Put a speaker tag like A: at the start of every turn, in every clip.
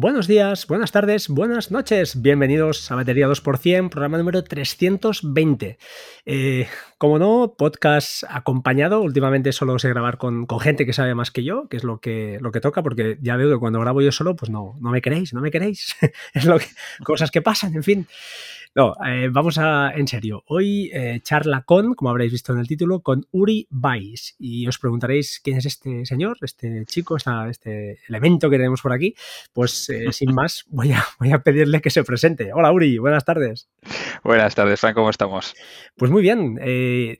A: Buenos días, buenas tardes, buenas noches. Bienvenidos a Batería 2%, programa número 320. Eh, como no, podcast acompañado. Últimamente solo sé grabar con, gente que sabe más que yo, que es lo que, lo que toca, porque ya veo que cuando grabo yo solo, pues no, no me queréis, no me queréis. es lo que, cosas que pasan, en fin. No, eh, vamos a, en serio. Hoy eh, charla con, como habréis visto en el título, con Uri Bais. Y os preguntaréis quién es este señor, este chico, este elemento que tenemos por aquí. Pues eh, sin más, voy a, voy a pedirle que se presente. Hola Uri, buenas tardes.
B: Buenas tardes, Frank, ¿cómo estamos?
A: Pues muy bien.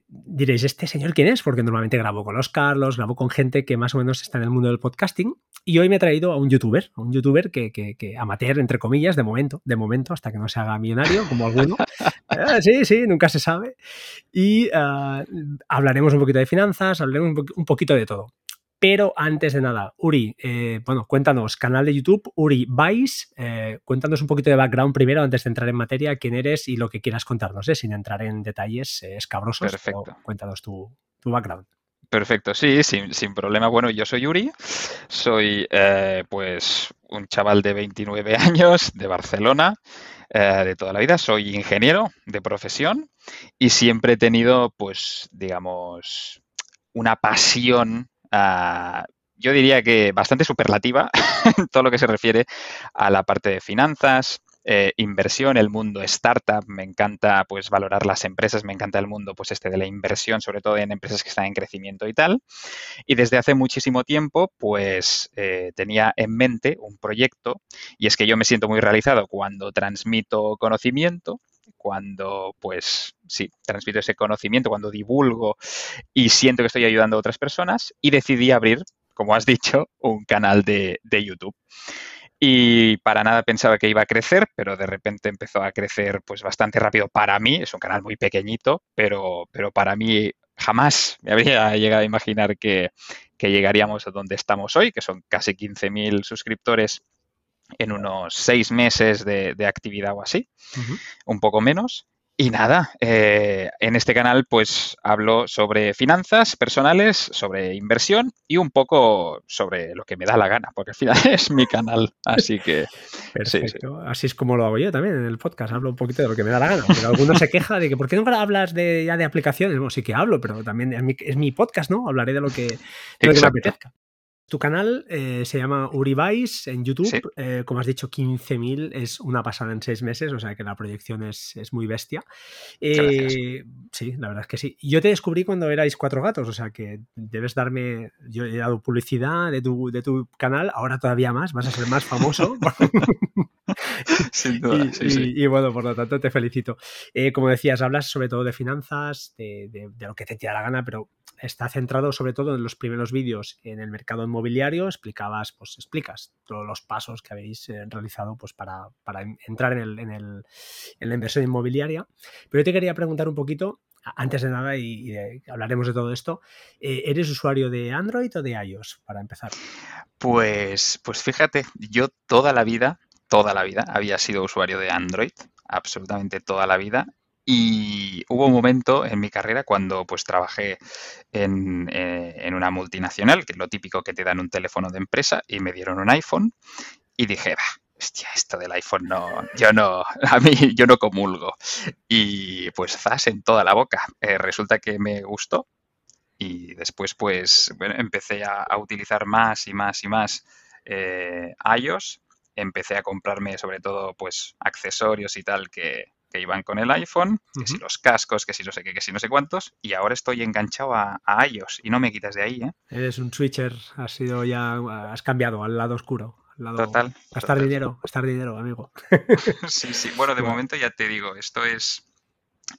A: diréis, ¿este señor quién es? Porque normalmente grabo con los Carlos, grabo con gente que más o menos está en el mundo del podcasting. Y hoy me he traído a un youtuber, un youtuber que, que, que amateur, entre comillas, de momento, de momento, hasta que no se haga millonario alguno. Ah, sí, sí, nunca se sabe. Y ah, hablaremos un poquito de finanzas, hablaremos un poquito de todo. Pero antes de nada, Uri, eh, bueno, cuéntanos, canal de YouTube, Uri Vice, eh, cuéntanos un poquito de background primero antes de entrar en materia, quién eres y lo que quieras contarnos, ¿eh? sin entrar en detalles escabrosos. Perfecto. Cuéntanos tu, background.
B: Perfecto, sí, sin, sin, problema. Bueno, yo soy Uri, soy pues un chaval de 29 años de Barcelona. Eh, de toda la vida. Soy ingeniero de profesión y siempre he tenido, pues, digamos, una pasión, ah, yo diría que bastante superlativa todo lo que se refiere a la parte de finanzas, eh, inversión, el mundo startup, me encanta pues valorar las empresas, me encanta el mundo pues este de la inversión, sobre todo en empresas que están en crecimiento y tal. Y desde hace muchísimo tiempo pues eh, tenía en mente un proyecto y es que yo me siento muy realizado cuando transmito conocimiento cuando, pues, sí, transmito ese conocimiento, cuando divulgo y siento que estoy ayudando a otras personas y decidí abrir, como has dicho, un canal de, de YouTube y para nada pensaba que iba a crecer, pero de repente empezó a crecer pues bastante rápido para mí. Es un canal muy pequeñito, pero, pero para mí jamás me habría llegado a imaginar que, llegaríamos a donde estamos hoy, que son casi 15.000 suscriptores en unos seis meses de, actividad o así, un poco menos. Y nada, eh, en este canal pues hablo sobre finanzas personales, sobre inversión y un poco sobre lo que me da la gana, porque al final es mi canal, así que...
A: Perfecto, así es como lo hago yo también en el podcast, hablo un poquito de lo que me da la gana, pero alguno se queja de que ¿por qué no hablas de, ya de aplicaciones? Bueno, sí que hablo, pero también es mi, podcast, ¿no? Hablaré de lo que, de lo que me apetezca. Tu canal eh, se llama Uribais en YouTube. Eh, como has dicho, 15.000 es una pasada en seis meses, o sea que la proyección es, muy bestia. Eh, sí, la verdad es que sí. Yo te descubrí cuando erais cuatro gatos, o sea que debes darme. Yo he dado publicidad de tu, de tu canal, ahora todavía más, vas a ser más famoso.
B: Sin duda,
A: y, bueno, por lo tanto te felicito. como decías, hablas sobre todo de finanzas, de, de, lo que te da la gana, pero está centrado sobre todo en los primeros vídeos en el mercado inmobiliario. Explicabas, pues explicas todos los pasos que habéis eh, realizado pues, para, entrar en, el, en, el, en, la inversión inmobiliaria. Pero yo te quería preguntar un poquito, antes de nada, y, hablaremos de todo esto, eh, ¿eres usuario de Android o de iOS para empezar?
B: Pues, pues fíjate, yo toda la vida, toda la vida había sido usuario de Android, absolutamente toda la vida. Y hubo un momento en mi carrera cuando pues trabajé en, eh, en, una multinacional, que es lo típico que te dan un teléfono de empresa, y me dieron un iPhone y dije, hostia, esto del iPhone no, yo no, a mí yo no comulgo. Y pues zas en toda la boca. Eh, resulta que me gustó y después pues bueno, empecé a, utilizar más y más y más eh, iOS. Empecé a comprarme sobre todo pues accesorios y tal que, que iban con el iPhone, que si los cascos, que si no sé qué, que si no sé cuántos, y ahora estoy enganchado a, iOS y no me quitas de ahí, ¿eh?
A: Eres un switcher, has sido ya, has cambiado al lado oscuro. Al lado,
B: total.
A: Gastar dinero, gastar dinero, amigo.
B: sí, sí. Bueno, de momento ya te digo, esto es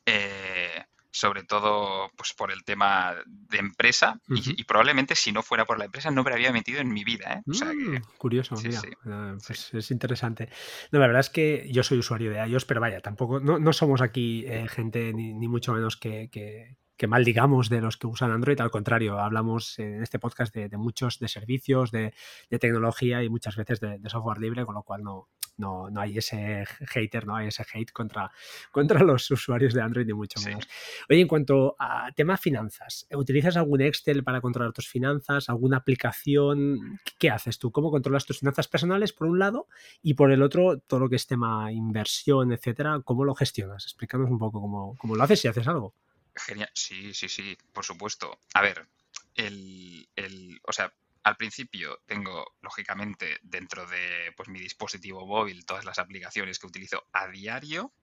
B: eh, sobre todo pues por el tema de empresa y, probablemente si no fuera por la empresa no me había metido en mi vida. ¿eh?
A: Mm, curioso, mira, ah, pues es interesante. No, la verdad es que yo soy usuario de iOS, pero vaya, tampoco, no, somos aquí eh, gente ni, mucho menos que, que, que, mal digamos de los que usan Android, al contrario, hablamos en este podcast de, muchos de servicios, de, tecnología y muchas veces de, software libre, con lo cual no, no, no hay ese hater, no hay ese hate contra, contra los usuarios de Android ni mucho menos. Oye, en cuanto a tema finanzas, ¿utilizas algún Excel para controlar tus finanzas? ¿Alguna aplicación? ¿Qué haces tú? ¿Cómo controlas tus finanzas personales por un lado y por el otro todo lo que es tema inversión, etcétera? ¿Cómo lo gestionas? Explícanos un poco cómo, cómo lo haces si haces algo.
B: Genial, sí, sí, sí, por supuesto. A ver, el, o sea, al principio tengo, lógicamente, dentro de pues, mi dispositivo móvil todas las aplicaciones que utilizo a diario.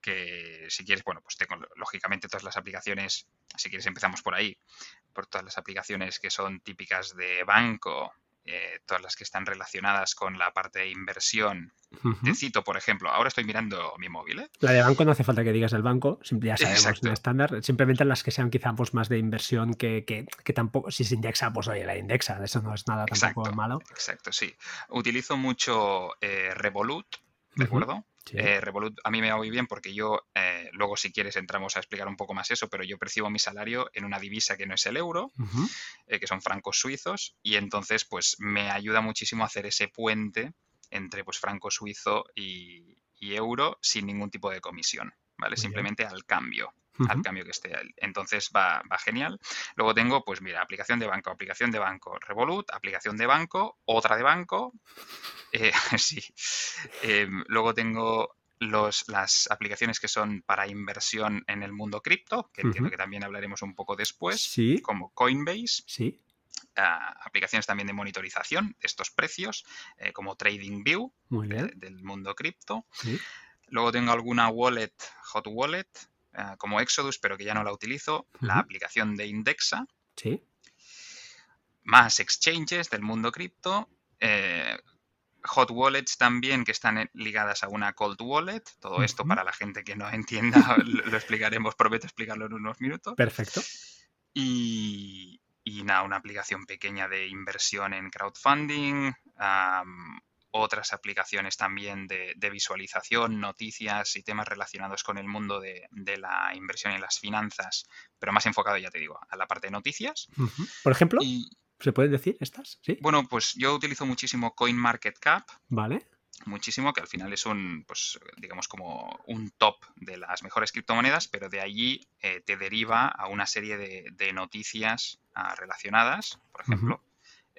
B: Que si quieres, bueno, pues tengo lógicamente todas las aplicaciones, si quieres empezamos por ahí, por todas las aplicaciones que son típicas de banco, eh, todas las que están relacionadas con la parte de inversión. Te cito, por ejemplo, ahora estoy mirando mi móvil. ¿eh?
A: La de banco no hace falta que digas el banco, ya sabemos, el estándar. Simplemente las que sean quizá pues, más de inversión que, que, tampoco, si se indexa, pues oye, la indexa, eso no es nada tampoco malo.
B: Exacto, sí. Utilizo mucho eh, Revolut, ¿de acuerdo? Eh, Revolut a mí me va muy bien porque yo, eh, luego si quieres entramos a explicar un poco más eso, pero yo percibo mi salario en una divisa que no es el euro, eh, que son francos suizos, y entonces pues me ayuda muchísimo a hacer ese puente entre pues franco suizo y, euro sin ningún tipo de comisión, ¿vale? Simplemente al cambio al cambio que esté. Entonces va, va, genial. Luego tengo, pues mira, aplicación de banco, aplicación de banco, Revolut, aplicación de banco, otra de banco. Eh, sí. Em, luego tengo los, las aplicaciones que son para inversión en el mundo cripto, que entiendo que también hablaremos un poco después,
A: sí.
B: como Coinbase.
A: Sí.
B: Ah, aplicaciones también de monitorización de estos precios, eh, como TradingView del mundo cripto. Sí. Luego tengo alguna wallet, hot wallet, eh, como Exodus, pero que ya no la utilizo, la aplicación de Indexa.
A: Sí.
B: Más exchanges del mundo cripto. Eh, hot wallets también que están ligadas a una cold wallet. Todo esto para la gente que no entienda, lo, explicaremos, prometo explicarlo en unos minutos.
A: Perfecto.
B: Y, nada, una aplicación pequeña de inversión en crowdfunding, otras aplicaciones también de, visualización, noticias y temas relacionados con el mundo de, la inversión y las finanzas, pero más enfocado, ya te digo, a la parte de noticias.
A: Por ejemplo, ¿se pueden decir estas? ¿Sí?
B: Bueno, pues yo utilizo muchísimo CoinMarketCap.
A: Vale.
B: Muchísimo, que al final es un, pues digamos como un top de las mejores criptomonedas, pero de allí eh, te deriva a una serie de, noticias ah, relacionadas, por ejemplo,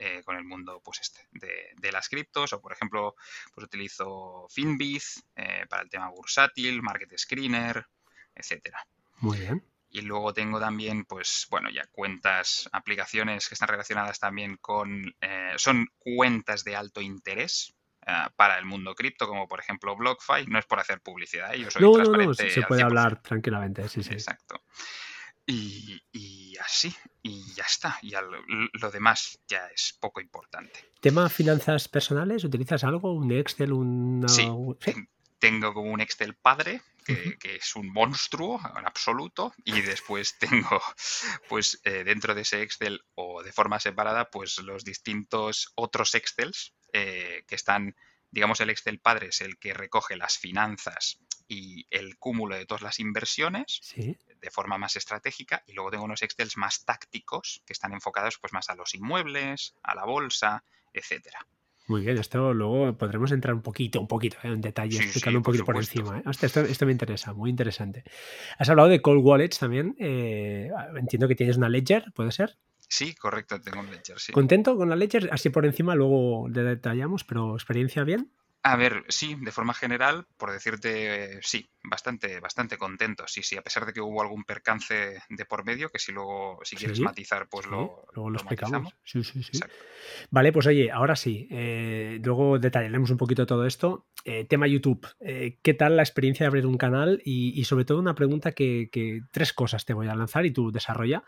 B: eh, con el mundo pues este, de, las criptos o por ejemplo pues utilizo Finbiz eh, para el tema bursátil, Market Screener, etcétera.
A: Muy bien.
B: Y luego tengo también, pues, bueno, ya cuentas, aplicaciones que están relacionadas también con, eh, son cuentas de alto interés, para el mundo cripto, como por ejemplo BlockFi. No es por hacer publicidad, yo soy
A: no, No, no, se puede hablar tranquilamente, sí, sí.
B: Exacto. Y, así, y ya está. Y lo, demás ya es poco importante.
A: ¿Tema finanzas personales? ¿Utilizas algo? ¿Un Excel? Un...
B: Sí, tengo como un Excel padre, que, es un monstruo en absoluto, y después tengo, pues eh, dentro de ese Excel o de forma separada, pues los distintos otros Excels eh, que están, digamos, el Excel padre es el que recoge las finanzas y el cúmulo de todas las inversiones de forma más estratégica y luego tengo unos Excels más tácticos que están enfocados pues más a los inmuebles, a la bolsa, etcétera.
A: Muy bien, esto luego podremos entrar un poquito, un poquito ¿eh? en detalle, explicarlo un poquito por, encima. ¿eh? Esto, esto, me interesa, muy interesante. Has hablado de cold wallets también. Eh, entiendo que tienes una Ledger, ¿puede ser?
B: Sí, correcto, tengo un Ledger, sí.
A: ¿Contento con la Ledger? Así por encima luego le detallamos, pero experiencia bien.
B: A ver, sí, de forma general, por decirte, sí, bastante, bastante contento. Sí, sí, a pesar de que hubo algún percance de por medio, que si luego, si quieres matizar, pues lo,
A: luego lo, explicamos. Sí, sí, sí. Vale, pues oye, ahora sí, eh, luego detallaremos un poquito todo esto. Eh, tema YouTube, eh, ¿qué tal la experiencia de abrir un canal? Y, sobre todo una pregunta que, que, tres cosas te voy a lanzar y tú desarrolla.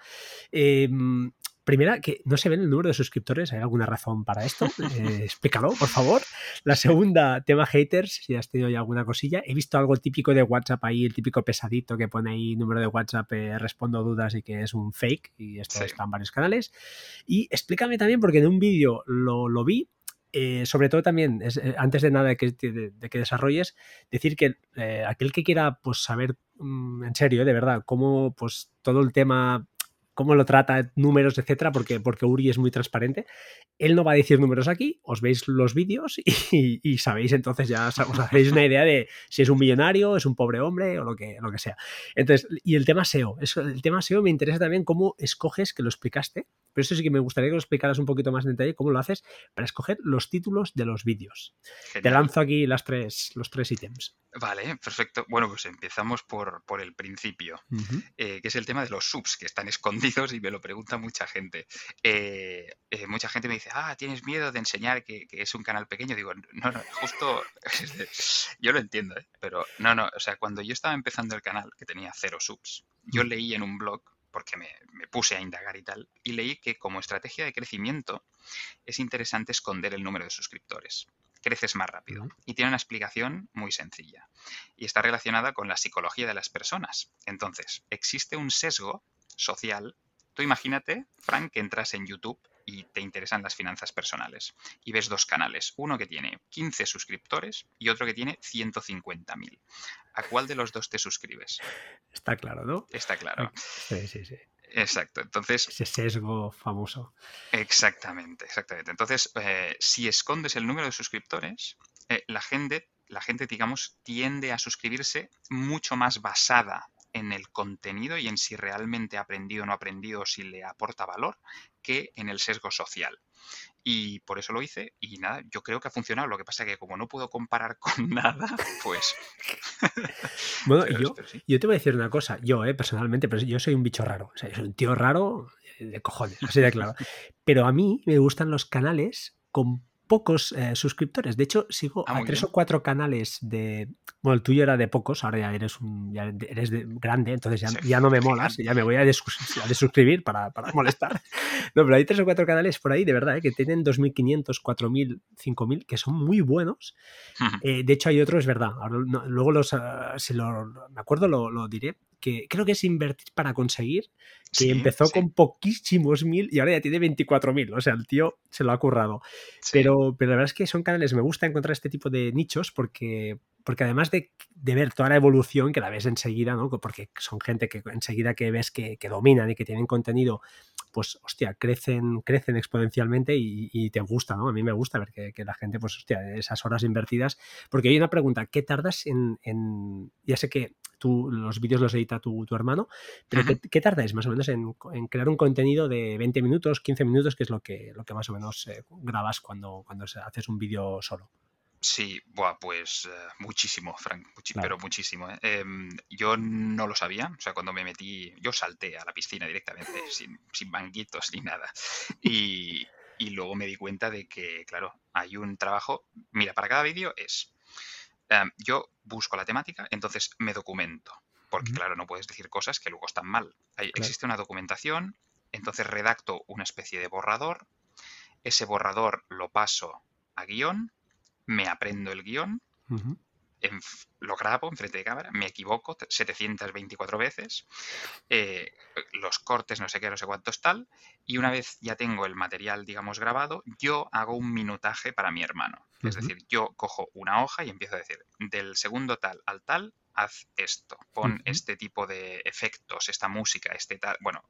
A: Primera, que no se ven el número de suscriptores. ¿Hay alguna razón para esto? Eh, explícalo, por favor. La segunda, tema haters, si has tenido ya alguna cosilla. He visto algo típico de WhatsApp ahí, el típico pesadito que pone ahí número de WhatsApp, eh, respondo dudas y que es un fake. Y esto está en varios canales. Y explícame también, porque en un vídeo lo, vi, eh, sobre todo también, antes de nada de que, de, que desarrolles, decir que aquel que quiera pues, saber mm, en serio, de verdad, cómo pues, todo el tema cómo lo trata, números, etcétera, porque, porque Uri es muy transparente. Él no va a decir números aquí, os veis los vídeos y, sabéis entonces ya os hacéis una idea de si es un millonario, es un pobre hombre o lo que, lo que sea. Entonces, y el tema SEO, el tema SEO me interesa también cómo escoges, que lo explicaste, pero eso sí que me gustaría que lo explicaras un poquito más en detalle, cómo lo haces para escoger los títulos de los vídeos. Te lanzo aquí las tres, los tres ítems.
B: Vale, perfecto. Bueno, pues empezamos por, por el principio, eh, que es el tema de los subs, que están escondidos y me lo pregunta mucha gente. Eh, eh, mucha gente me dice, ah, ¿tienes miedo de enseñar que, es un canal pequeño? Digo, no, no, justo, yo lo entiendo, pero no, no, o sea, cuando yo estaba empezando el canal, que tenía cero subs, yo leí en un blog porque me, me, puse a indagar y tal, y leí que como estrategia de crecimiento es interesante esconder el número de suscriptores creces más rápido. Y tiene una explicación muy sencilla. Y está relacionada con la psicología de las personas. Entonces, existe un sesgo social. Tú imagínate, Frank, que entras en YouTube y te interesan las finanzas personales. Y ves dos canales, uno que tiene 15 suscriptores y otro que tiene 150.000. ¿A cuál de los dos te suscribes?
A: Está claro, ¿no?
B: Está claro.
A: Sí, sí, sí.
B: Exacto, entonces...
A: Ese sesgo famoso.
B: Exactamente, exactamente. Entonces, eh, si escondes el número de suscriptores, eh, la gente, la gente, digamos, tiende a suscribirse mucho más basada en el contenido y en si realmente ha aprendido o no ha aprendido, si le aporta valor, que en el sesgo social. Y por eso lo hice y nada, yo creo que ha funcionado. Lo que pasa es que como no puedo comparar con nada, pues...
A: bueno, yo, yo, te voy a decir una cosa, yo eh, personalmente, pero yo soy un bicho raro, o sea, yo soy un tío raro de cojones, así de claro. Pero a mí me gustan los canales con pocos eh, suscriptores. De hecho, sigo ah, a tres o cuatro canales de. Bueno, el tuyo era de pocos, ahora ya eres un, ya eres de, grande, entonces ya, ya no me molas, ya me voy a, desuscribir para, para, molestar. No, pero hay tres o cuatro canales por ahí, de verdad, eh, que tienen 2.500, 4.000, 5.000, que son muy buenos. Eh, de hecho, hay otros, es verdad. luego los, ah, si lo, me acuerdo, lo, lo diré que creo que es invertir para conseguir, que empezó con poquísimos mil y ahora ya tiene 24.000. O sea, el tío se lo ha currado. Pero, pero la verdad es que son canales, me gusta encontrar este tipo de nichos porque, porque además de, ver toda la evolución, que la ves enseguida, ¿no? Porque son gente que enseguida que ves que, que dominan y que tienen contenido pues, hostia, crecen, crecen exponencialmente y, te gusta, ¿no? A mí me gusta ver que, la gente, pues, hostia, esas horas invertidas. Porque hay una pregunta, ¿qué tardas en, ya sé que tú los vídeos los edita tu, hermano, pero ¿qué, tardáis más o menos en, crear un contenido de 20 minutos, 15 minutos, que es lo que, lo que más o menos eh, grabas cuando, cuando haces un vídeo solo?
B: Sí, buah, pues eh, muchísimo, Frank, pero muchísimo. ¿eh? Em, yo no lo sabía, o sea, cuando me metí, yo salté a la piscina directamente, sin, sin ni nada. Y, luego me di cuenta de que, claro, hay un trabajo, mira, para cada vídeo es, em, yo busco la temática, entonces me documento, porque claro, no puedes decir cosas que luego están mal. Existe una documentación, entonces redacto una especie de borrador, ese borrador lo paso a guion, me aprendo el guion, lo grabo en frente de cámara, me equivoco 724 veces, eh, los cortes no sé qué, no sé cuántos tal, y una vez ya tengo el material, digamos, grabado, yo hago un minutaje para mi hermano. Es decir, yo cojo una hoja y empiezo a decir, del segundo tal al tal, haz esto, pon este tipo de efectos, esta música, este tal, bueno,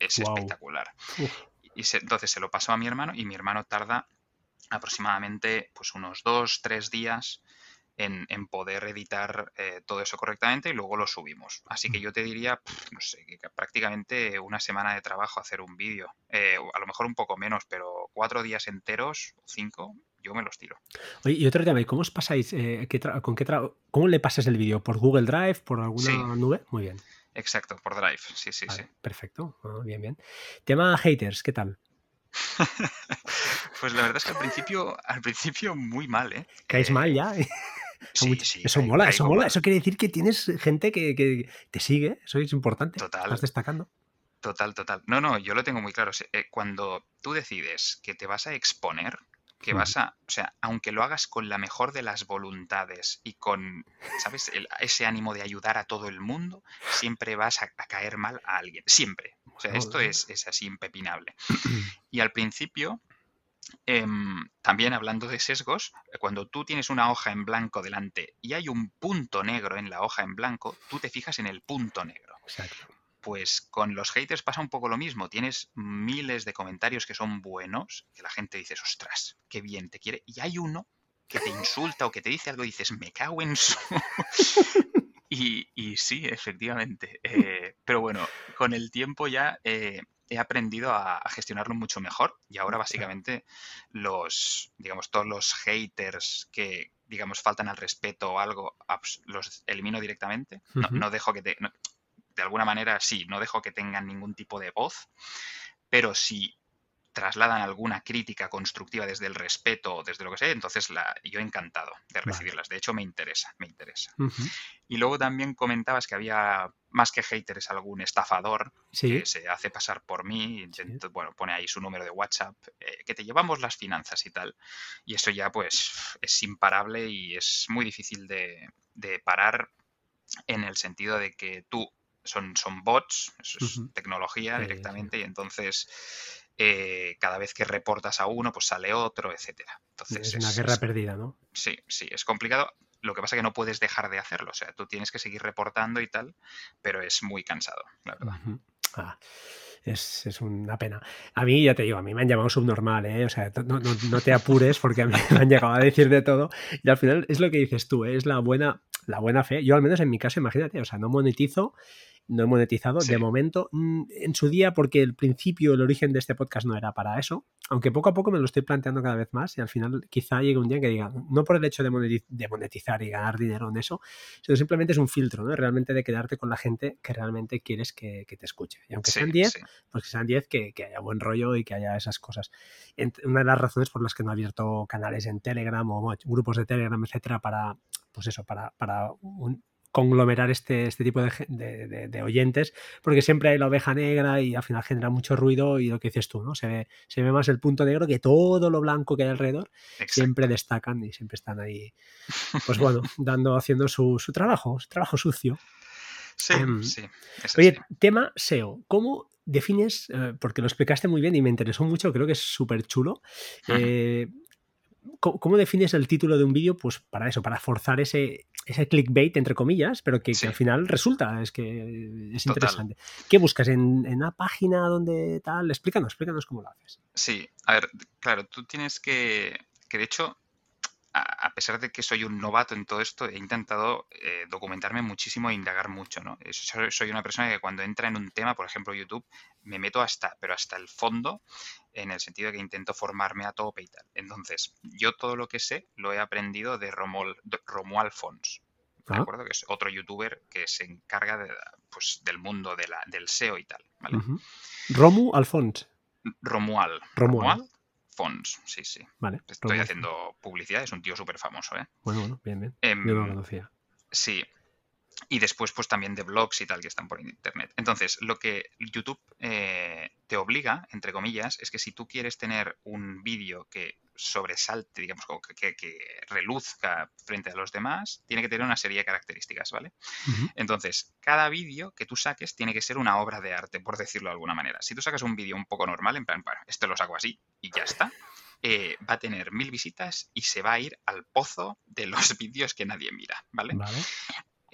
B: es espectacular. Y entonces se lo paso a mi hermano y mi hermano tarda aproximadamente pues unos dos, tres días en, poder editar eh, todo eso correctamente y luego lo subimos. Así que yo te diría, no sé, que prácticamente una semana de trabajo hacer un vídeo. Eh, a lo mejor un poco menos, pero cuatro días enteros, cinco, yo me los tiro.
A: Oye, y otro tema, ¿cómo os pasáis? Eh, con qué ¿Cómo le pasas el vídeo? ¿Por Google Drive? ¿Por alguna nube? Muy bien.
B: Exacto, por Drive, sí, sí, sí.
A: Perfecto, ah, bien, bien. Tema haters, ¿qué tal?
B: pues la verdad es que al principio, al principio muy mal, ¿eh?
A: Caes mal ya.
B: Sí, sí,
A: eso mola, eso mola. Eso quiere decir que tienes gente que, te sigue. Eso es importante. Total. Estás destacando.
B: Total, total. No, no, yo lo tengo muy claro. Eh, cuando tú decides que te vas a exponer, que vas a, o sea, aunque lo hagas con la mejor de las voluntades y con, ¿sabes? ese ánimo de ayudar a todo el mundo, siempre vas a, caer mal a alguien. Siempre. O sea, esto es, es así impepinable. Y al principio, em, también hablando de sesgos, cuando tú tienes una hoja en blanco delante y hay un punto negro en la hoja en blanco, tú te fijas en el punto negro. Exacto. pues con los haters pasa un poco lo mismo. Tienes miles de comentarios que son buenos, que la gente dice, ostras, qué bien te quiere. Y hay uno que te insulta o que te dice algo y dices, me cago en su... y, y, sí, efectivamente. Eh, pero bueno, con el tiempo ya eh, he aprendido a, gestionarlo mucho mejor y ahora básicamente los, digamos, todos los haters que, digamos, faltan al respeto o algo, los elimino directamente. No, dejo que te, de alguna manera sí, no dejo que tengan ningún tipo de voz, pero si trasladan alguna crítica constructiva desde el respeto o desde lo que sé, entonces la, yo encantado de recibirlas. De hecho, me interesa, me interesa. Y luego también comentabas que había más que haters algún estafador que se hace pasar por mí, bueno, pone ahí su número de WhatsApp, eh, que te llevamos las finanzas y tal. Y eso ya pues es imparable y es muy difícil de, de parar en el sentido de que tú son, son bots, eso es tecnología directamente, y entonces eh, cada vez que reportas a uno, pues sale otro, etcétera. Entonces,
A: es una guerra perdida, ¿no?
B: Sí, sí, es complicado. Lo que pasa es que no puedes dejar de hacerlo, o sea, tú tienes que seguir reportando y tal, pero es muy cansado, la verdad.
A: Ah, es, es, una pena. A mí, ya te digo, a mí me han llamado subnormal, ¿eh? O sea, no, no, no te apures porque a mí me han llegado a decir de todo. Y al final es lo que dices tú, ¿eh? es la buena, la buena fe. Yo al menos en mi caso, imagínate, o sea, no monetizo no he monetizado de momento mm, en su día porque el principio, el origen de este podcast no era para eso, aunque poco a poco me lo estoy planteando cada vez más y al final quizá llegue un día que diga, no por el hecho de monetizar y ganar dinero en eso, sino simplemente es un filtro, ¿no? Realmente de quedarte con la gente que realmente quieres que, te escuche. Y aunque sean 10, pues que sean 10 que, haya buen rollo y que haya esas cosas. una de las razones por las que no he abierto canales en Telegram o grupos de Telegram, etcétera, para, pues eso, para, para un, conglomerar este, este tipo de, oyentes, porque siempre hay la oveja negra y al final genera mucho ruido y lo que dices tú, ¿no? Se ve, se ve más el punto negro que todo lo blanco que hay alrededor, siempre destacan y siempre están ahí, pues bueno, dando, haciendo su, trabajo, su trabajo sucio.
B: Sí, em, sí.
A: Oye, tema SEO, ¿cómo defines, eh, porque lo explicaste muy bien y me interesó mucho, creo que es súper chulo, ¿cómo, defines el título de un vídeo? Pues para eso, para forzar ese, ese clickbait, entre comillas, pero que, al final resulta, es que es interesante. ¿Qué buscas en, en, una página donde tal? Explícanos, explícanos cómo lo haces.
B: Sí, a ver, claro, tú tienes que, que de hecho, a pesar de que soy un novato en todo esto, he intentado eh, documentarme muchísimo e indagar mucho, ¿no? Soy una persona que cuando entra en un tema, por ejemplo YouTube, me meto hasta, pero hasta el fondo, en el sentido de que intento formarme a tope y tal. Entonces, yo todo lo que sé lo he aprendido de Romuald Fons, ¿de ah. acuerdo? Que es otro youtuber que se encarga de, pues, del mundo de la, del SEO y tal, ¿vale?
A: Romu Alfons.
B: Romuald. Romuald. Fons, sí, sí.
A: Vale.
B: Estoy haciendo publicidad, es un tío súper famoso, ¿eh?
A: Bueno, bueno, bien, bien. Em, Yo lo conocía.
B: Sí. Y después, pues también de blogs y tal que están por internet. Entonces, lo que YouTube eh, te obliga, entre comillas, es que si tú quieres tener un vídeo que sobresalte, digamos, que, que, reluzca frente a los demás, tiene que tener una serie de características, ¿vale? Entonces, cada vídeo que tú saques tiene que ser una obra de arte, por decirlo de alguna manera. Si tú sacas un vídeo un poco normal, en plan, bueno, esto lo saco así y ya está, eh, va a tener mil visitas y se va a ir al pozo de los vídeos que nadie mira, ¿vale? Vale.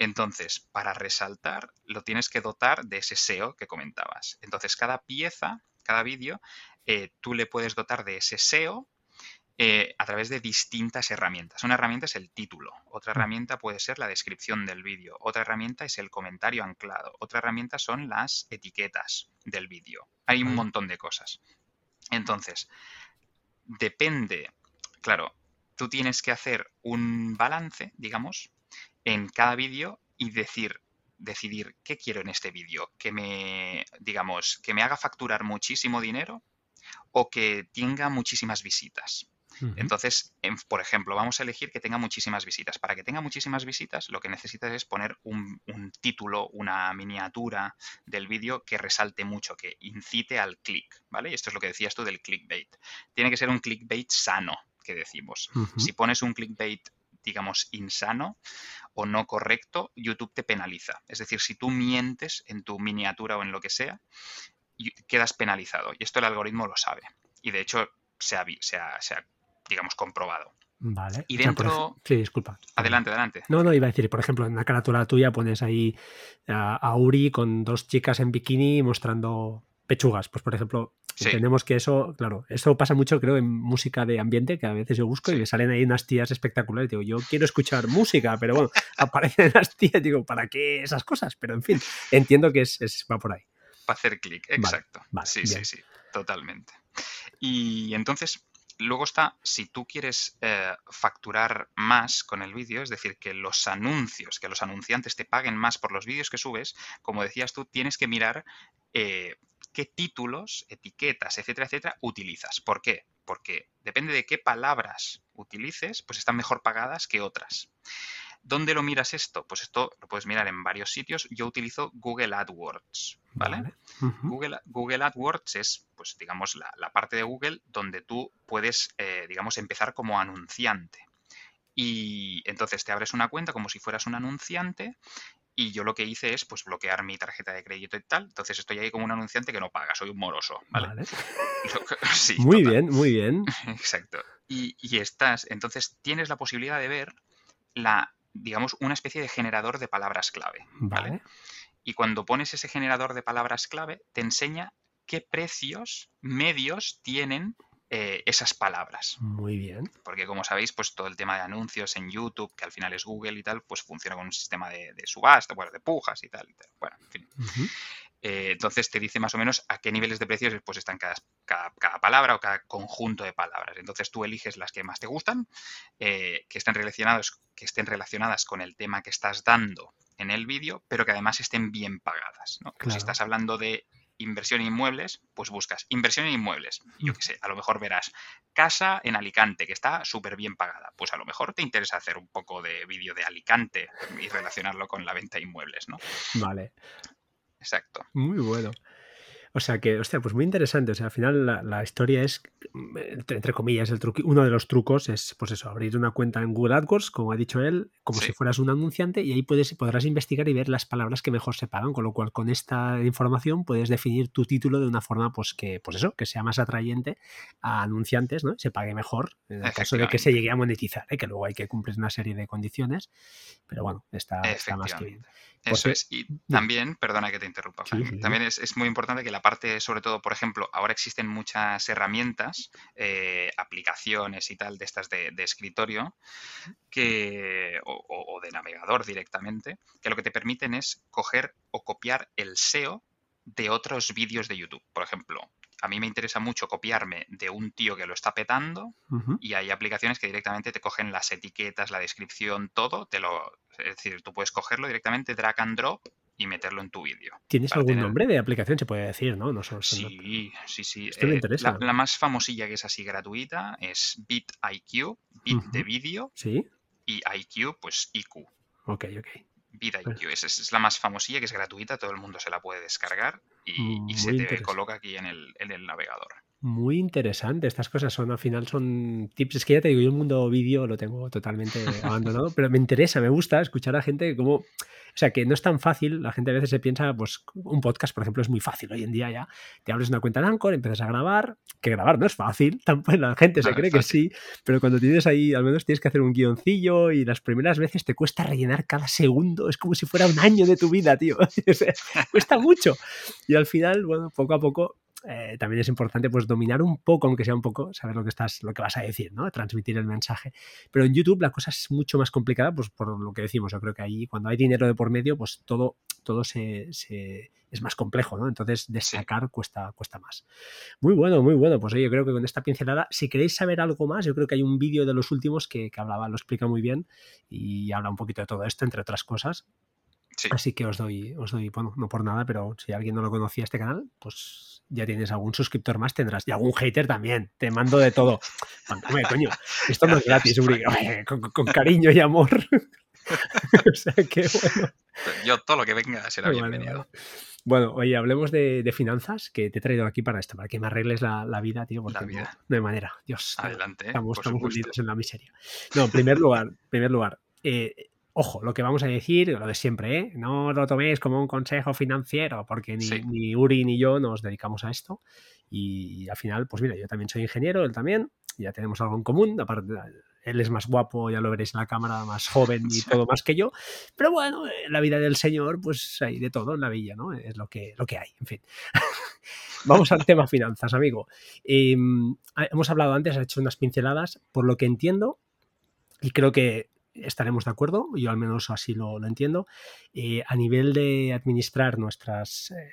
B: Entonces, para resaltar, lo tienes que dotar de ese SEO que comentabas. Entonces, cada pieza, cada vídeo, eh, tú le puedes dotar de ese SEO eh, a través de distintas herramientas. Una herramienta es el título, otra mm. herramienta puede ser la descripción del vídeo, otra herramienta es el comentario anclado, otra herramienta son las etiquetas del vídeo. Hay un montón de cosas. Entonces, depende, claro, tú tienes que hacer un balance, digamos, en cada vídeo y decir, decidir qué quiero en este vídeo, que me, digamos, que me haga facturar muchísimo dinero o que tenga muchísimas visitas. Entonces, por ejemplo, vamos a elegir que tenga muchísimas visitas. Para que tenga muchísimas visitas, lo que necesitas es poner un, título, una miniatura del vídeo que resalte mucho, que incite al clic, ¿vale? Y esto es lo que decías tú del clickbait. Tiene que ser un clickbait sano, que decimos. Si pones un clickbait digamos, insano o no correcto, YouTube te penaliza. Es decir, si tú mientes en tu miniatura o en lo que sea, quedas penalizado. Y esto el algoritmo lo sabe. Y de hecho se ha, se ha digamos, comprobado.
A: Vale.
B: Y
A: O sea, por
B: dentro-
A: sí, disculpa.
B: Adelante, adelante.
A: No, no, iba a decir, por ejemplo, en la carátula tuya pones ahí a, a Uri con dos chicas en bikini mostrando pechugas. Pues, por ejemplo,
B: Sí.
A: entendemos que eso, claro, eso pasa mucho, creo, en música de ambiente, que a veces yo busco y me salen ahí unas tías espectaculares. Digo, yo quiero escuchar música, pero bueno, aparecen las tías, digo, ¿para qué esas cosas? Pero en fin, entiendo que es, es- va por ahí.
B: Para hacer clic, exacto.
A: vale,
B: sí,
A: bien.
B: sí, sí, totalmente. Y entonces, luego está, si tú quieres eh, facturar más con el vídeo, es decir, que los anuncios, que los anunciantes te paguen más por los vídeos que subes, como decías tú, tienes que mirar eh, qué títulos, etiquetas, etcétera, etcétera, utilizas. ¿Por qué? Porque depende de qué palabras utilices, pues están mejor pagadas que otras. ¿Dónde lo miras esto? Pues esto lo puedes mirar en varios sitios. Yo utilizo Google AdWords, ¿vale? Google, Google AdWords es, pues, digamos, la, la parte de Google donde tú puedes, eh, digamos, empezar como anunciante. Y entonces te abres una cuenta como si fueras un anunciante. Y yo lo que hice es, pues, bloquear mi tarjeta de crédito y tal. Entonces estoy ahí como un anunciante que no paga, soy un moroso, ¿vale?
A: Vale.
B: Lo que- sí,
A: Muy
B: total.
A: bien, muy bien.
B: Exacto. Y, y estás, entonces tienes la posibilidad de ver la, digamos, una especie de generador de palabras clave. ¿vale?
A: Vale.
B: Y cuando pones ese generador de palabras clave, te enseña qué precios medios tienen eh, esas palabras.
A: Muy bien.
B: Porque como sabéis, pues todo el tema de anuncios en YouTube, que al final es Google y tal, pues funciona con un sistema de, de subasta, bueno, de pujas y tal. y tal. Bueno, en fin. Eh, entonces te dice más o menos a qué niveles de precios pues están cada, cada- cada palabra o cada conjunto de palabras. Entonces tú eliges las que más te gustan, eh, que, estén relacionados, que estén relacionadas con el tema que estás dando en el vídeo, pero que además estén bien pagadas. ¿no? Pues
A: Claro.
B: Si estás hablando de inversión en inmuebles, pues buscas inversión en inmuebles. Yo
A: Mm.
B: qué sé, a lo mejor verás casa en Alicante, que está súper bien pagada. Pues a lo mejor te interesa hacer un poco de vídeo de Alicante y relacionarlo con la venta de inmuebles, ¿no?
A: Vale.
B: Exacto.
A: Muy bueno. O sea que, hostia, pues muy interesante. O sea, al final la, la historia es, entre, entre comillas, el truqui- uno de los trucos es, pues eso, abrir una cuenta en Google AdWords, como ha dicho él, como
B: Sí.
A: si fueras un anunciante, y ahí puedes, podrás investigar y ver las palabras que mejor se pagan, con lo cual con esta información puedes definir tu título de una forma, pues que, pues eso, que sea más atrayente a anunciantes, ¿no? Se pague mejor, en el caso de que se llegue a monetizar, ¿eh? que luego hay que cumplir una serie de condiciones, pero bueno, está, está más que bien.
B: Efectivamente. Eso es. Y también, perdona que te interrumpa,
A: Sí,
B: Frank,
A: sí, sí.
B: también es, es muy importante que la parte, sobre todo, por ejemplo, ahora existen muchas herramientas, eh, aplicaciones y tal de estas de, de escritorio que, o- o de navegador directamente, que lo que te permiten es coger o copiar el SEO de otros vídeos de YouTube. Por ejemplo, a mí me interesa mucho copiarme de un tío que lo está petando y hay aplicaciones que directamente te cogen las etiquetas, la descripción, todo, te lo, es decir, tú puedes cogerlo directamente, drag and drop y meterlo en tu vídeo.
A: ¿Tienes algún
B: tener-
A: nombre de aplicación? Se puede decir, ¿no? No solo son-
B: Sí, sí, sí.
A: Esto me
B: Eh,
A: interesa.
B: La, la más famosilla que es así gratuita es BitIQ, Bit de
A: Ujú.
B: vídeo
A: Sí,
B: y IQ, pues IQ.
A: ok, ok.
B: BitIQ, esa es, es la más famosilla que es gratuita, todo el mundo se la puede descargar y, y
A: Muy
B: se te coloca aquí en el, en el navegador.
A: Muy interesante. Estas cosas son, al final, son tips. Es que ya te digo, yo el mundo vídeo lo tengo totalmente abandonado, pero me interesa, me gusta escuchar a gente como. O sea, que no es tan fácil. La gente a veces se piensa, pues, un podcast, por ejemplo, es muy fácil hoy en día ya. Te abres una cuenta en Anchor, empiezas a grabar. Que grabar no es fácil. Tampoco la gente se
B: No,
A: cree que sí, pero cuando tienes ahí, al menos tienes que hacer un guioncillo y las primeras veces te cuesta rellenar cada segundo. Es como si fuera un año de tu vida, tío. O sea, cuesta mucho. Y al final, bueno, poco a poco eh, también es importante pues dominar un poco, aunque sea un poco, saber lo que estás, lo que vas a decir, ¿no? Transmitir el mensaje. Pero en YouTube la cosa es mucho más complicada, pues por lo que decimos. Yo creo que ahí, cuando hay dinero de por medio, pues todo, todo se, se- es más complejo, ¿no? Entonces destacar cuesta, cuesta más. Muy bueno, muy bueno. Pues oye, yo creo que con esta pincelada, si queréis saber algo más, yo creo que hay un vídeo de los últimos que, que hablaba, lo explica muy bien y habla un poquito de todo esto, entre otras cosas.
B: Sí.
A: Así que os doy, os doy, bueno, no por nada, pero si alguien no lo conocía este canal, pues ya tienes algún suscriptor más, tendrás. Y algún hater también. Te mando de todo. Mándame, coño. Esto no es gratis, Con, con cariño y amor. o sea que bueno.
B: Yo todo lo que venga será
A: Vale,
B: bienvenido.
A: vale. Bueno, oye, hablemos de, de finanzas, que te he traído aquí para esto, para que me arregles la, la vida, tío, porque
B: La
A: no-
B: vida.
A: No, hay manera. Dios.
B: Adelante,
A: Estamos, estamos hundidos en la miseria. No, en primer lugar, primer lugar, eh, ojo, lo que vamos a decir, lo de siempre, ¿eh? no lo toméis como un consejo financiero, porque ni,
B: Sí.
A: ni Uri ni yo nos dedicamos a esto. Y, al final, pues mira, yo también soy ingeniero, él también, ya tenemos algo en común, aparte, él es más guapo, ya lo veréis en la cámara, más joven y todo más que yo. Pero bueno, la vida del señor, pues hay de todo en la villa, ¿no? Es lo que, lo que hay, en fin. Vamos al tema finanzas, amigo. Em, hemos hablado antes, has hecho unas pinceladas. Por lo que entiendo, y creo que estaremos de acuerdo, yo al menos así lo, entiendo, eh, a nivel de administrar nuestras, eh,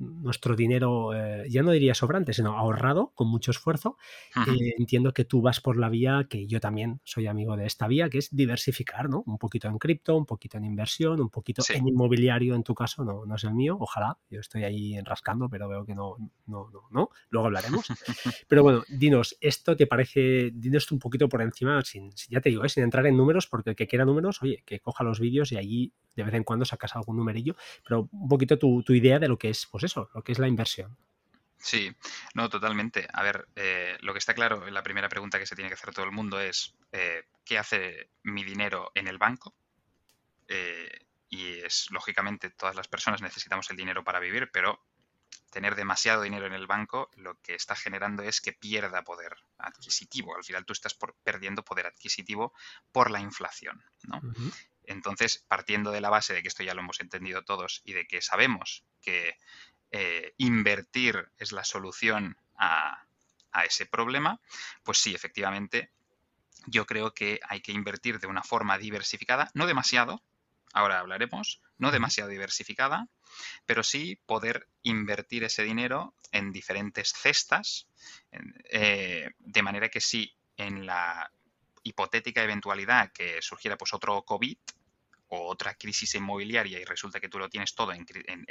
A: nuestro dinero, eh, ya no diría sobrante, sino ahorrado con mucho esfuerzo, eh, entiendo que tú vas por la vía que yo también soy amigo de esta vía, que es diversificar, ¿no? Un poquito en cripto, un poquito en inversión, un poquito en inmobiliario, en tu caso, no, no es el mío, ojalá, yo estoy ahí enrascando, pero veo que no, no, no, no, luego hablaremos. pero bueno, dinos, ¿esto te parece, dinos un poquito por encima, sin, ya te digo, ¿eh? sin entrar en números, porque el que quiera números, oye, que coja los vídeos y allí de vez en cuando sacas algún numerillo, pero un poquito tu, tu idea de lo que es, pues eso, lo que es la inversión.
B: Sí, no, totalmente. A ver, eh, lo que está claro, la primera pregunta que se tiene que hacer todo el mundo es, eh, ¿qué hace mi dinero en el banco? Eh, y es, lógicamente, todas las personas necesitamos el dinero para vivir, pero tener demasiado dinero en el banco lo que está generando es que pierda poder adquisitivo. Al final tú estás perdiendo poder adquisitivo por la inflación, ¿no? Entonces, partiendo de la base de que esto ya lo hemos entendido todos y de que sabemos que eh, invertir es la solución a, ese problema, pues sí, efectivamente, yo creo que hay que invertir de una forma diversificada, no demasiado, ahora hablaremos, no demasiado diversificada, pero sí poder invertir ese dinero en diferentes cestas, eh, de manera que si en la hipotética eventualidad que surgiera pues otro COVID, o otra crisis inmobiliaria y resulta que tú lo tienes todo en,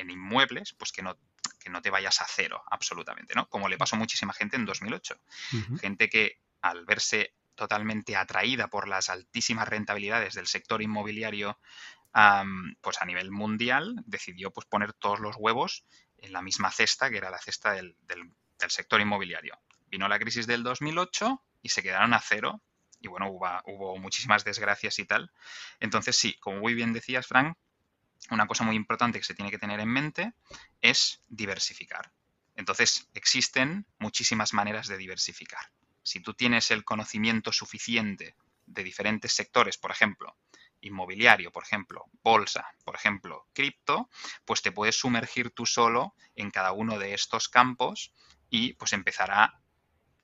B: inmuebles, pues que no, que no te vayas a cero absolutamente, ¿no? Como le pasó a muchísima gente en 2008. Gente que al verse totalmente atraída por las altísimas rentabilidades del sector inmobiliario pues a nivel mundial, decidió pues poner todos los huevos en la misma cesta que era la cesta del, del sector inmobiliario. Vino la crisis del 2008 y se quedaron a cero y bueno, hubo, muchísimas desgracias y tal. Entonces sí, como muy bien decías, Frank, una cosa muy importante que se tiene que tener en mente es diversificar. Entonces, existen muchísimas maneras de diversificar. Si tú tienes el conocimiento suficiente de diferentes sectores, por ejemplo, inmobiliario, por ejemplo, bolsa, por ejemplo, cripto, pues te puedes sumergir tú solo en cada uno de estos campos y pues empezar a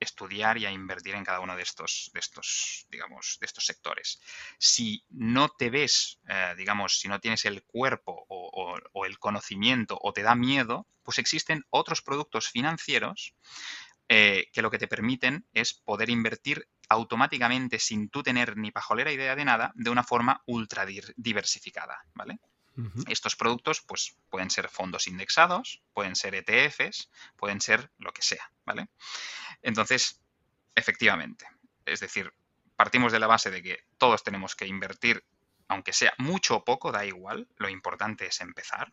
B: estudiar y a invertir en cada uno de estos, de estos, digamos, de estos sectores. Si no te ves, eh, digamos, si no tienes el cuerpo o, el conocimiento o te da miedo, pues existen otros productos financieros eh, que lo que te permiten es poder invertir automáticamente sin tú tener ni pajolera idea de nada de una forma ultra diversificada, ¿vale? Estos productos pues, pueden ser fondos indexados, pueden ser ETFs, pueden ser lo que sea, ¿vale? Entonces, efectivamente, es decir, partimos de la base de que todos tenemos que invertir, aunque sea mucho o poco, da igual, lo importante es empezar,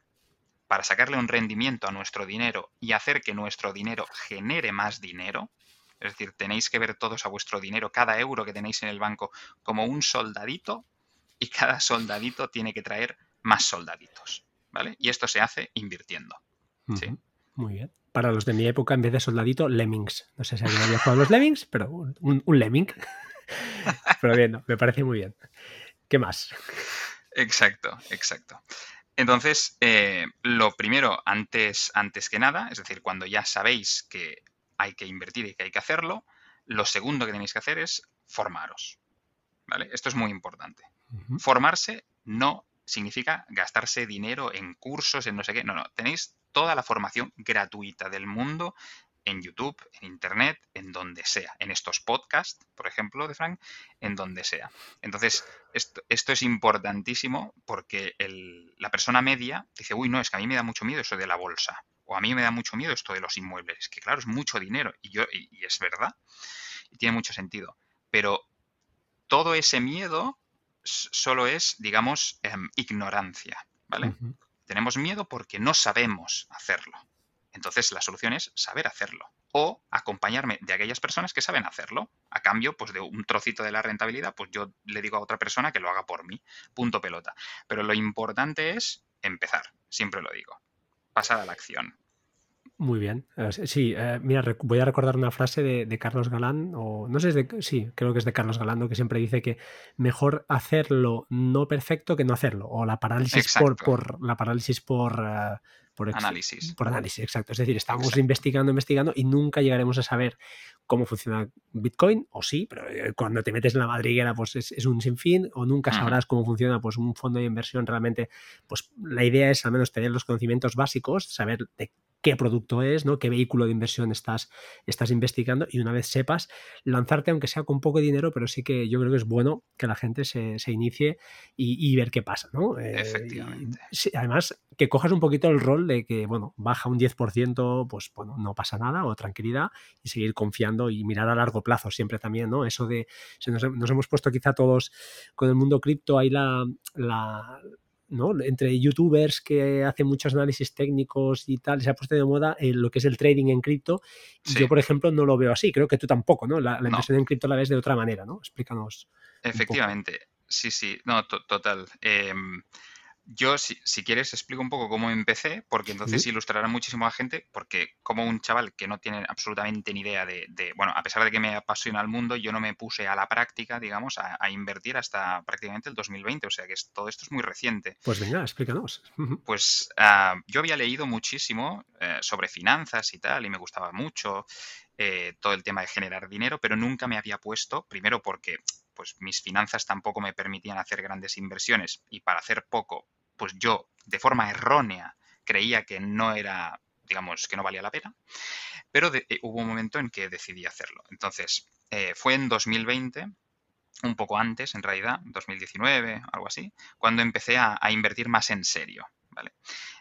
B: para sacarle un rendimiento a nuestro dinero y hacer que nuestro dinero genere más dinero. Es decir, tenéis que ver todos a vuestro dinero, cada euro que tenéis en el banco, como un soldadito y cada soldadito tiene que traer más soldaditos, ¿vale? Y esto se hace invirtiendo.
A: Muy bien. Para los de mi época, en vez de soldadito, lemmings. No sé si alguien había jugado los lemmings, pero un, lemming. pero bien, me parece muy bien. ¿Qué más?
B: Exacto, exacto. Entonces, eh, lo primero, antes, antes que nada, es decir, cuando ya sabéis que hay que invertir y que hay que hacerlo, lo segundo que tenéis que hacer es formaros. ¿Vale? Esto es muy importante. Formarse no significa gastarse dinero en cursos, en no sé qué. No, no, tenéis toda la formación gratuita del mundo en YouTube, en Internet, en donde sea, en estos podcasts, por ejemplo, de Frank, en donde sea. Entonces, esto, es importantísimo porque la persona media dice, uy, no, es que a mí me da mucho miedo eso de la bolsa, o a mí me da mucho miedo esto de los inmuebles, que claro, es mucho dinero, y, yo, y es verdad, y tiene mucho sentido, pero todo ese miedo solo es, digamos, em, ignorancia, ¿vale? Tenemos miedo porque no sabemos hacerlo. Entonces la solución es saber hacerlo o acompañarme de aquellas personas que saben hacerlo. A cambio, pues de un trocito de la rentabilidad, pues yo le digo a otra persona que lo haga por mí. Punto pelota. Pero lo importante es empezar, siempre lo digo. Pasar a la acción.
A: Muy bien. Eh, sí, eh, mira, voy a recordar una frase de, Carlos Galán, o no sé, es de, sí, creo que es de Carlos Galán, que siempre dice que mejor hacerlo no perfecto que no hacerlo, o la parálisis por, por, la parálisis por, eh, por
B: análisis.
A: Por análisis, exacto. Es decir, estamos investigando, investigando y nunca llegaremos a saber cómo funciona Bitcoin, o sí, pero cuando te metes en la madriguera, pues es, un sinfín, o nunca sabrás cómo funciona pues un fondo de inversión realmente. Pues la idea es al menos tener los conocimientos básicos, saber de qué producto es, ¿no? qué vehículo de inversión estás, estás investigando y una vez sepas, lanzarte aunque sea con poco dinero, pero sí que yo creo que es bueno que la gente se, inicie y, ver qué pasa. ¿no?
B: Eh, Efectivamente.
A: además, que cojas un poquito el rol de que, bueno, baja un 10%, pues bueno, no pasa nada o tranquilidad y seguir confiando y mirar a largo plazo siempre también, ¿no? Eso de, nos, nos hemos puesto quizá todos con el mundo cripto, ahí la, la entre youtubers que hacen muchos análisis técnicos y tal, se ha puesto de moda lo que es el trading en cripto. Yo, por ejemplo, no lo veo así. Creo que tú tampoco, ¿no? La, inversión en cripto la ves de otra manera, ¿no? Explícanos.
B: Efectivamente. Sí, sí. No, total. Eh, yo, si, quieres, explico un poco cómo empecé, porque entonces ilustrará muchísimo a la gente, porque como un chaval que no tiene absolutamente ni idea de, bueno, a pesar de que me apasiona el mundo, yo no me puse a la práctica, digamos, a, invertir hasta prácticamente el 2020, o sea que todo esto es muy reciente.
A: Pues venga, explícanos.
B: Pues ah, yo había leído muchísimo eh, sobre finanzas y tal, y me gustaba mucho eh, todo el tema de generar dinero, pero nunca me había puesto, primero porque pues mis finanzas tampoco me permitían hacer grandes inversiones y para hacer poco, pues yo de forma errónea creía que no era, digamos, que no valía la pena, pero eh, hubo un momento en que decidí hacerlo. Entonces, eh, fue en 2020, un poco antes, en realidad, 2019, algo así, cuando empecé a, invertir más en serio. ¿vale?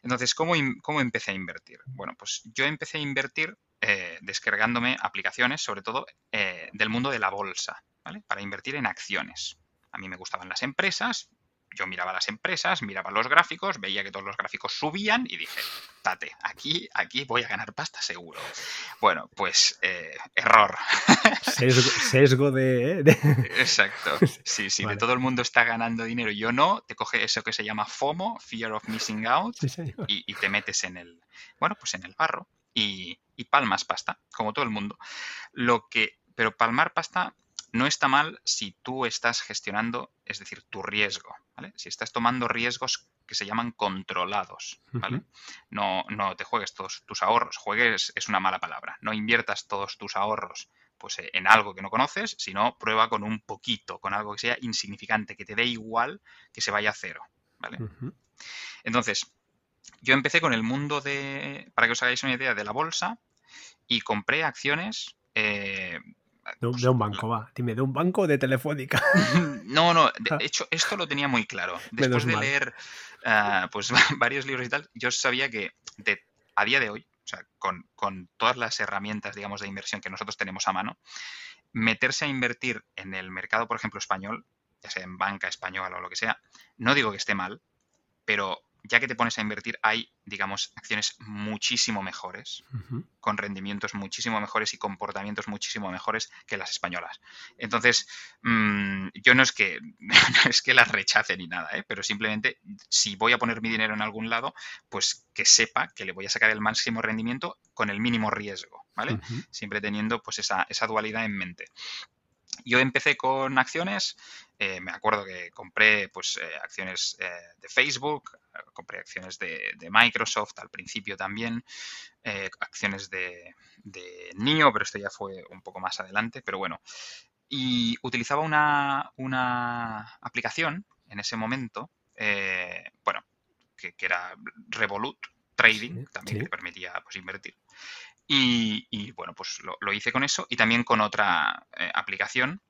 B: Entonces, ¿cómo, ¿cómo, empecé a invertir? Bueno, pues yo empecé a invertir eh, descargándome aplicaciones, sobre todo del mundo de la bolsa. Para invertir en acciones. A mí me gustaban las empresas, yo miraba las empresas, miraba los gráficos, veía que todos los gráficos subían y dije, tate, aquí, aquí voy a ganar pasta seguro. Bueno, pues eh, error.
A: Sesgo, de,
B: ¿eh? Exacto. Sí, sí, de todo el mundo está ganando dinero. Yo no, te coge eso que se llama FOMO, Fear of Missing Out, y, te metes en el, bueno, pues en el barro y, y palmas pasta, como todo el mundo. Lo que, pero palmar pasta no está mal si tú estás gestionando, es decir, tu riesgo, ¿vale? Si estás tomando riesgos que se llaman controlados, ¿vale? No, no te juegues todos tus ahorros, juegues es una mala palabra, no inviertas todos tus ahorros pues eh, en algo que no conoces, sino prueba con un poquito, con algo que sea insignificante, que te dé igual que se vaya a cero, ¿vale? Entonces, yo empecé con el mundo de, para que os hagáis una idea, de la bolsa y compré acciones eh,
A: de un, banco, va. Dime, ¿de un banco o de Telefónica?
B: No, no, de ah. hecho, esto lo tenía muy claro. Después de leer ah, pues varios libros y tal, yo sabía que a día de hoy, o sea, con, con, todas las herramientas, digamos, de inversión que nosotros tenemos a mano, meterse a invertir en el mercado, por ejemplo, español, ya sea en banca española o lo que sea, no digo que esté mal, pero ya que te pones a invertir, hay, digamos, acciones muchísimo mejores, con rendimientos muchísimo mejores y comportamientos muchísimo mejores que las españolas. Entonces, mm, yo no es que no es que las rechace ni nada, ¿eh? pero simplemente si voy a poner mi dinero en algún lado, pues que sepa que le voy a sacar el máximo rendimiento con el mínimo riesgo, ¿vale? Siempre teniendo pues esa, esa dualidad en mente. Yo empecé con acciones, eh, me acuerdo que compré pues, eh, acciones eh, de Facebook, compré acciones de, Microsoft al principio también, acciones de, de, NIO, pero esto ya fue un poco más adelante, pero bueno. Y utilizaba una, aplicación en ese momento, bueno, que, era Revolut Trading, también que permitía pues, invertir. Y, bueno, pues lo, hice con eso y también con otra eh, aplicación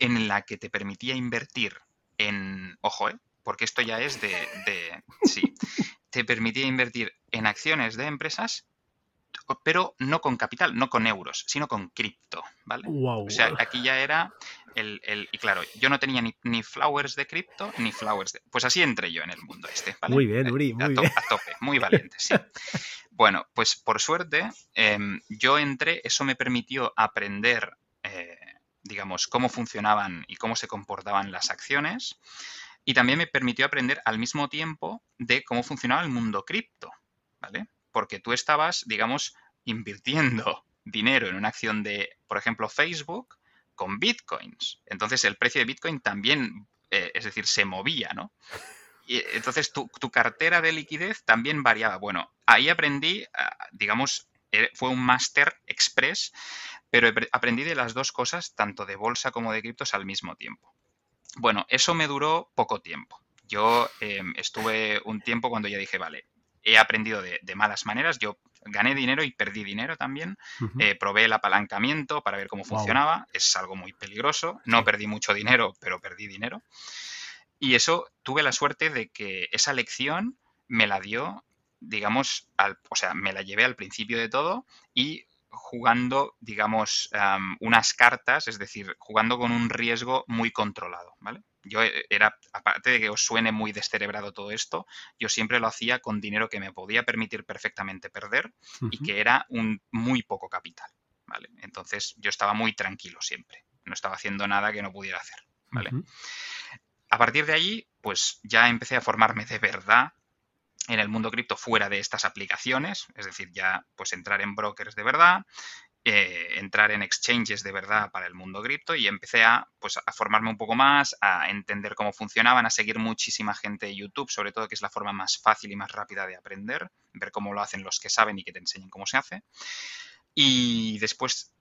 B: en la que te permitía invertir en, ojo, eh, porque esto ya es de, de, sí, te permitía invertir en acciones de empresas, pero no con capital, no con euros, sino con cripto, ¿vale? o sea, aquí ya era el, el, y claro, yo no tenía ni, flowers de cripto ni flowers de, pues así entré yo en el mundo este, ¿vale?
A: Muy bien, Uri, muy
B: a,
A: bien.
B: a tope, muy valiente, sí. Bueno, pues por suerte em, yo entré, eso me permitió aprender, eh, digamos, cómo funcionaban y cómo se comportaban las acciones y también me permitió aprender al mismo tiempo de cómo funcionaba el mundo cripto, ¿vale? porque tú estabas, digamos, invirtiendo dinero en una acción de, por ejemplo, Facebook con bitcoins. Entonces el precio de bitcoin también, eh, es decir, se movía, ¿no? Y entonces tu, cartera de liquidez también variaba. Bueno, ahí aprendí, ah, digamos, eh, fue un máster express, pero aprendí de las dos cosas, tanto de bolsa como de criptos al mismo tiempo. Bueno, eso me duró poco tiempo. Yo em, estuve un tiempo cuando ya dije, vale, he aprendido de, malas maneras. Yo gané dinero y perdí dinero también. Eh, probé el apalancamiento para ver cómo funcionaba. Es algo muy peligroso. No perdí mucho dinero, pero perdí dinero. Y eso tuve la suerte de que esa lección me la dio, digamos, al, o sea, me la llevé al principio de todo y jugando, digamos, unas cartas, es decir, jugando con un riesgo muy controlado, ¿vale? Yo eh, era, aparte de que os suene muy descerebrado todo esto, yo siempre lo hacía con dinero que me podía permitir perfectamente perder y que era un muy poco capital, ¿vale? Entonces yo estaba muy tranquilo siempre, no estaba haciendo nada que no pudiera hacer, ¿vale? A partir de ahí, pues ya empecé a formarme de verdad en el mundo cripto fuera de estas aplicaciones, es decir, ya pues entrar en brokers de verdad, eh, entrar en exchanges de verdad para el mundo cripto y empecé a, pues, a formarme un poco más, a entender cómo funcionaban, a seguir muchísima gente de YouTube, sobre todo que es la forma más fácil y más rápida de aprender, ver cómo lo hacen los que saben y que te enseñen cómo se hace. Y después,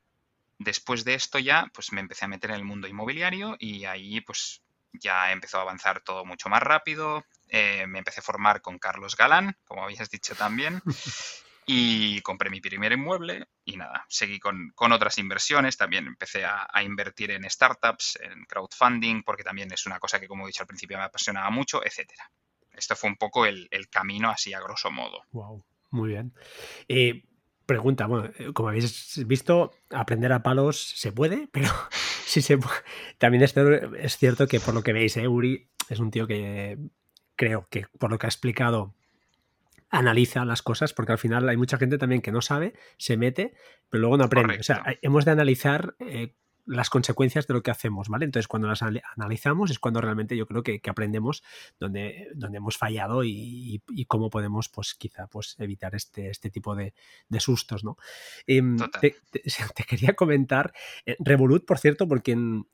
B: después de esto ya, pues me empecé a meter en el mundo inmobiliario y ahí pues ya empezó a avanzar todo mucho más rápido. Eh, me empecé a formar con Carlos Galán, como habías dicho también. y compré mi primer inmueble y nada, seguí con, otras inversiones, también empecé a, invertir en startups, en crowdfunding, porque también es una cosa que, como he dicho al principio, me apasionaba mucho, etcétera. Esto fue un poco el, camino así a grosso modo.
A: Wow, muy bien. Eh, pregunta, bueno, eh, como habéis visto, aprender a palos se puede, pero sí se También es, es cierto que por lo que veis, eh, Uri es un tío que creo que por lo que ha explicado analiza las cosas, porque al final hay mucha gente también que no sabe, se mete, pero luego no aprende. O sea, hemos de analizar eh, las consecuencias de lo que hacemos, ¿vale? Entonces, cuando las analizamos es cuando realmente yo creo que, aprendemos donde, donde hemos fallado y, cómo podemos, pues quizá, pues evitar este, este tipo de, sustos, ¿no? Em, te, quería comentar, eh, Revolut, por cierto, porque en,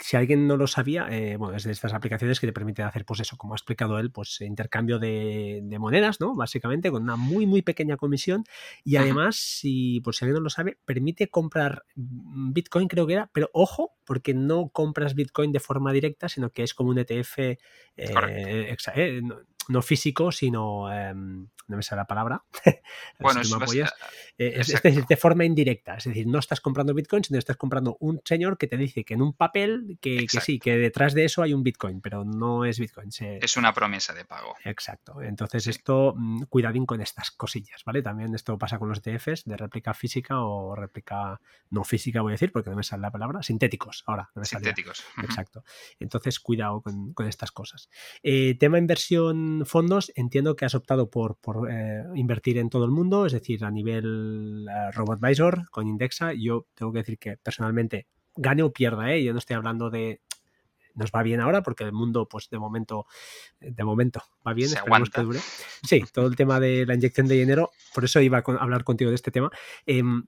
A: si alguien no lo sabía, eh, bueno, es de estas aplicaciones que te permiten hacer, pues eso, como ha explicado él, pues intercambio de, monedas, ¿no? Básicamente, con una muy, muy pequeña comisión. Y además, si, por si alguien no lo sabe, permite comprar Bitcoin, creo que era, pero ojo, porque no compras Bitcoin de forma directa, sino que es como un ETF eh, eh, no, físico, sino em, no me sale la palabra. bueno, eh, es, de forma indirecta. Es decir, no estás comprando Bitcoin, sino estás comprando un señor que te dice que en un papel que, sí, que detrás de eso hay un Bitcoin, pero no es Bitcoin.
B: Es una promesa de pago.
A: Exacto. Entonces, esto, mm, cuidadín con estas cosillas, ¿vale? También esto pasa con los ETFs de réplica física o réplica no física, voy a decir, porque no me sale la palabra, sintéticos. Ahora,
B: Sintéticos.
A: Exacto. Entonces, cuidado con, estas cosas. Eh, tema inversión fondos, entiendo que has optado por eh, invertir en todo el mundo, es decir, a nivel uh, RoboAdvisor con Indexa. Yo tengo que decir que personalmente gane o pierda, ¿eh? yo no estoy hablando de nos va bien ahora porque el mundo, pues de momento, de momento va bien, esperemos que dure. Sí, todo el tema de la inyección de dinero, por eso iba a hablar contigo de este tema. Em,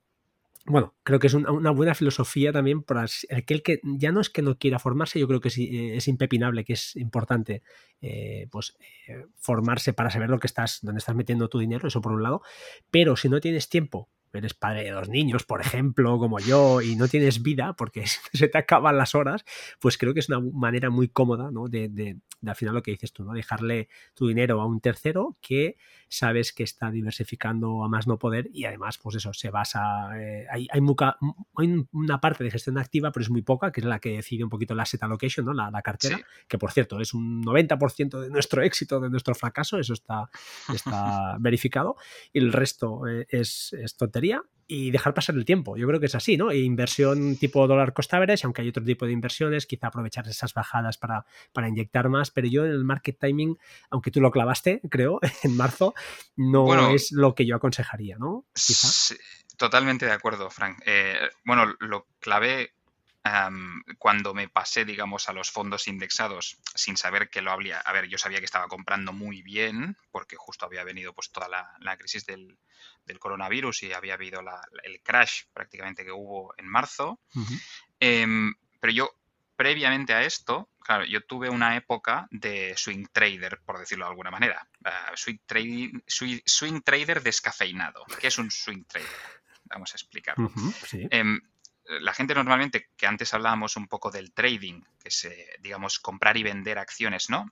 A: bueno, creo que es una, buena filosofía también para aquel que ya no es que no quiera formarse, yo creo que eh, es impepinable, que es importante eh, pues, eh, formarse para saber lo que estás, dónde estás metiendo tu dinero, eso por un lado, pero si no tienes tiempo eres padre de dos niños, por ejemplo, como yo, y no tienes vida porque se te acaban las horas, pues creo que es una manera muy cómoda, ¿no? De, de, al final lo que dices tú, ¿no? Dejarle tu dinero a un tercero que sabes que está diversificando a más no poder y además, pues eso, se basa, eh, hay, hay, una parte de gestión activa, pero es muy poca, que es la que decide un poquito la asset allocation, ¿no? La, la cartera, que por cierto es un 90% de nuestro éxito, de nuestro fracaso, eso está, está verificado, y el resto eh, es, es y dejar pasar el tiempo. Yo creo que es así, ¿no? Inversión tipo dólar cost average, aunque hay otro tipo de inversiones, quizá aprovechar esas bajadas para, para inyectar más, pero yo en el market timing, aunque tú lo clavaste, creo, en marzo, no es lo que yo aconsejaría, ¿no?
B: totalmente de acuerdo, Frank. Eh, bueno, lo clavé cuando me pasé, digamos, a los fondos indexados sin saber que lo había, a ver, yo sabía que estaba comprando muy bien porque justo había venido pues toda la, crisis del, coronavirus y había habido el crash prácticamente que hubo en marzo. Em, pero yo, previamente a esto, claro, yo tuve una época de swing trader, por decirlo de alguna manera. Uh, swing, trading, swing, trader descafeinado. ¿Qué es un swing trader? Vamos a explicarlo. Em, la gente normalmente, que antes hablábamos un poco del trading, que es, digamos, comprar y vender acciones, ¿no?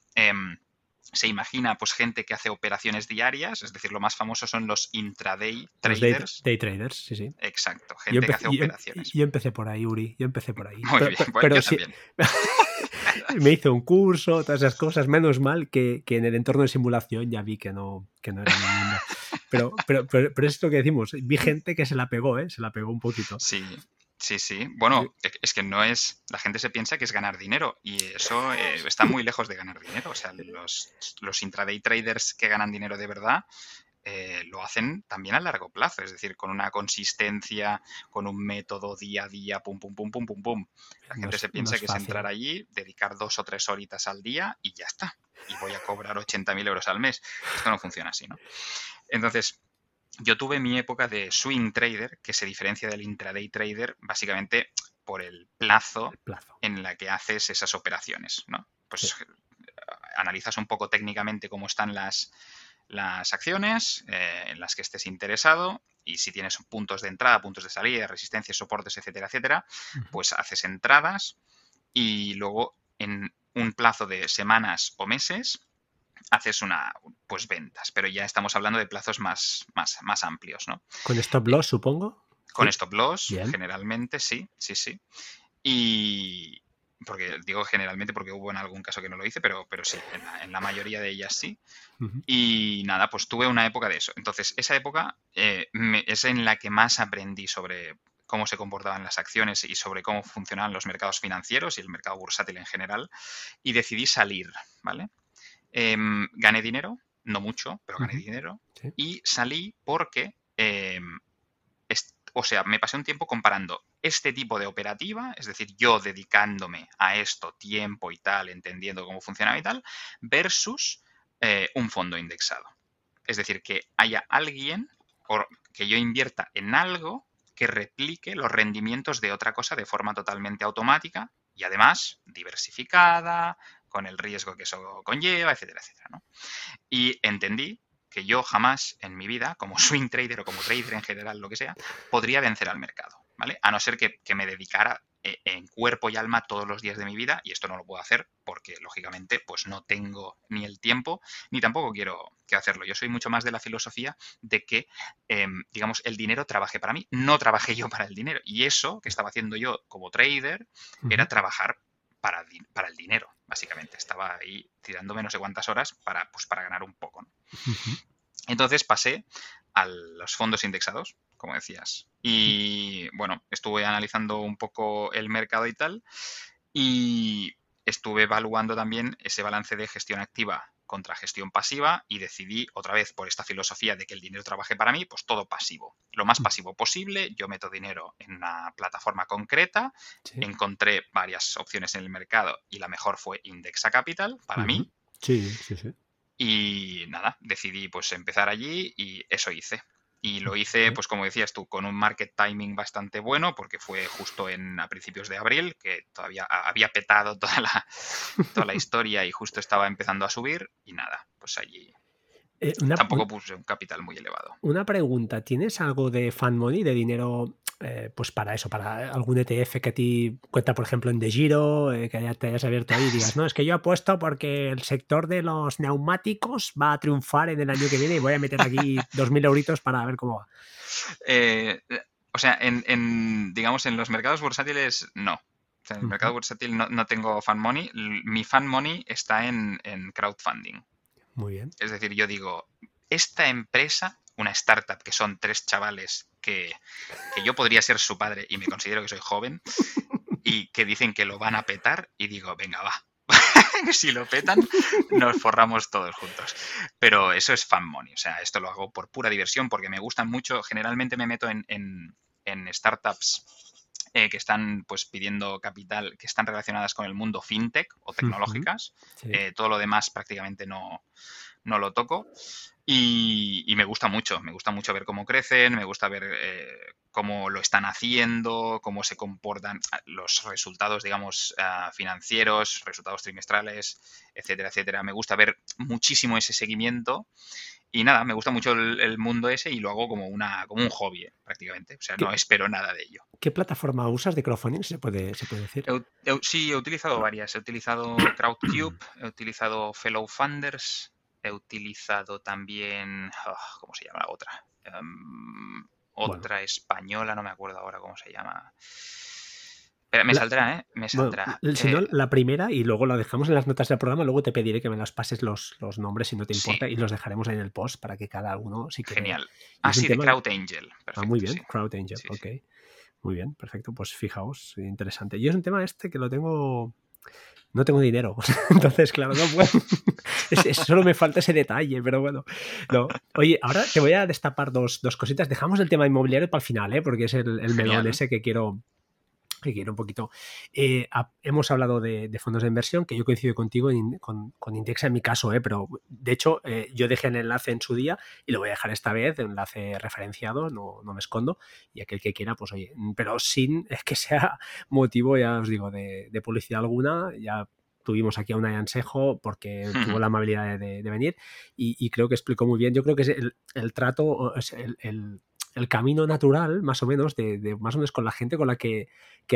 B: Em, se imagina pues gente que hace operaciones diarias, es decir, lo más famoso son los intraday traders.
A: day, traders, sí, sí.
B: Exacto, gente que hace operaciones.
A: Yo, empecé por ahí, Uri, yo empecé por ahí.
B: Muy bien, pero, yo también.
A: me hice un curso, todas esas cosas, menos mal que, en el entorno de simulación ya vi que no, que no era mi Pero, pero, pero, pero, es lo que decimos, vi gente que se la pegó, ¿eh? se la pegó un poquito.
B: Sí, Sí, sí. Bueno, es que no es. La gente se piensa que es ganar dinero y eso eh, está muy lejos de ganar dinero. O sea, los, los intraday traders que ganan dinero de verdad eh, lo hacen también a largo plazo, es decir, con una consistencia, con un método día a día, pum, pum, pum, pum, pum, pum. La gente se piensa que es entrar allí, dedicar dos o tres horitas al día y ya está. Y voy a cobrar 80.000 euros al mes. Esto no funciona así, ¿no? Entonces, yo tuve mi época de swing trader, que se diferencia del intraday trader básicamente por el plazo, en la que haces esas operaciones, ¿no? Pues eh, analizas un poco técnicamente cómo están las, las acciones eh, en las que estés interesado y si tienes puntos de entrada, puntos de salida, resistencias, soportes, etcétera, etcétera, pues haces entradas y luego en un plazo de semanas o meses haces una, pues ventas, pero ya estamos hablando de plazos más, más, más amplios, ¿no?
A: ¿Con stop loss, supongo?
B: Con stop loss, generalmente, sí, sí, sí. Y porque digo generalmente porque hubo en algún caso que no lo hice, pero, pero sí, en la, mayoría de ellas sí. Y nada, pues tuve una época de eso. Entonces, esa época eh, es en la que más aprendí sobre cómo se comportaban las acciones y sobre cómo funcionaban los mercados financieros y el mercado bursátil en general. Y decidí salir, ¿vale? Em, gané dinero, no mucho, pero gané dinero. Y salí porque, em, o sea, me pasé un tiempo comparando este tipo de operativa, es decir, yo dedicándome a esto tiempo y tal, entendiendo cómo funcionaba y tal, versus eh, un fondo indexado. Es decir, que haya alguien o que yo invierta en algo que replique los rendimientos de otra cosa de forma totalmente automática y además diversificada, con el riesgo que eso conlleva, etcétera, etcétera. ¿no? Y entendí que yo jamás en mi vida, como swing trader o como trader en general, lo que sea, podría vencer al mercado, ¿vale? A no ser que, me dedicara eh, en cuerpo y alma todos los días de mi vida y esto no lo puedo hacer porque lógicamente pues no tengo ni el tiempo ni tampoco quiero que hacerlo. Yo soy mucho más de la filosofía de que em, digamos el dinero trabaje para mí, no trabajé yo para el dinero y eso que estaba haciendo yo como trader era trabajar para, para el dinero, básicamente. Estaba ahí tirándome no sé cuántas horas para, pues, para ganar un poco. Entonces pasé a los fondos indexados, como decías. Y bueno, estuve analizando un poco el mercado y tal. Y estuve evaluando también ese balance de gestión activa contra gestión pasiva y decidí otra vez por esta filosofía de que el dinero trabaje para mí, pues todo pasivo. Lo más mm. pasivo posible, yo meto dinero en una plataforma concreta, encontré varias opciones en el mercado y la mejor fue Indexa Capital para mí.
A: Sí, sí, sí.
B: Y nada, decidí pues empezar allí y eso hice. Y lo hice, pues como decías tú, con un market timing bastante bueno, porque fue justo en, a principios de abril, que todavía había petado toda la, toda la historia y justo estaba empezando a subir. Y nada, pues allí eh, tampoco puse un capital muy elevado.
A: Una pregunta, ¿tienes algo de fan money, de dinero eh, pues para eso, para algún ETF que a ti cuenta, por ejemplo, en De Giro, eh, que ya te hayas abierto ahí y digas, no, es que yo apuesto porque el sector de los neumáticos va a triunfar en el año que viene y voy a meter aquí 2.000 euritos para ver cómo va.
B: Eh, o sea, en, digamos, en los mercados bursátiles, no. en el mercado bursátil no, tengo fan money. Mi fan money está en, en crowdfunding.
A: Muy bien.
B: Es decir, yo digo, esta empresa una startup que son tres chavales que, yo podría ser su padre y me considero que soy joven y que dicen que lo van a petar y digo, venga, va. si lo petan, nos forramos todos juntos. Pero eso es fan money. O sea, esto lo hago por pura diversión porque me gustan mucho. Generalmente me meto en, en, startups eh, que están pues pidiendo capital, que están relacionadas con el mundo fintech o tecnológicas. Eh, todo lo demás prácticamente no, no lo toco. Y, me gusta mucho, me gusta mucho ver cómo crecen, me gusta ver eh, cómo lo están haciendo, cómo se comportan ah, los resultados, digamos, ah, financieros, resultados trimestrales, etcétera, etcétera. Me gusta ver muchísimo ese seguimiento y nada, me gusta mucho el, mundo ese y lo hago como, una, como un hobby, eh, prácticamente. O sea, no espero nada de ello.
A: ¿Qué plataforma usas de crowdfunding? ¿Se puede, se puede decir?
B: sí, he utilizado varias. He utilizado Crowdcube, he utilizado Fellow Funders, he utilizado también, ah, ¿cómo se llama la otra? Em, otra española, no me acuerdo ahora cómo se llama. Pero me saldrá, ¿eh? Me saldrá.
A: si no, eh, la primera y luego la dejamos en las notas del programa, luego te pediré que me las pases los, los nombres si no te importa y los dejaremos ahí en el post para que cada uno
B: Genial. Ah, sí, de Crowd Angel.
A: ah, muy bien, Crowd Angel, ok. Muy bien, perfecto. Pues fijaos, interesante. Yo es un tema este que lo tengo no tengo dinero. Entonces, claro, no puedo. solo me falta ese detalle, pero bueno. No. Oye, ahora te voy a destapar dos, dos cositas. Dejamos el tema inmobiliario para el final, ¿eh? porque es el, el melón ese que quiero, que quiero un poquito. Eh, hemos hablado de, fondos de inversión, que yo coincido contigo con, con, Indexa en mi caso, eh, pero de hecho eh, yo dejé el enlace en su día y lo voy a dejar esta vez, enlace referenciado, no, no me escondo, y aquel que quiera, pues oye, pero sin que sea motivo, ya os digo, de, publicidad alguna, ya tuvimos aquí a una Ansejo porque tuvo la amabilidad de, venir y, creo que explicó muy bien. Yo creo que es el, el trato, el, el camino natural, más o menos, de, más o menos con la gente con la que,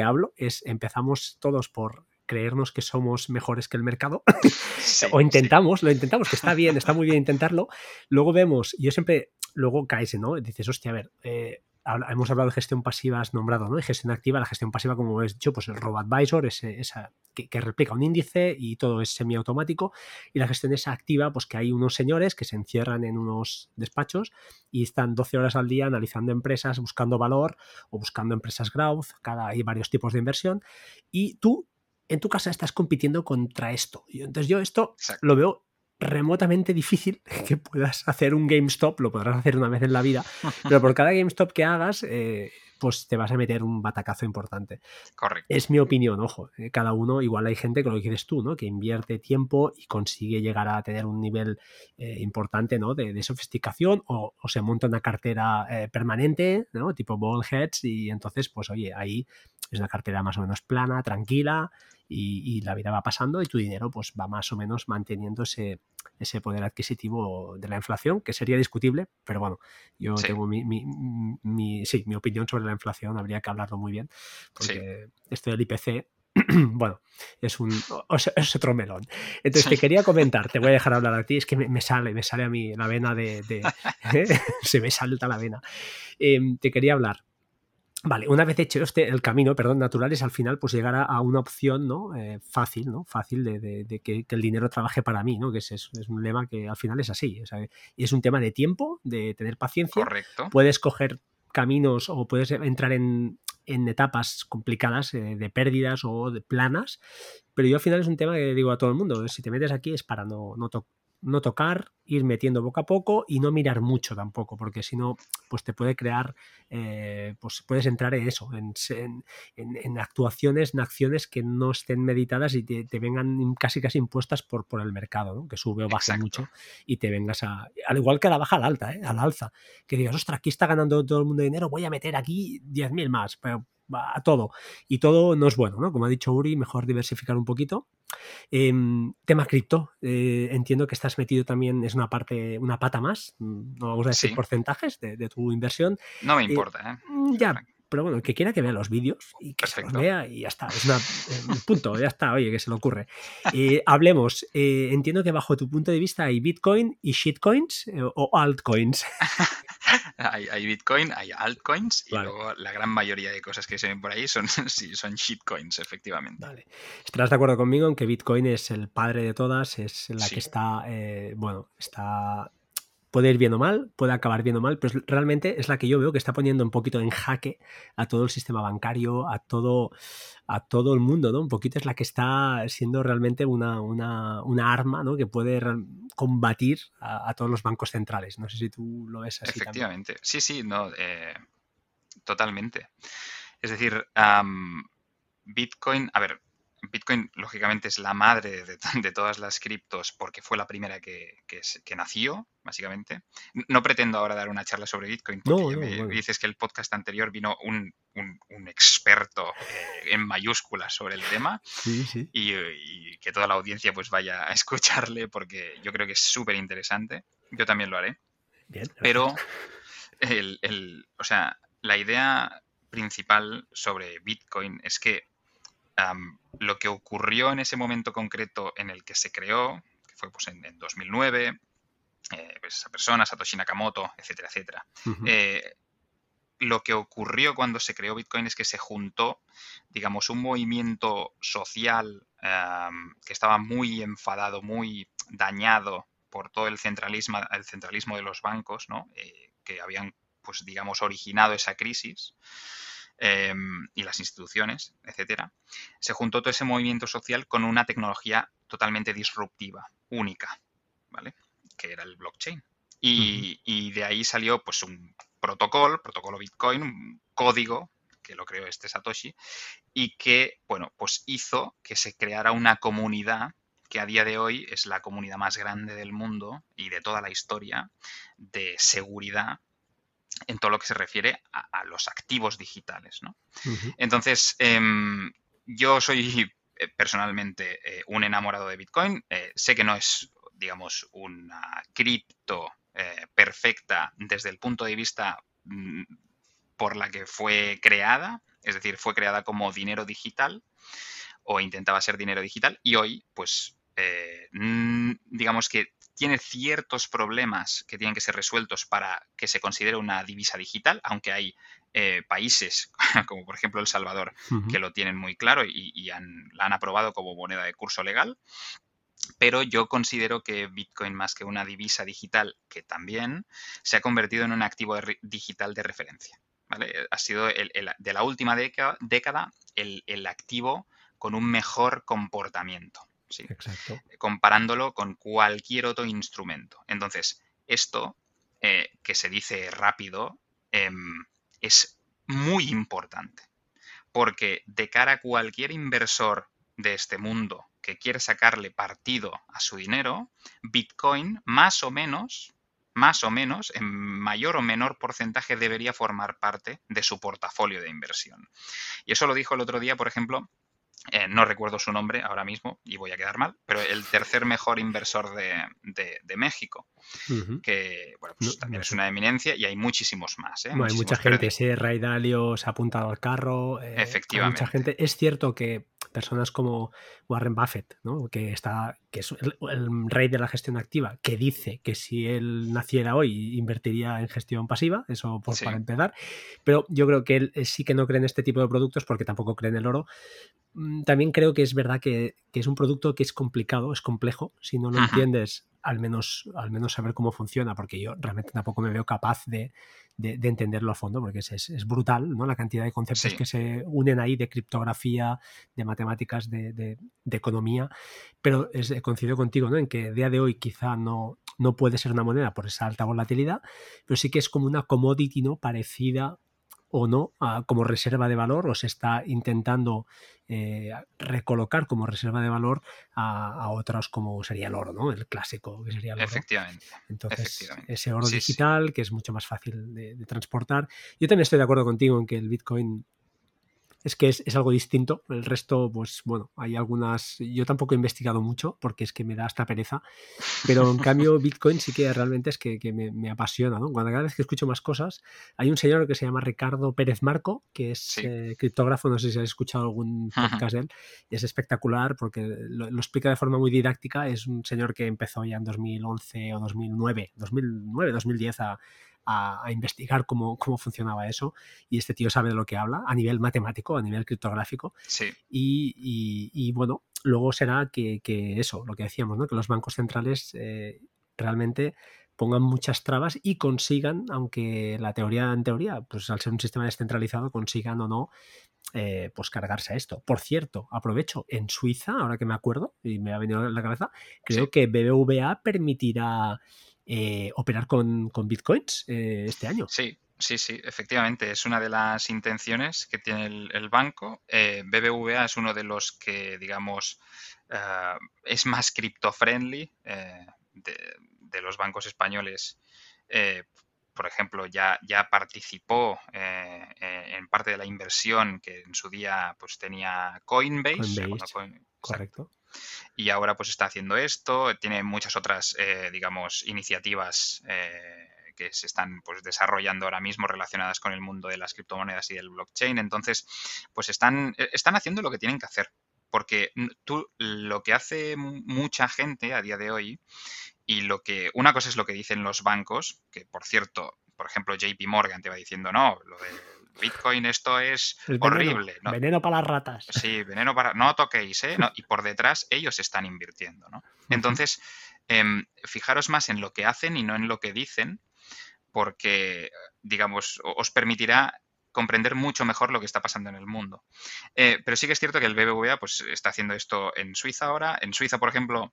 A: hablo, es empezamos todos por creernos que somos mejores que el mercado o intentamos, lo intentamos, que está bien, está muy bien intentarlo, luego vemos, yo siempre, luego caes, ¿no? Dices, hostia, a ver, eh, hemos hablado de gestión pasiva, has nombrado, ¿no? Y gestión activa, la gestión pasiva, como he dicho, pues el RoboAdvisor, ese, esa, que, replica un índice y todo es semiautomático. Y la gestión esa activa, pues que hay unos señores que se encierran en unos despachos y están 12 horas al día analizando empresas, buscando valor o buscando empresas growth, cada hay varios tipos de inversión. Y tú, en tu casa, estás compitiendo contra esto. Y entonces yo esto lo veo remotamente difícil que puedas hacer un GameStop, lo podrás hacer una vez en la vida, pero por cada GameStop que hagas, eh, pues te vas a meter un batacazo importante.
B: Correcto.
A: Es mi opinión, ojo, eh, cada uno, igual hay gente, con lo que dices tú, ¿no? Que invierte tiempo y consigue llegar a tener un nivel eh, importante, ¿no? De, sofisticación o, se monta una cartera permanente, ¿no? Tipo Ballheads y entonces, pues oye, ahí es una cartera más o menos plana, tranquila, y, la vida va pasando y tu dinero pues va más o menos manteniendo ese, ese poder adquisitivo de la inflación, que sería discutible, pero bueno, yo tengo mi, mi, mi, sí, mi opinión sobre la inflación, habría que hablarlo muy bien, porque esto del IPC bueno, es un es otro melón. Entonces te quería comentar, te voy a dejar hablar a ti, es que me, sale, me sale a mí la vena de, se me salta la vena. Em, te quería hablar Vale, una vez hecho este, el camino, perdón, natural es al final pues llegar a, una opción ¿no? Eh, fácil, ¿no? Fácil de, que, el dinero trabaje para mí, ¿no? Que es, es, un lema que al final es así. Y es un tema de tiempo, de tener paciencia.
B: Correcto.
A: Puedes coger caminos o puedes entrar en, etapas complicadas eh, de pérdidas o de planas, pero yo al final es un tema que digo a todo el mundo, si te metes aquí es para no, no, no tocar, ir metiendo poco a poco y no mirar mucho tampoco, porque si no, pues te puede crear, eh, pues puedes entrar en eso, en, en, actuaciones, en acciones que no estén meditadas y te, vengan casi casi impuestas por, por el mercado, que sube o baja mucho y te vengas a, al igual que a la baja al alta, ¿eh? al alza, que digas, ostras, aquí está ganando todo el mundo dinero, voy a meter aquí 10.000 más, pero a todo. Y todo no es bueno, ¿no? Como ha dicho Uri, mejor diversificar un poquito. Em, tema cripto, eh, entiendo que estás metido también, es una parte, una pata más, mm, no vamos a decir porcentajes de, tu inversión.
B: No me eh, importa, ¿eh?
A: Mm, ya, pero bueno, el que quiera que vea los vídeos y que se los vea y ya está. Es una, un punto, ya está, oye, que se le ocurre. hablemos, entiendo que bajo tu punto de vista hay Bitcoin y shitcoins o altcoins.
B: hay, Bitcoin, hay altcoins y luego la gran mayoría de cosas que se ven por ahí son, son shitcoins, efectivamente.
A: Vale. ¿Estarás de acuerdo conmigo en que Bitcoin es el padre de todas? Es la que está, eh, bueno, está puede ir bien o mal, puede acabar bien o mal, pero realmente es la que yo veo que está poniendo un poquito en jaque a todo el sistema bancario, a todo, a todo el mundo, ¿no? Un poquito es la que está siendo realmente una, una, arma, ¿no? Que puede combatir a, todos los bancos centrales. No sé si tú lo ves así.
B: Efectivamente, sí, sí, no, eh, totalmente. Es decir, Bitcoin, a ver, Bitcoin lógicamente es la madre de, todas las criptos porque fue la primera que, nació, básicamente. No pretendo ahora dar una charla sobre Bitcoin porque me dices que el podcast anterior vino un, experto eh, en mayúsculas sobre el tema Y, que toda la audiencia pues vaya a escucharle porque yo creo que es súper interesante. Yo también lo haré. Pero el, o sea, la idea principal sobre Bitcoin es que lo que ocurrió en ese momento concreto en el que se creó, que fue pues, en, 2009, eh, pues, esa persona, Satoshi Nakamoto, etcétera, etcétera. Eh, lo que ocurrió cuando se creó Bitcoin es que se juntó, digamos, un movimiento social que estaba muy enfadado, muy dañado por todo el centralismo, el centralismo de los bancos, ¿no? Eh, que habían, pues, digamos, originado esa crisis. Em, y las instituciones, etcétera, se juntó todo ese movimiento social con una tecnología totalmente disruptiva, única, ¿vale? Que era el blockchain. Y, de ahí salió pues un protocolo, protocolo Bitcoin, un código que lo creó este Satoshi, y que, bueno, pues hizo que se creara una comunidad que a día de hoy es la comunidad más grande del mundo y de toda la historia de seguridad en todo lo que se refiere a, los activos digitales. ¿no? Entonces, em, yo soy eh, personalmente eh, un enamorado de Bitcoin. Eh, sé que no es, digamos, una cripto perfecta desde el punto de vista mm, por la que fue creada, es decir, fue creada como dinero digital o intentaba ser dinero digital y hoy, pues, digamos que tiene ciertos problemas que tienen que ser resueltos para que se considere una divisa digital, aunque hay eh, países, como por ejemplo El Salvador, que lo tienen muy claro y, la han aprobado como moneda de curso legal. Pero yo considero que Bitcoin, más que una divisa digital, que también, se ha convertido en un activo digital de referencia. Ha sido de la última década, década el activo con un mejor comportamiento.
A: Exacto.
B: Eh, comparándolo con cualquier otro instrumento. Entonces, esto, eh, que se dice rápido, em, es muy importante, porque de cara a cualquier inversor de este mundo que quiere sacarle partido a su dinero, Bitcoin más o menos, más o menos, en mayor o menor porcentaje debería formar parte de su portafolio de inversión. Y eso lo dijo el otro día, por ejemplo, eh, no recuerdo su nombre ahora mismo y voy a quedar mal, pero el tercer mejor inversor de, México, que bueno, pues también es una eminencia y hay muchísimos más. ¿eh?
A: hay mucha gente, ese Ray Dalio se ha apuntado al carro.
B: Eh, Efectivamente.
A: Mucha gente. Es cierto que personas como Warren Buffett, ¿no? que, está, que es el, rey de la gestión activa, que dice que si él naciera hoy invertiría en gestión pasiva, eso por, para empezar, pero yo creo que él sí que no cree en este tipo de productos porque tampoco cree en el oro, Mm, también creo que es verdad que, es un producto que es complicado, es complejo. Si no lo entiendes, al menos, al menos saber cómo funciona, porque yo realmente tampoco me veo capaz de, entenderlo a fondo, porque es, brutal ¿no? la cantidad de conceptos que se unen ahí de criptografía, de matemáticas, de, economía. Pero es, coincido contigo ¿no? en que a día de hoy quizá no, no puede ser una moneda por esa alta volatilidad, pero sí que es como una commodity ¿no? parecida o no como reserva de valor o se está intentando eh, recolocar como reserva de valor a, otros como sería el oro, ¿no? El clásico que sería el oro.
B: Efectivamente.
A: Entonces, ese oro digital que es mucho más fácil de, de, transportar. Yo también estoy de acuerdo contigo en que el Bitcoin es que es, algo distinto. El resto, pues bueno, hay algunas. Yo tampoco he investigado mucho porque es que me da hasta pereza. Pero en cambio, Bitcoin sí que realmente es que, me, apasiona. ¿no? Cuando cada vez que escucho más cosas, hay un señor que se llama Ricardo Pérez Marco, que es eh, criptógrafo. No sé si has escuchado algún podcast de él. Y es espectacular porque lo, lo, explica de forma muy didáctica. Es un señor que empezó ya en 2011 o 2009, 2009, 2010 a a, investigar cómo, cómo, funcionaba eso. Y este tío sabe de lo que habla a nivel matemático, a nivel criptográfico.
B: Sí.
A: Y, bueno, luego será que, eso, lo que decíamos, ¿no? que los bancos centrales eh, realmente pongan muchas trabas y consigan, aunque la teoría en teoría, pues al ser un sistema descentralizado, consigan o no eh, pues cargarse a esto. Por cierto, aprovecho, en Suiza, ahora que me acuerdo y me ha venido en la cabeza, creo que BBVA permitirá eh, operar con, bitcoins eh, este año.
B: Sí, Sí, sí, efectivamente, es una de las intenciones que tiene el, banco. Eh, BBVA es uno de los que, digamos, eh, es más cripto-friendly de, los bancos españoles. Por ejemplo, ya, ya participó en parte de la inversión que en su día pues tenía Coinbase.
A: correcto.
B: Y ahora pues está haciendo esto, tiene muchas otras, digamos, iniciativas que se están pues, desarrollando ahora mismo relacionadas con el mundo de las criptomonedas y del blockchain. Entonces, pues están, eh, están haciendo lo que tienen que hacer. Porque tú lo que hace mucha gente a día de hoy, y lo que, una cosa es lo que dicen los bancos, que por cierto, por ejemplo, JP Morgan te va diciendo, no, lo del Bitcoin esto es horrible.
A: Veneno, veneno para las ratas.
B: Sí, veneno para... No toquéis, ¿eh? y por detrás ellos están invirtiendo, ¿no? Entonces, em, fijaros más en lo que hacen y no en lo que dicen, porque, digamos, os permitirá comprender mucho mejor lo que está pasando en el mundo. Eh, pero sí que es cierto que el BBVA pues, está haciendo esto en Suiza ahora. En Suiza, por ejemplo,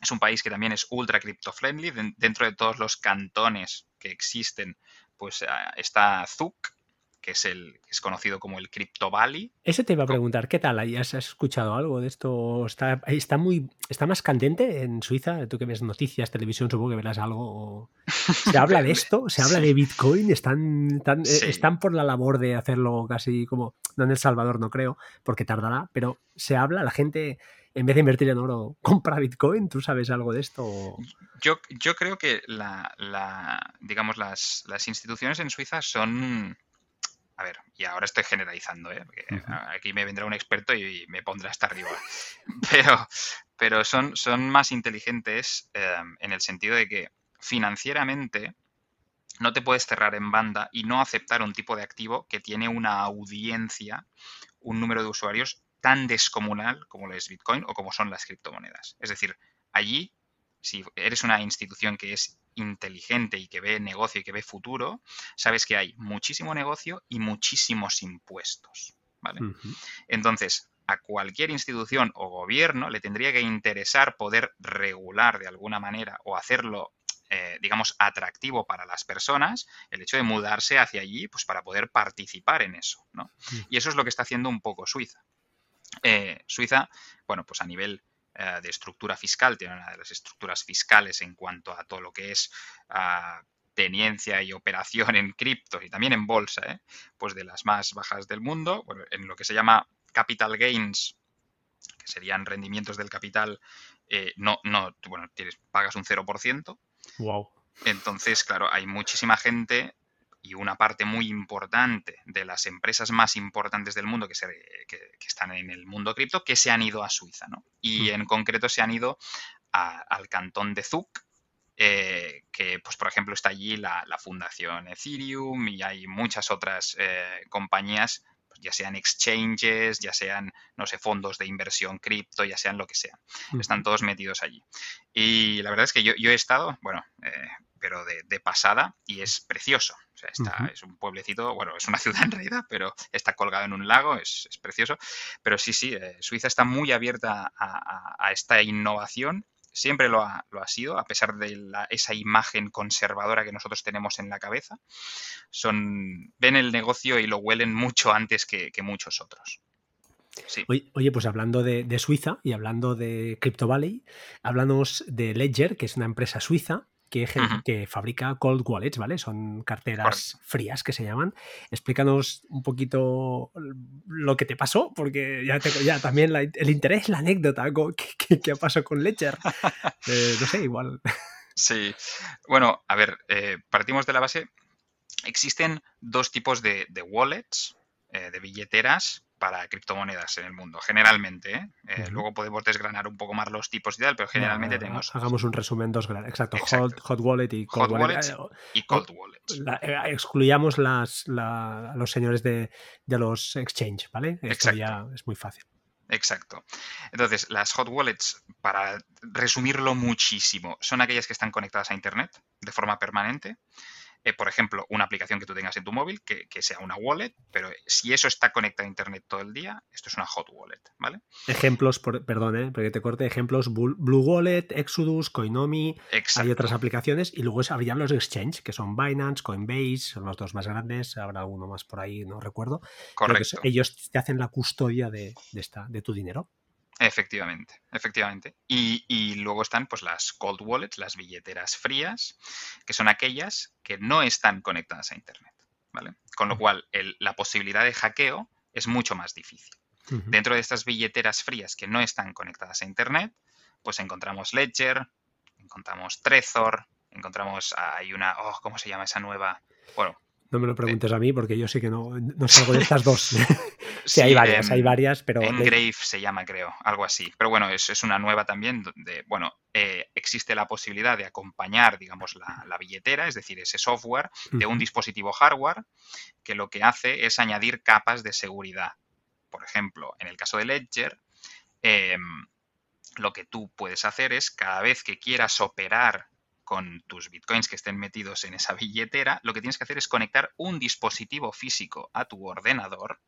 B: es un país que también es ultra crypto friendly. Dentro de todos los cantones que existen, pues ah, está Zug, que es el es conocido como el Crypto Valley.
A: Ese te iba a preguntar, ¿qué tal? ¿Has escuchado algo de esto? ¿Está, está muy está más candente en Suiza? Tú que ves noticias, televisión, supongo que verás algo. ¿Se habla de esto? ¿Se habla de Bitcoin? ¿Están, eh, están por la labor de hacerlo casi como, no en El Salvador no creo, porque tardará, pero se habla, la gente en vez de invertir en oro, compra Bitcoin. ¿Tú sabes algo de esto?
B: Yo, yo creo que la, la digamos, las, las instituciones en Suiza son a ver, y ahora estoy generalizando, ¿eh? aquí me vendrá un experto y me pondrá hasta arriba. Pero, pero son, son más inteligentes em, en el sentido de que financieramente no te puedes cerrar en banda y no aceptar un tipo de activo que tiene una audiencia, un número de usuarios tan descomunal como lo es Bitcoin o como son las criptomonedas. Es decir, allí, si eres una institución que es inteligente y que ve negocio y que ve futuro, sabes que hay muchísimo negocio y muchísimos impuestos. ¿vale? Entonces, a cualquier institución o gobierno le tendría que interesar poder regular de alguna manera o hacerlo eh, digamos, atractivo para las personas el hecho de mudarse hacia allí pues, para poder participar en eso. ¿no? Y eso es lo que está haciendo un poco Suiza. Eh, Suiza, bueno, pues a nivel eh, de estructura fiscal, tiene una de las estructuras fiscales en cuanto a todo lo que es ah, teniencia y operación en criptos y también en bolsa, ¿eh? pues de las más bajas del mundo, en lo que se llama capital gains, que serían rendimientos del capital, no, no, bueno, tienes, pagas un 0%.
A: Wow.
B: Entonces, claro, hay muchísima gente y una parte muy importante de las empresas más importantes del mundo que, se, que, están en el mundo cripto que se han ido a Suiza, ¿no? Y en concreto se han ido al cantón de Zug, eh, que, pues, por ejemplo, está allí la, fundación Ethereum y hay muchas otras eh, compañías, pues, ya sean exchanges, ya sean, no sé, fondos de inversión cripto, ya sean lo que sea. Están todos metidos allí. Y la verdad es que yo, he estado, bueno, eh, pero de, pasada y es precioso. O sea, está, es un pueblecito, bueno, es una ciudad en realidad, pero está colgado en un lago, es, precioso. Pero sí, sí, eh, Suiza está muy abierta a, esta innovación siempre lo ha, lo ha, sido, a pesar de esa imagen conservadora que nosotros tenemos en la cabeza. Son, ven el negocio y lo huelen mucho antes que, muchos otros.
A: Oye, pues hablando de, Suiza y hablando de Crypto Valley, hablamos de Ledger, que es una empresa suiza que, fabrica cold wallets, ¿vale? Son carteras frías que se llaman. Explícanos un poquito lo que te pasó, porque ya, ya también el interés, la anécdota, ¿qué, qué, ha pasado con Ledger? Eh, no sé, igual.
B: Sí, bueno, a ver, eh, partimos de la base. Existen dos tipos de, wallets, eh, de billeteras para criptomonedas en el mundo, generalmente. ¿eh? Eh, luego podemos desgranar un poco más los tipos y tal, pero generalmente tenemos...
A: Hagamos un resumen dos grandes. Exacto, Hot, Wallet y Cold Wallet.
B: y Cold Wallet.
A: excluyamos las, los señores de, los exchange, ¿vale? Esto ya es muy fácil.
B: Exacto. Entonces, las hot wallets, para resumirlo muchísimo, son aquellas que están conectadas a Internet de forma permanente eh, por ejemplo, una aplicación que tú tengas en tu móvil, que, sea una wallet, pero si eso está conectado a Internet todo el día, esto es una hot wallet, ¿vale?
A: Ejemplos, por, perdón, ¿eh? porque te corte, ejemplos, Blue Wallet, Exodus, Coinomi, hay otras aplicaciones y luego habrían los exchange, que son Binance, Coinbase, son los dos más grandes, habrá alguno más por ahí, no recuerdo.
B: Correcto.
A: ellos te hacen la custodia de, esta, de tu dinero.
B: Efectivamente, efectivamente. Y, luego están pues las cold wallets, las billeteras frías, que son aquellas que no están conectadas a Internet. ¿vale? Con lo cual, la posibilidad de hackeo es mucho más difícil. Dentro de estas billeteras frías que no están conectadas a Internet, pues encontramos Ledger, encontramos Trezor, encontramos, hay una, oh, ¿cómo se llama esa nueva? Bueno,
A: no me lo preguntes a mí porque yo sé que no, no salgo de estas dos. sí, hay varias, hay varias, pero...
B: Engrave se llama, creo, algo así. Pero bueno, es, es una nueva también donde, bueno, eh, existe la posibilidad de acompañar, digamos, la, billetera, es decir, ese software de un dispositivo hardware que lo que hace es añadir capas de seguridad. Por ejemplo, en el caso de Ledger, em, lo que tú puedes hacer es cada vez que quieras operar con tus bitcoins que estén metidos en esa billetera, lo que tienes que hacer es conectar un dispositivo físico a tu ordenador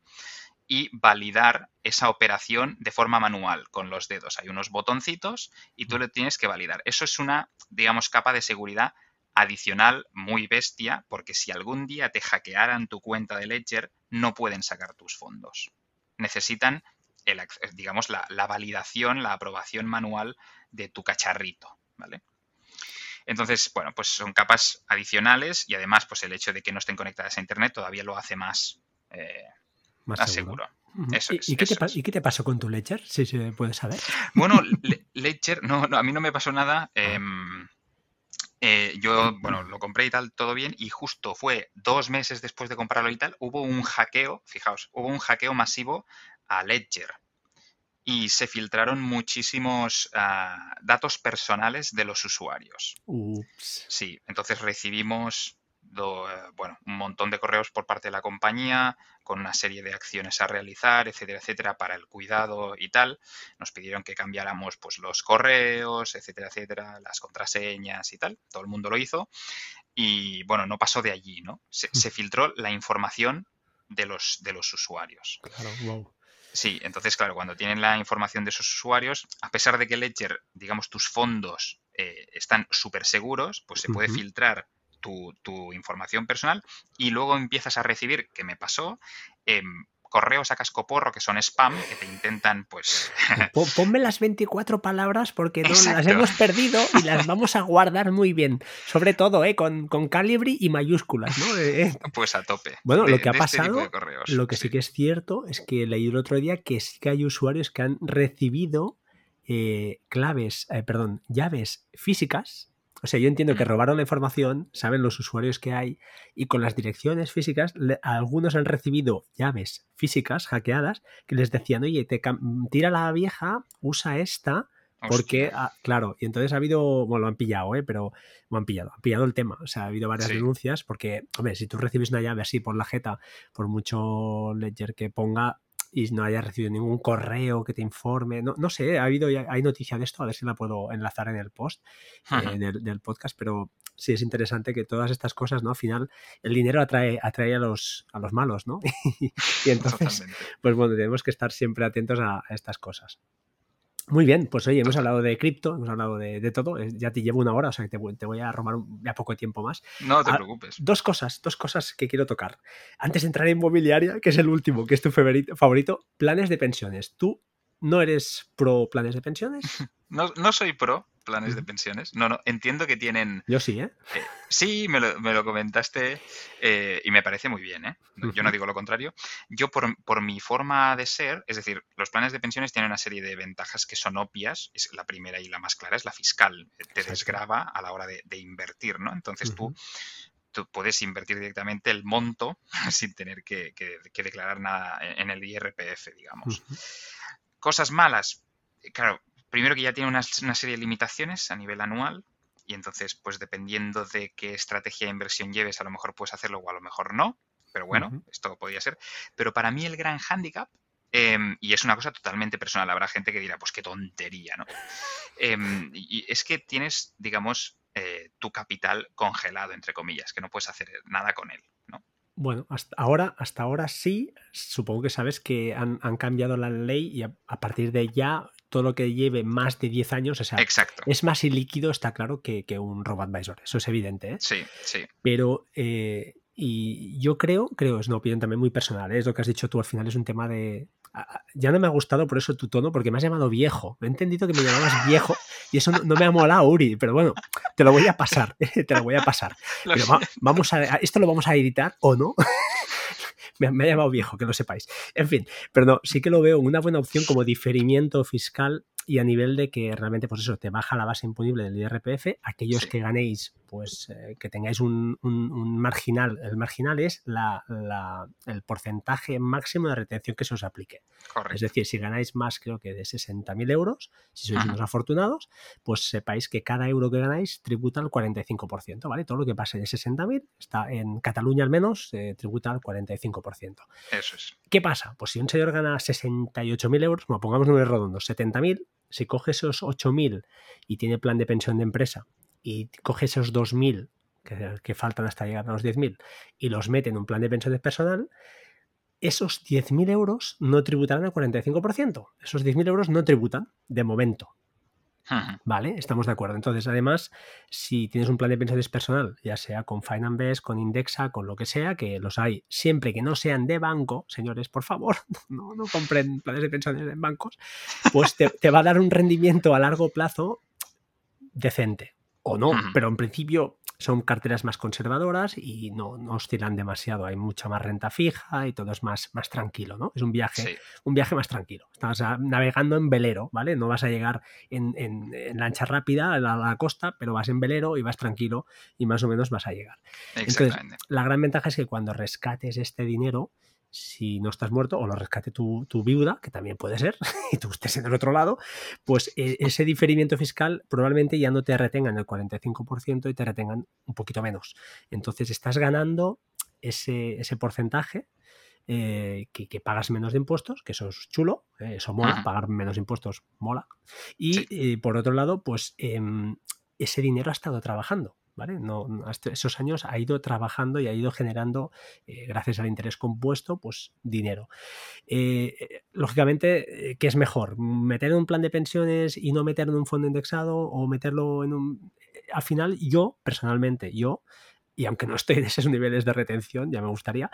B: y validar esa operación de forma manual con los dedos. Hay unos botoncitos y tú lo tienes que validar. Eso es una, digamos, capa de seguridad adicional muy bestia, porque si algún día te hackearan tu cuenta de Ledger, no pueden sacar tus fondos. Necesitan, el, digamos, la, la validación, la aprobación manual de tu cacharrito, ¿vale? Entonces, bueno, pues son capas adicionales y además, pues el hecho de que no estén conectadas a Internet todavía lo hace más, eh, más, seguro.
A: ¿Y, qué te, pasó con tu Ledger? Si se puede saber.
B: Bueno, Ledger, no, a mí no me pasó nada. Ah. Em, eh, yo, bueno, lo compré y tal, todo bien, y justo fue dos meses después de comprarlo y tal, hubo un hackeo, fijaos, hubo un hackeo masivo a Ledger y se filtraron muchísimos ah, datos personales de los usuarios. Sí, entonces recibimos bueno, un montón de correos por parte de la compañía con una serie de acciones a realizar, etcétera, etcétera, para el cuidado y tal. Nos pidieron que cambiáramos pues, los correos, etcétera, etcétera, las contraseñas y tal. Todo el mundo lo hizo. Y bueno, no pasó de allí, ¿no? Se, mm. filtró la información de los, de los usuarios.
A: Claro, wow.
B: Sí, entonces, claro, cuando tienen la información de esos usuarios, a pesar de que Ledger, digamos, tus fondos eh, están súper seguros, pues se puede filtrar tu, información personal y luego empiezas a recibir, que me pasó, eh, correos a cascoporro que son spam, que te intentan, pues...
A: Ponme las 24 palabras porque no, las hemos perdido y las vamos a guardar muy bien. Sobre todo, ¿eh? Con, con calibri y mayúsculas, ¿no? Eh,
B: eh. Pues a tope.
A: Bueno, lo que ha este pasado, lo que sí. que es cierto es que leí el otro día que sí que hay usuarios que han recibido claves, perdón, llaves físicas o sea, yo entiendo que robaron la información, saben los usuarios que hay, y con las direcciones físicas, algunos han recibido llaves físicas hackeadas que les decían, oye, te tira la vieja, usa esta, porque, ah, claro, y entonces ha habido, bueno, lo han pillado, ¿eh? pero lo han pillado, han pillado el tema. O sea, ha habido varias denuncias porque, hombre, si tú recibes una llave así por la jeta, por mucho ledger que ponga, y no hayas recibido ningún correo que te informe. No, no sé, ha habido, hay noticia de esto, a ver si la puedo enlazar en el post eh, del, podcast, pero sí es interesante que todas estas cosas, ¿no? Al final, el dinero atrae, atrae a los, a los malos, ¿no? y entonces, pues bueno, tenemos que estar siempre atentos a estas cosas. Muy bien, pues oye, hemos hablado de cripto, hemos hablado de, todo, ya te llevo una hora, o sea que te, voy a robar ya poco tiempo más.
B: No te ah, preocupes.
A: Dos cosas, dos cosas que quiero tocar. Antes de entrar en inmobiliaria, que es el último, que es tu favorito, planes de pensiones. ¿Tú no eres pro planes de pensiones?
B: No, no soy pro, planes de pensiones. No, no, entiendo que tienen...
A: Yo sí, ¿eh?
B: eh sí, me lo, me lo comentaste eh, y me parece muy bien, ¿eh? Yo no digo lo contrario. Yo, por, por, mi forma de ser, es decir, los planes de pensiones tienen una serie de ventajas que son obvias. Es la primera y la más clara es la fiscal. Te desgrava a la hora de, invertir, ¿no? Entonces tú tú puedes invertir directamente el monto sin tener que, que, declarar nada en el IRPF, digamos. Cosas malas. Claro, primero que ya tiene una, serie de limitaciones a nivel anual y entonces pues dependiendo de qué estrategia de inversión lleves a lo mejor puedes hacerlo o a lo mejor no, pero bueno, esto podría ser. Pero para mí el gran hándicap, em, y es una cosa totalmente personal, habrá gente que dirá pues qué tontería, ¿no? Em, y es que tienes, digamos, eh, tu capital congelado, entre comillas, que no puedes hacer nada con él, ¿no?
A: Bueno, hasta ahora, hasta ahora sí, supongo que sabes que han, cambiado la ley y a, partir de ya todo lo que lleve más de 10 años, o sea,
B: Exacto.
A: es más ilíquido, está claro, que, un robot advisor, eso es evidente. ¿eh?
B: Sí, sí.
A: Pero eh, y yo creo, creo, es una opinión también muy personal, ¿eh? es lo que has dicho tú al final, es un tema de... Ya no me ha gustado por eso tu tono, porque me has llamado viejo. He entendido que me llamabas viejo y eso no, me ha molado, Uri, pero bueno, te lo voy a pasar, te lo voy a pasar. Pero vamos a, esto lo vamos a editar o no. me, ha llamado viejo, que lo sepáis. En fin, pero no, sí que lo veo una buena opción como diferimiento fiscal y a nivel de que realmente, pues eso, te baja la base imponible del IRPF. Aquellos que ganéis, pues eh, que tengáis un, marginal. El marginal es la, el porcentaje máximo de retención que se os aplique. Es decir, si ganáis más, creo que de 60.000 euros, si sois unos afortunados, pues sepáis que cada euro que ganáis tributa al 45%, ¿vale? Todo lo que pase de 60.000 está en Cataluña al menos, eh, tributa al 45%.
B: Eso es.
A: ¿Qué pasa? Pues si un señor gana 68.000 euros, bueno, pongamos números redondos, 70.000, si coge esos 8.000 y tiene plan de pensión de empresa y coge esos 2.000 que, que faltan hasta llegar a los 10.000 y los mete en un plan de pensiones personal, esos 10.000 euros no tributarán al 45%. Esos 10.000 euros no tributan de momento. Vale, estamos de acuerdo. Entonces, además, si tienes un plan de pensiones personal, ya sea con Finance con Indexa, con lo que sea, que los hay siempre que no sean de banco, señores, por favor, no, no compren planes de pensiones en bancos, pues te, te va a dar un rendimiento a largo plazo decente. O no, pero en principio son carteras más conservadoras y no, no, oscilan demasiado. Hay mucha más renta fija y todo es más, más tranquilo, ¿no? Es un viaje, un viaje más tranquilo. Estás navegando en velero, ¿vale? No vas a llegar en, en, lancha rápida a la, costa, pero vas en velero y vas tranquilo y más o menos vas a llegar. Entonces, la gran ventaja es que cuando rescates este dinero, si no estás muerto o lo rescate tu, viuda, que también puede ser, y tú estés en el otro lado, pues eh, ese diferimiento fiscal probablemente ya no te retengan el 45% y te retengan un poquito menos. Entonces estás ganando ese, porcentaje eh, que, pagas menos de impuestos, que eso es chulo, eh, eso mola, pagar menos impuestos mola. Y por otro lado, pues em, ese dinero ha estado trabajando. ¿Vale? No, hasta esos años ha ido trabajando y ha ido generando, eh, gracias al interés compuesto, pues dinero. Eh, eh, lógicamente, ¿qué es mejor? ¿Meter en un plan de pensiones y no meterlo en un fondo indexado o meterlo en un... Al final, yo, personalmente, yo, y aunque no estoy en esos niveles de retención, ya me gustaría,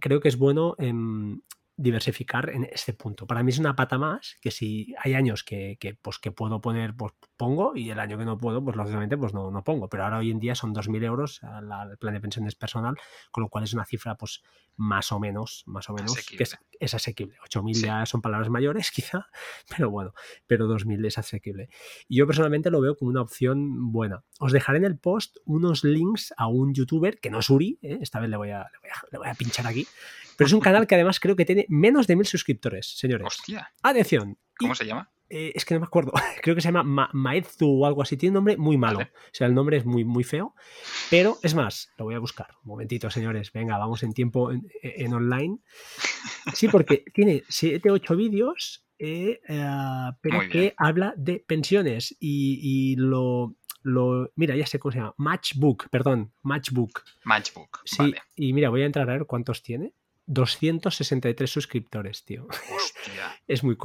A: creo que es bueno em, diversificar en este punto. Para mí es una pata más que si hay años que, que, pues, que puedo poner, pues pongo y el año que no puedo, pues lógicamente pues no, no pongo. Pero ahora hoy en día son 2.000 euros el plan de pensiones personal, con lo cual es una cifra pues más o menos, más o menos, que es, es, asequible. 8.000 ya son palabras mayores quizá, pero bueno, pero 2.000 es asequible. Y yo personalmente lo veo como una opción buena. Os dejaré en el post unos links a un youtuber, que no es Uri, ¿eh? esta vez le voy, a, le voy, a, le voy a pinchar aquí, pero es un canal que además creo que tiene menos de mil suscriptores, señores.
B: Hostia.
A: Atención.
B: ¿Cómo se llama?
A: Eh, es que no me acuerdo. Creo que se llama Ma Maezu o algo así. Tiene un nombre muy malo. O sea, el nombre es muy, muy feo. Pero es más, lo voy a buscar. Un momentito, señores. Venga, vamos en tiempo en, online. Sí, porque tiene 7, 8 vídeos, eh, eh, pero que habla de pensiones. Y, lo, lo, Mira, ya sé cómo se llama. Matchbook, perdón. Matchbook.
B: Matchbook.
A: Sí, y mira, voy a entrar a ver cuántos tiene. 263 suscriptores, tío.
B: Hostia.
A: Es muy...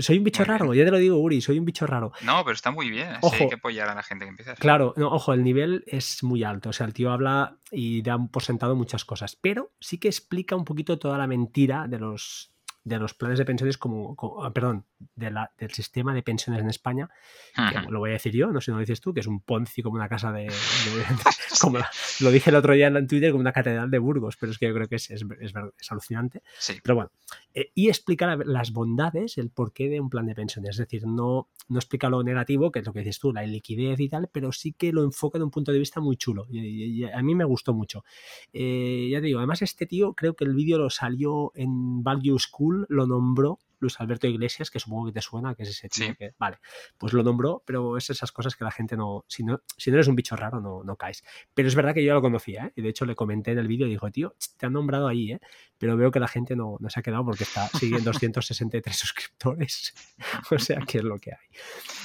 A: soy un bicho raro, ya te lo digo, Uri, soy un bicho raro.
B: No, pero está muy bien. Ojo, hay que apoyar a la gente que empieza.
A: Claro, no, ojo, el nivel es muy alto. O sea, el tío habla y da por sentado muchas cosas, pero sí que explica un poquito toda la mentira de los, de los planes de pensiones como, ah, perdón, de la, del sistema de pensiones en España, lo voy a decir yo, no sé si lo dices tú, que es un Ponzi como una casa de... como lo dije el otro día en Twitter, como una catedral de Burgos, pero es que yo creo que es, es, es, alucinante. Pero bueno, eh, y explica las bondades, el porqué de un plan de pensiones, es decir, no, no explica lo negativo, que es lo que dices tú, la liquidez y tal, pero sí que lo enfoca de un punto de vista muy chulo, y, a mí me gustó mucho. Eh, ya te digo, además este tío creo que el vídeo lo salió en Value School, lo nombró Luis Alberto Iglesias, que supongo que te suena, que es ese tío que, vale, pues lo nombró, pero es esas cosas que la gente no, si no, si no eres un bicho raro, no, no caes. Pero es verdad que yo lo conocía, ¿eh? y de hecho le comenté en el vídeo y dijo, tío, te han nombrado ahí, ¿eh? pero veo que la gente no, no se ha quedado porque está siguiendo 263 suscriptores, o sea, que es lo que hay.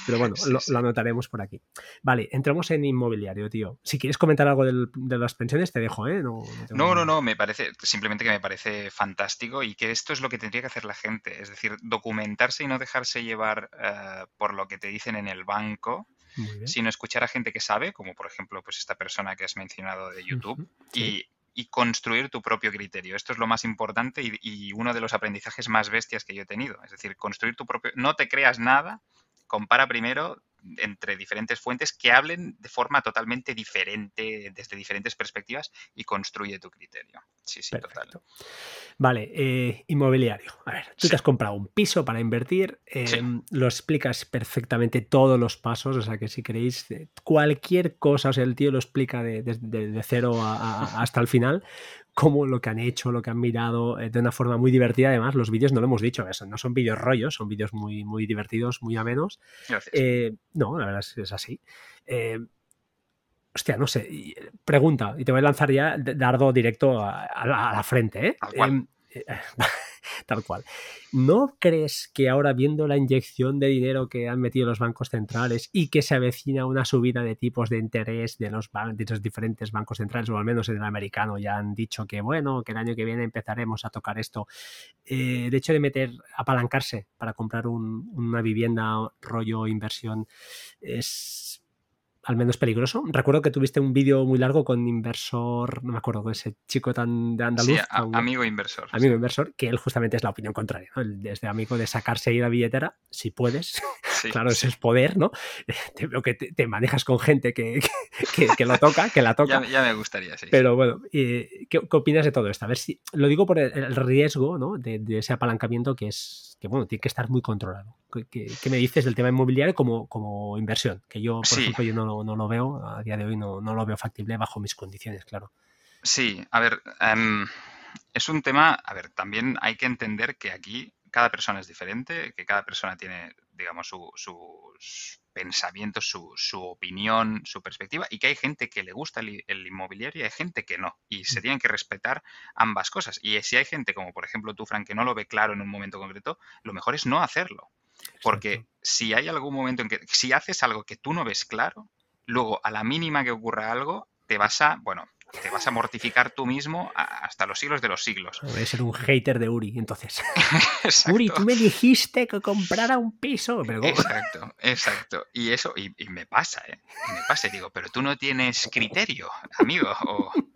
A: Pero bueno, lo, anotaremos por aquí. Vale, entramos en inmobiliario, tío. Si quieres comentar algo de las pensiones, te dejo, ¿eh?
B: No, no, no, no, me parece, simplemente que me parece fantástico y que esto es lo que tendría que hacer la gente, es decir, documentarse y no dejarse llevar eh, por lo que te dicen en el banco, sino escuchar a gente que sabe, como por ejemplo pues esta persona que has mencionado de YouTube, y, construir tu propio criterio. Esto es lo más importante y, y, uno de los aprendizajes más bestias que yo he tenido. Es decir, construir tu propio... No te creas nada, compara primero entre diferentes fuentes que hablen de forma totalmente diferente, desde diferentes perspectivas y construye tu criterio. Sí, sí, total.
A: Vale, eh, inmobiliario. A ver, tú te has comprado un piso para invertir, em, lo explicas perfectamente todos los pasos, o sea que si queréis eh, cualquier cosa, o sea, el tío lo explica de, cero hasta el final, como lo que han hecho, lo que han mirado eh, de una forma muy divertida. Además, los vídeos no lo hemos dicho, eso, no son vídeos rollos, son vídeos muy, muy divertidos, muy amenos. Eh, no, la verdad es, así. Eh, hostia, no sé. Pregunta, y te voy a lanzar ya dardo directo a, la, frente. ¿eh? Tal cual. ¿No crees que ahora viendo la inyección de dinero que han metido los bancos centrales y que se avecina una subida de tipos de interés de los, de los diferentes bancos centrales, o al menos en el americano ya han dicho que bueno, que el año que viene empezaremos a tocar esto, eh, el hecho de meter, apalancarse para comprar una vivienda rollo inversión es al menos peligroso. Recuerdo que tuviste un vídeo muy largo con inversor, no me acuerdo, con ese chico tan de andaluz.
B: amigo inversor.
A: Amigo inversor, que él justamente es la opinión contraria, ¿no? Desde amigo de sacarse ahí la billetera, si puedes. Claro, ese es poder, ¿no? Te veo que te, manejas con gente que, que, lo toca, que la toca.
B: ya, me gustaría, sí.
A: Pero bueno, ¿qué, ¿qué, opinas de todo esto? A ver si. Lo digo por el, riesgo, ¿no? De, de ese apalancamiento que es que bueno, tiene que estar muy controlado. ¿Qué, me dices del tema inmobiliario como, como inversión? Que yo, por ejemplo, yo no, no, lo veo, a día de hoy no, no, lo veo factible bajo mis condiciones, claro.
B: Sí, a ver, em, es un tema, a ver, también hay que entender que aquí cada persona es diferente, que cada persona tiene, digamos, sus pensamientos, su, su, opinión, su perspectiva, y que hay gente que le gusta el, inmobiliario y hay gente que no. Y se mm. tienen que respetar ambas cosas. Y si hay gente, como por ejemplo tú, Frank, que no lo ve claro en un momento concreto, lo mejor es no hacerlo. Porque si hay algún momento en que, si haces algo que tú no ves claro, luego a la mínima que ocurra algo, te vas a, bueno, te vas a mortificar tú mismo hasta los siglos de los siglos.
A: Voy a ser un hater de Uri, entonces. Uri, tú me dijiste que comprara un piso.
B: Exacto, exacto. Y eso, y, me pasa, ¿eh? me pasa y digo, pero tú no tienes criterio, amigo.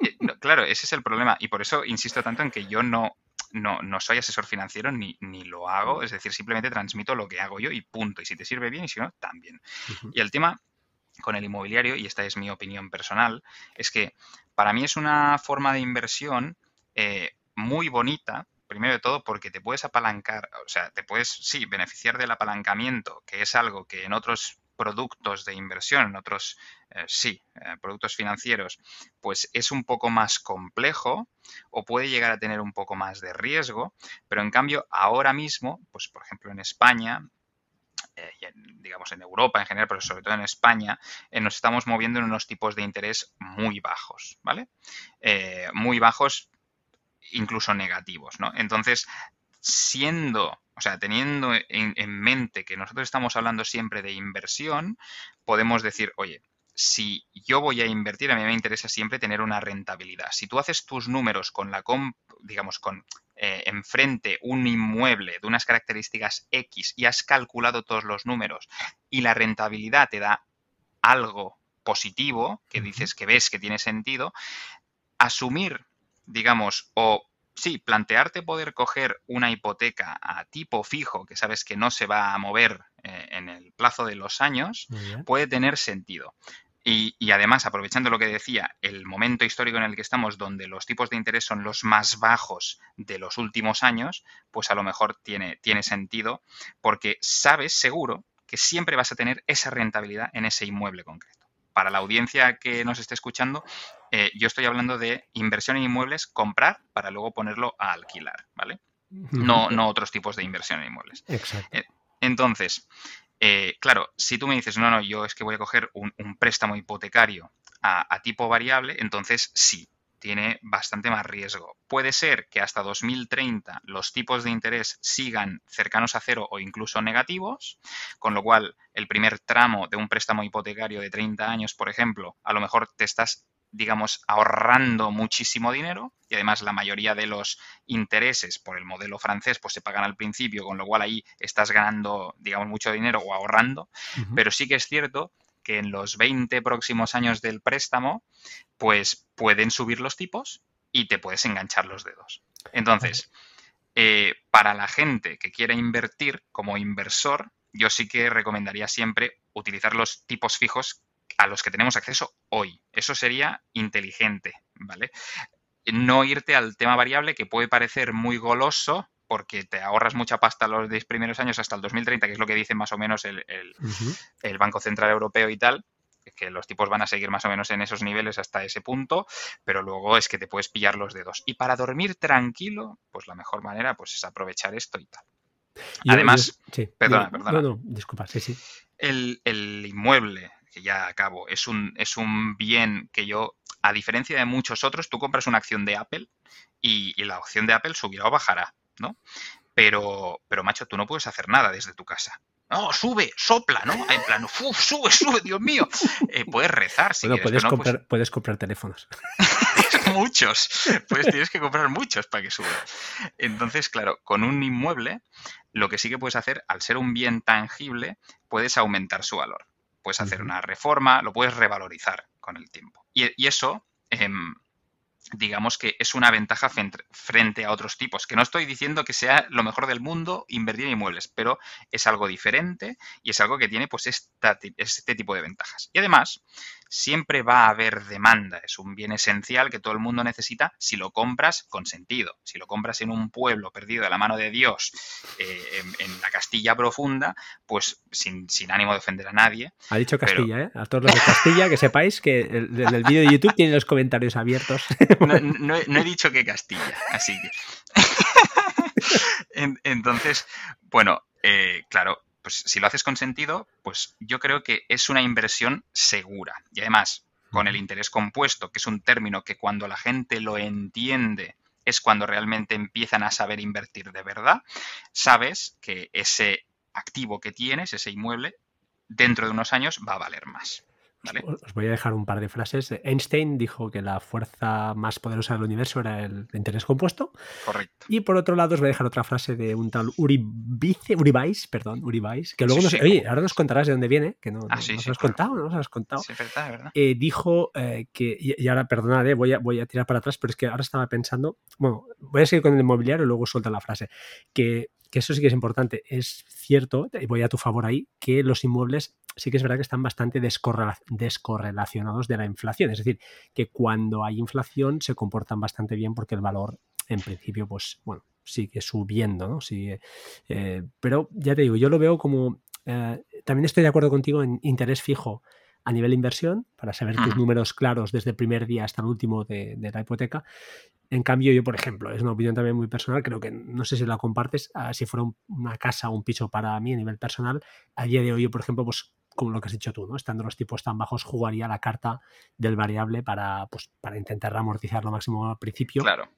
B: Eh, claro, ese es el problema. Y por eso insisto tanto en que yo no, no, no, soy asesor financiero ni, ni, lo hago, es decir, simplemente transmito lo que hago yo y punto. Y si te sirve bien y si no, también. Y el tema con el inmobiliario, y esta es mi opinión personal, es que para mí es una forma de inversión eh, muy bonita, primero de todo porque te puedes apalancar, o sea, te puedes, sí, beneficiar del apalancamiento, que es algo que en otros productos de inversión, en otros, eh, sí, eh, productos financieros, pues es un poco más complejo o puede llegar a tener un poco más de riesgo, pero en cambio ahora mismo, pues por ejemplo en España, eh, digamos en Europa en general, pero sobre todo en España, eh, nos estamos moviendo en unos tipos de interés muy bajos, ¿vale? Eh, muy bajos, incluso negativos, ¿no? Entonces, siendo, o sea, teniendo en, en mente que nosotros estamos hablando siempre de inversión, podemos decir, oye, si yo voy a invertir, a mí me interesa siempre tener una rentabilidad. Si tú haces tus números con la comp, digamos, con eh, enfrente un inmueble de unas características X y has calculado todos los números y la rentabilidad te da algo positivo, que dices que ves que tiene sentido, asumir, digamos, o sí, plantearte poder coger una hipoteca a tipo fijo, que sabes que no se va a mover eh, en el plazo de los años, puede tener sentido. Y, además, aprovechando lo que decía, el momento histórico en el que estamos, donde los tipos de interés son los más bajos de los últimos años, pues a lo mejor tiene, tiene sentido, porque sabes seguro que siempre vas a tener esa rentabilidad en ese inmueble concreto. Para la audiencia que nos esté escuchando, eh, yo estoy hablando de inversión en inmuebles, comprar para luego ponerlo a alquilar, ¿vale? no, no otros tipos de inversión en inmuebles.
A: Exacto.
B: Eh, entonces, eh, claro, si tú me dices, no, no, yo es que voy a coger un, préstamo hipotecario a, tipo variable, entonces sí, tiene bastante más riesgo. Puede ser que hasta 2030 los tipos de interés sigan cercanos a cero o incluso negativos, con lo cual el primer tramo de un préstamo hipotecario de 30 años, por ejemplo, a lo mejor te estás digamos, ahorrando muchísimo dinero y además la mayoría de los intereses por el modelo francés pues se pagan al principio, con lo cual ahí estás ganando, digamos, mucho dinero o ahorrando, pero sí que es cierto que en los 20 próximos años del préstamo pues pueden subir los tipos y te puedes enganchar los dedos. Entonces, eh, para la gente que quiera invertir como inversor, yo sí que recomendaría siempre utilizar los tipos fijos a los que tenemos acceso hoy. Eso sería inteligente, ¿vale? No irte al tema variable que puede parecer muy goloso porque te ahorras mucha pasta los 10 primeros años hasta el 2030, que es lo que dice más o menos el, el Banco Central Europeo y tal, que los tipos van a seguir más o menos en esos niveles hasta ese punto, pero luego es que te puedes pillar los dedos. Y para dormir tranquilo, pues la mejor manera pues es aprovechar esto y tal. Además, perdona, perdona.
A: No, disculpa, sí, sí.
B: El, el, inmueble, que ya acabo, es un, es un bien que yo, a diferencia de muchos otros, tú compras una acción de Apple y, la opción de Apple subirá o bajará, ¿no? Pero, pero, macho, tú no puedes hacer nada desde tu casa. No, sube, sopla, ¿no? En plan, uf, sube, sube, Dios mío. Eh, puedes rezar si
A: bueno, Puedes, comprar, pues puedes comprar teléfonos.
B: muchos. Pues tienes que comprar muchos para que suba. Entonces, claro, con un inmueble, lo que sí que puedes hacer, al ser un bien tangible, puedes aumentar su valor. Puedes hacer una reforma, lo puedes revalorizar con el tiempo. Y, eso, em, digamos que es una ventaja frente a otros tipos. Que no estoy diciendo que sea lo mejor del mundo invertir en inmuebles, pero es algo diferente y es algo que tiene pues este tipo de ventajas. Y además, siempre va a haber demanda. Es un bien esencial que todo el mundo necesita si lo compras con sentido. Si lo compras en un pueblo perdido de la mano de Dios, eh, en, la Castilla profunda, pues sin, ánimo de ofender a nadie.
A: Ha dicho Castilla, ¿eh? A todos los de Castilla, que sepáis que en el, vídeo de YouTube tiene los comentarios abiertos.
B: No, he, dicho que Castilla, así que. Entonces, bueno, eh, claro, pues si lo haces con sentido, pues yo creo que es una inversión segura. Y además, con el interés compuesto, que es un término que cuando la gente lo entiende es cuando realmente empiezan a saber invertir de verdad, sabes que ese activo que tienes, ese inmueble, dentro de unos años va a valer más.
A: Os voy a dejar un par de frases. Einstein dijo que la fuerza más poderosa del universo era el interés compuesto.
B: Correcto.
A: Y por otro lado os voy a dejar otra frase de un tal Uribice, Uribais, perdón, Uribais, que luego nos, oye, ahora nos contarás de dónde viene, que no, ah, nos has contado, no nos has contado.
B: Sí, verdad, verdad.
A: Eh, dijo eh, que, y, ahora perdonad, eh, voy, a, voy a tirar para atrás, pero es que ahora estaba pensando, bueno, voy a seguir con el inmobiliario y luego suelta la frase, que que eso sí que es importante. Es cierto, voy a tu favor ahí, que los inmuebles sí que es verdad que están bastante descorrelacionados de la inflación. Es decir, que cuando hay inflación se comportan bastante bien porque el valor, en principio, pues, bueno, sigue subiendo, ¿no? Sigue, eh, pero ya te digo, yo lo veo como. Eh, también estoy de acuerdo contigo en interés fijo a nivel de inversión, para saber tus números claros desde el primer día hasta el último de, la hipoteca. En cambio, yo, por ejemplo, es una opinión también muy personal, creo que no sé si la compartes, ah, si fuera una casa o un piso para mí a nivel personal, a día de hoy yo, por ejemplo, pues como lo que has dicho tú, ¿no? Estando los tipos tan bajos, jugaría la carta del variable para, pues, para intentar amortizar lo máximo al principio.
B: Claro.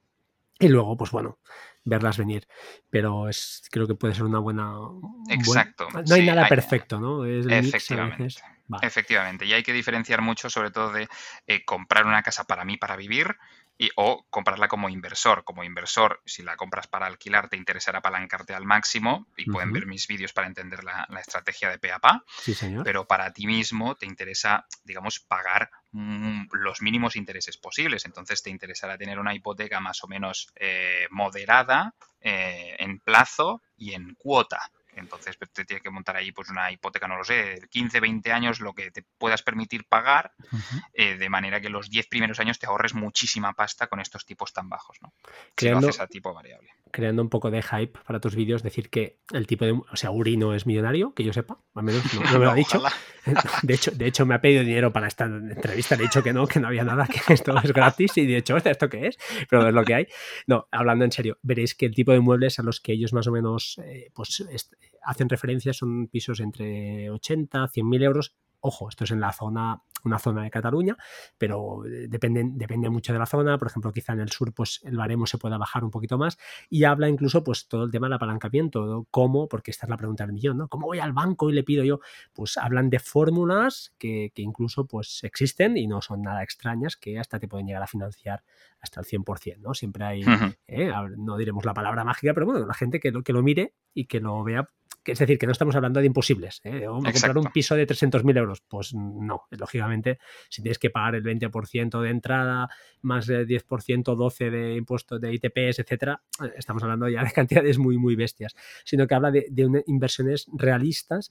A: Y luego, pues bueno, verlas venir. Pero es, creo que puede ser una buena.
B: Exacto.
A: no hay nada perfecto, ¿no?
B: Es Efectivamente. Efectivamente. Y hay que diferenciar mucho, sobre todo, de eh, comprar una casa para mí, para vivir, y, o comprarla como inversor. Como inversor, si la compras para alquilar, te interesará apalancarte al máximo y pueden ver mis vídeos para entender la, estrategia de PAPA.
A: Sí, señor.
B: Pero para ti mismo te interesa, digamos, pagar mm, los mínimos intereses posibles. Entonces te interesará tener una hipoteca más o menos eh, moderada eh, en plazo y en cuota. Entonces pues, te tiene que montar ahí pues una hipoteca, no lo sé, 15, 20 años, lo que te puedas permitir pagar, eh, de manera que los 10 primeros años te ahorres muchísima pasta con estos tipos tan bajos, ¿no?
A: Creando,
B: si lo haces a tipo variable.
A: Creando un poco de hype para tus vídeos, decir que el tipo de. O sea, Uri no es millonario, que yo sepa, al menos no, me lo ha dicho. De hecho, de hecho, me ha pedido dinero para esta entrevista. Le he dicho que no, que no había nada, que esto es gratis. Y de hecho, ¿esto qué es? Pero es lo que hay. No, hablando en serio, veréis que el tipo de muebles a los que ellos más o menos eh, pues, hacen referencia son pisos entre 80, 100 mil euros. Ojo, esto es en la zona una zona de Cataluña, pero eh, depende, depende mucho de la zona. Por ejemplo, quizá en el sur, pues el baremo se pueda bajar un poquito más y habla incluso, pues todo el tema del apalancamiento, cómo, porque esta es la pregunta del millón, ¿no? ¿Cómo voy al banco y le pido yo? Pues hablan de fórmulas que, incluso pues existen y no son nada extrañas que hasta te pueden llegar a financiar hasta el 100%, ¿no? Siempre hay, eh, no diremos la palabra mágica, pero bueno, la gente que lo, que lo mire y que lo vea es decir, que no estamos hablando de imposibles. ¿eh? a comprar un piso de 300.000 euros? Pues no. Lógicamente, si tienes que pagar el 20% de entrada, más el 10%, 12% de impuestos de ITPs, etcétera, eh, estamos hablando ya de cantidades muy, muy bestias. Sino que habla de, de inversiones realistas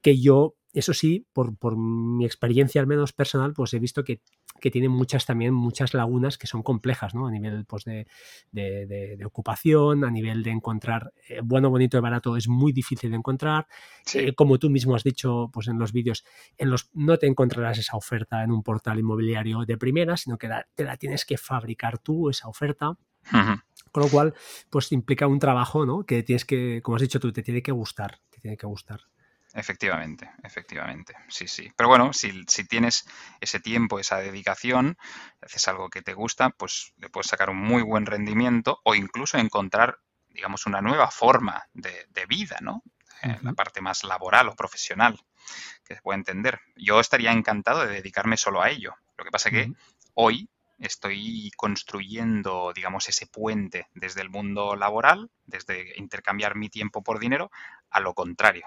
A: que yo, eso sí, por, por, mi experiencia al menos personal, pues he visto que que tienen muchas también, muchas lagunas que son complejas, ¿no? A nivel pues, de, de, ocupación, a nivel de encontrar eh, bueno, bonito y barato es muy difícil de encontrar. Eh, como tú mismo has dicho pues, en los vídeos, en los, no te encontrarás esa oferta en un portal inmobiliario de primera, sino que te la tienes que fabricar tú, esa oferta. Con lo cual, pues implica un trabajo, ¿no? Que tienes que, como has dicho tú, te tiene que gustar, te tiene que gustar.
B: Efectivamente, efectivamente. Sí, sí. Pero bueno, si, tienes ese tiempo, esa dedicación, haces algo que te gusta, pues le puedes sacar un muy buen rendimiento o incluso encontrar, digamos, una nueva forma de, vida, ¿no? Eh, la parte más laboral o profesional que se puede entender. Yo estaría encantado de dedicarme solo a ello. Lo que pasa que hoy estoy construyendo, digamos, ese puente desde el mundo laboral, desde intercambiar mi tiempo por dinero, a lo contrario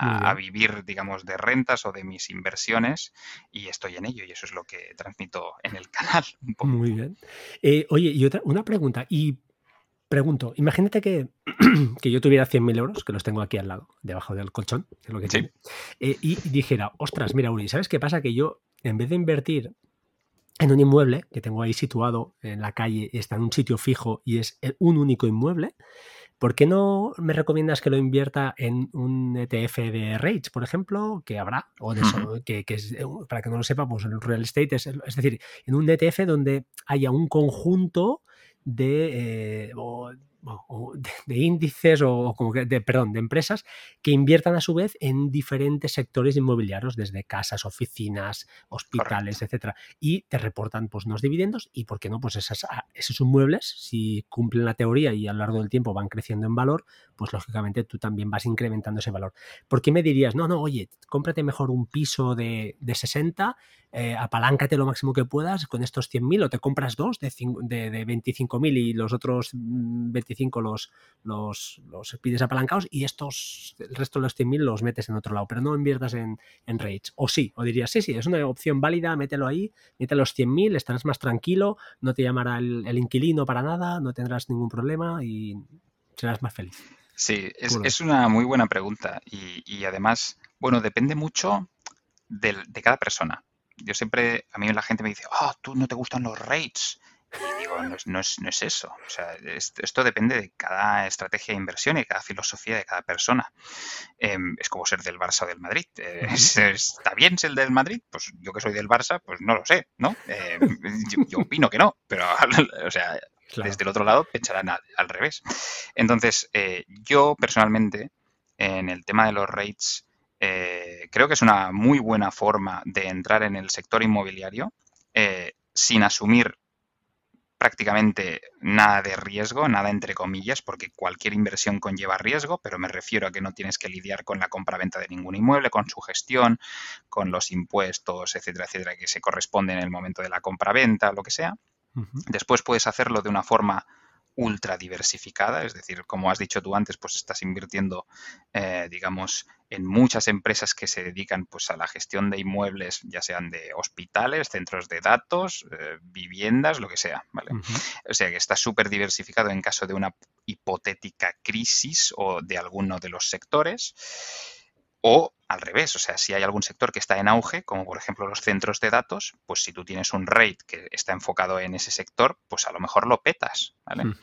B: a, vivir, digamos, de rentas o de mis inversiones y estoy en ello y eso es lo que transmito en el canal.
A: Muy bien. Eh, oye, y otra, una pregunta, y pregunto, imagínate que, que yo tuviera 100.000 euros, que los tengo aquí al lado, debajo del colchón, es lo que tiene, eh, y dijera, ostras, mira, Uri, ¿sabes qué pasa? Que yo, en vez de invertir en un inmueble que tengo ahí situado en la calle, está en un sitio fijo y es un único inmueble, ¿Por qué no me recomiendas que lo invierta en un ETF de REITs, por ejemplo, que habrá? O de eso, que, es, eh, para que no lo sepa, pues el real estate es, es decir, en un ETF donde haya un conjunto de, eh, de, índices o como que, de, perdón, de empresas que inviertan a su vez en diferentes sectores inmobiliarios, desde casas, oficinas, hospitales, etcétera, y te reportan pues unos dividendos y por qué no, pues esas, ah, esos inmuebles, si cumplen la teoría y a lo largo del tiempo van creciendo en valor, pues lógicamente tú también vas incrementando ese valor. ¿Por qué me dirías, no, no, oye, cómprate mejor un piso de, de 60 eh, apaláncate lo máximo que puedas con estos 100.000 o te compras dos de, de, de 25.000 y los otros 25 los, los, los, pides apalancados y estos, el resto de los 100.000 los metes en otro lado, pero no inviertas en, en rates. O sí, o dirías, sí, sí, es una opción válida, mételo ahí, mete los 100.000, estarás más tranquilo, no te llamará el, inquilino para nada, no tendrás ningún problema y serás más feliz.
B: Sí, es, es una muy buena pregunta y, y además, bueno, depende mucho de, de cada persona yo siempre, a mí la gente me dice, oh, tú no te gustan los rates. Y digo, no es, no es, eso. O sea, esto depende de cada estrategia de inversión y de cada filosofía de cada persona. Em, es como ser del Barça o del Madrid. Eh, ¿Está bien ser del Madrid? Pues yo que soy del Barça, pues no lo sé, ¿no? Em, yo, opino que no, pero, o sea, desde el otro lado pensarán al, revés. Entonces, eh, yo personalmente, en el tema de los rates, eh, creo que es una muy buena forma de entrar en el sector inmobiliario sin asumir prácticamente nada de riesgo, nada entre comillas, porque cualquier inversión conlleva riesgo, pero me refiero a que no tienes que lidiar con la compra-venta de ningún inmueble, con su gestión, con los impuestos, etcétera, etcétera, que se corresponden en el momento de la compra-venta, lo que sea. Después puedes hacerlo de una forma ultra diversificada, es decir, como has dicho tú antes, pues estás invirtiendo, eh, digamos, en muchas empresas que se dedican pues a la gestión de inmuebles, ya sean de hospitales, centros de datos, eh, viviendas, lo que sea, ¿vale? O sea que está súper diversificado en caso de una hipotética crisis o de alguno de los sectores. O al revés, o sea, si hay algún sector que está en auge, como por ejemplo los centros de datos, pues si tú tienes un rate que está enfocado en ese sector, pues a lo mejor lo petas, ¿vale?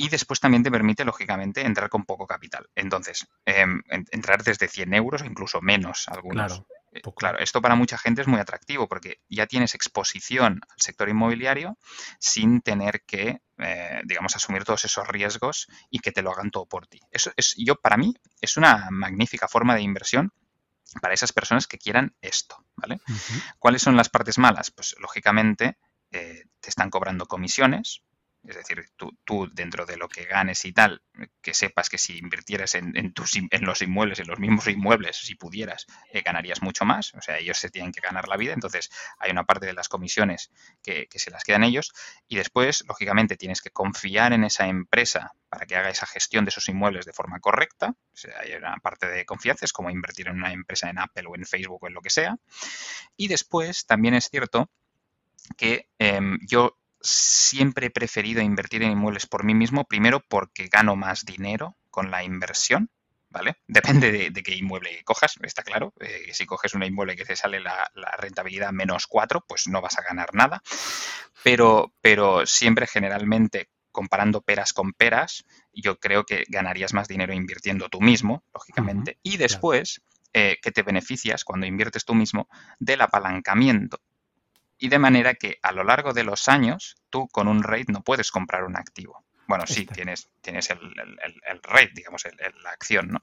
B: Y después también te permite, lógicamente, entrar con poco capital. Entonces, em, entrar desde 100 euros o incluso menos algunos. Eh, claro, esto para mucha gente es muy atractivo porque ya tienes exposición al sector inmobiliario sin tener que, eh, digamos, asumir todos esos riesgos y que te lo hagan todo por ti. Eso es, yo para mí, es una magnífica forma de inversión para esas personas que quieran esto, ¿vale? ¿Cuáles son las partes malas? Pues lógicamente eh, te están cobrando comisiones, es decir, tú, dentro de lo que ganes y tal, que sepas que si invirtieras en, en, tus, en los inmuebles, en los mismos inmuebles, si pudieras, eh, ganarías mucho más. O sea, ellos se tienen que ganar la vida. Entonces, hay una parte de las comisiones que, se las quedan ellos. Y después, lógicamente, tienes que confiar en esa empresa para que haga esa gestión de esos inmuebles de forma correcta. O sea, hay una parte de confianza, es como invertir en una empresa en Apple o en Facebook o en lo que sea. Y después, también es cierto que em, yo siempre he preferido invertir en inmuebles por mí mismo, primero porque gano más dinero con la inversión, ¿vale? Depende de, qué inmueble cojas, está claro. Eh, si coges un inmueble que te sale la, rentabilidad menos 4, pues no vas a ganar nada. Pero, pero siempre generalmente comparando peras con peras, yo creo que ganarías más dinero invirtiendo tú mismo, lógicamente. y después, eh, que te beneficias cuando inviertes tú mismo del apalancamiento y de manera que a lo largo de los años tú con un rate no puedes comprar un activo. Bueno, sí, tienes, tienes el, el, rate, digamos, la acción, ¿no?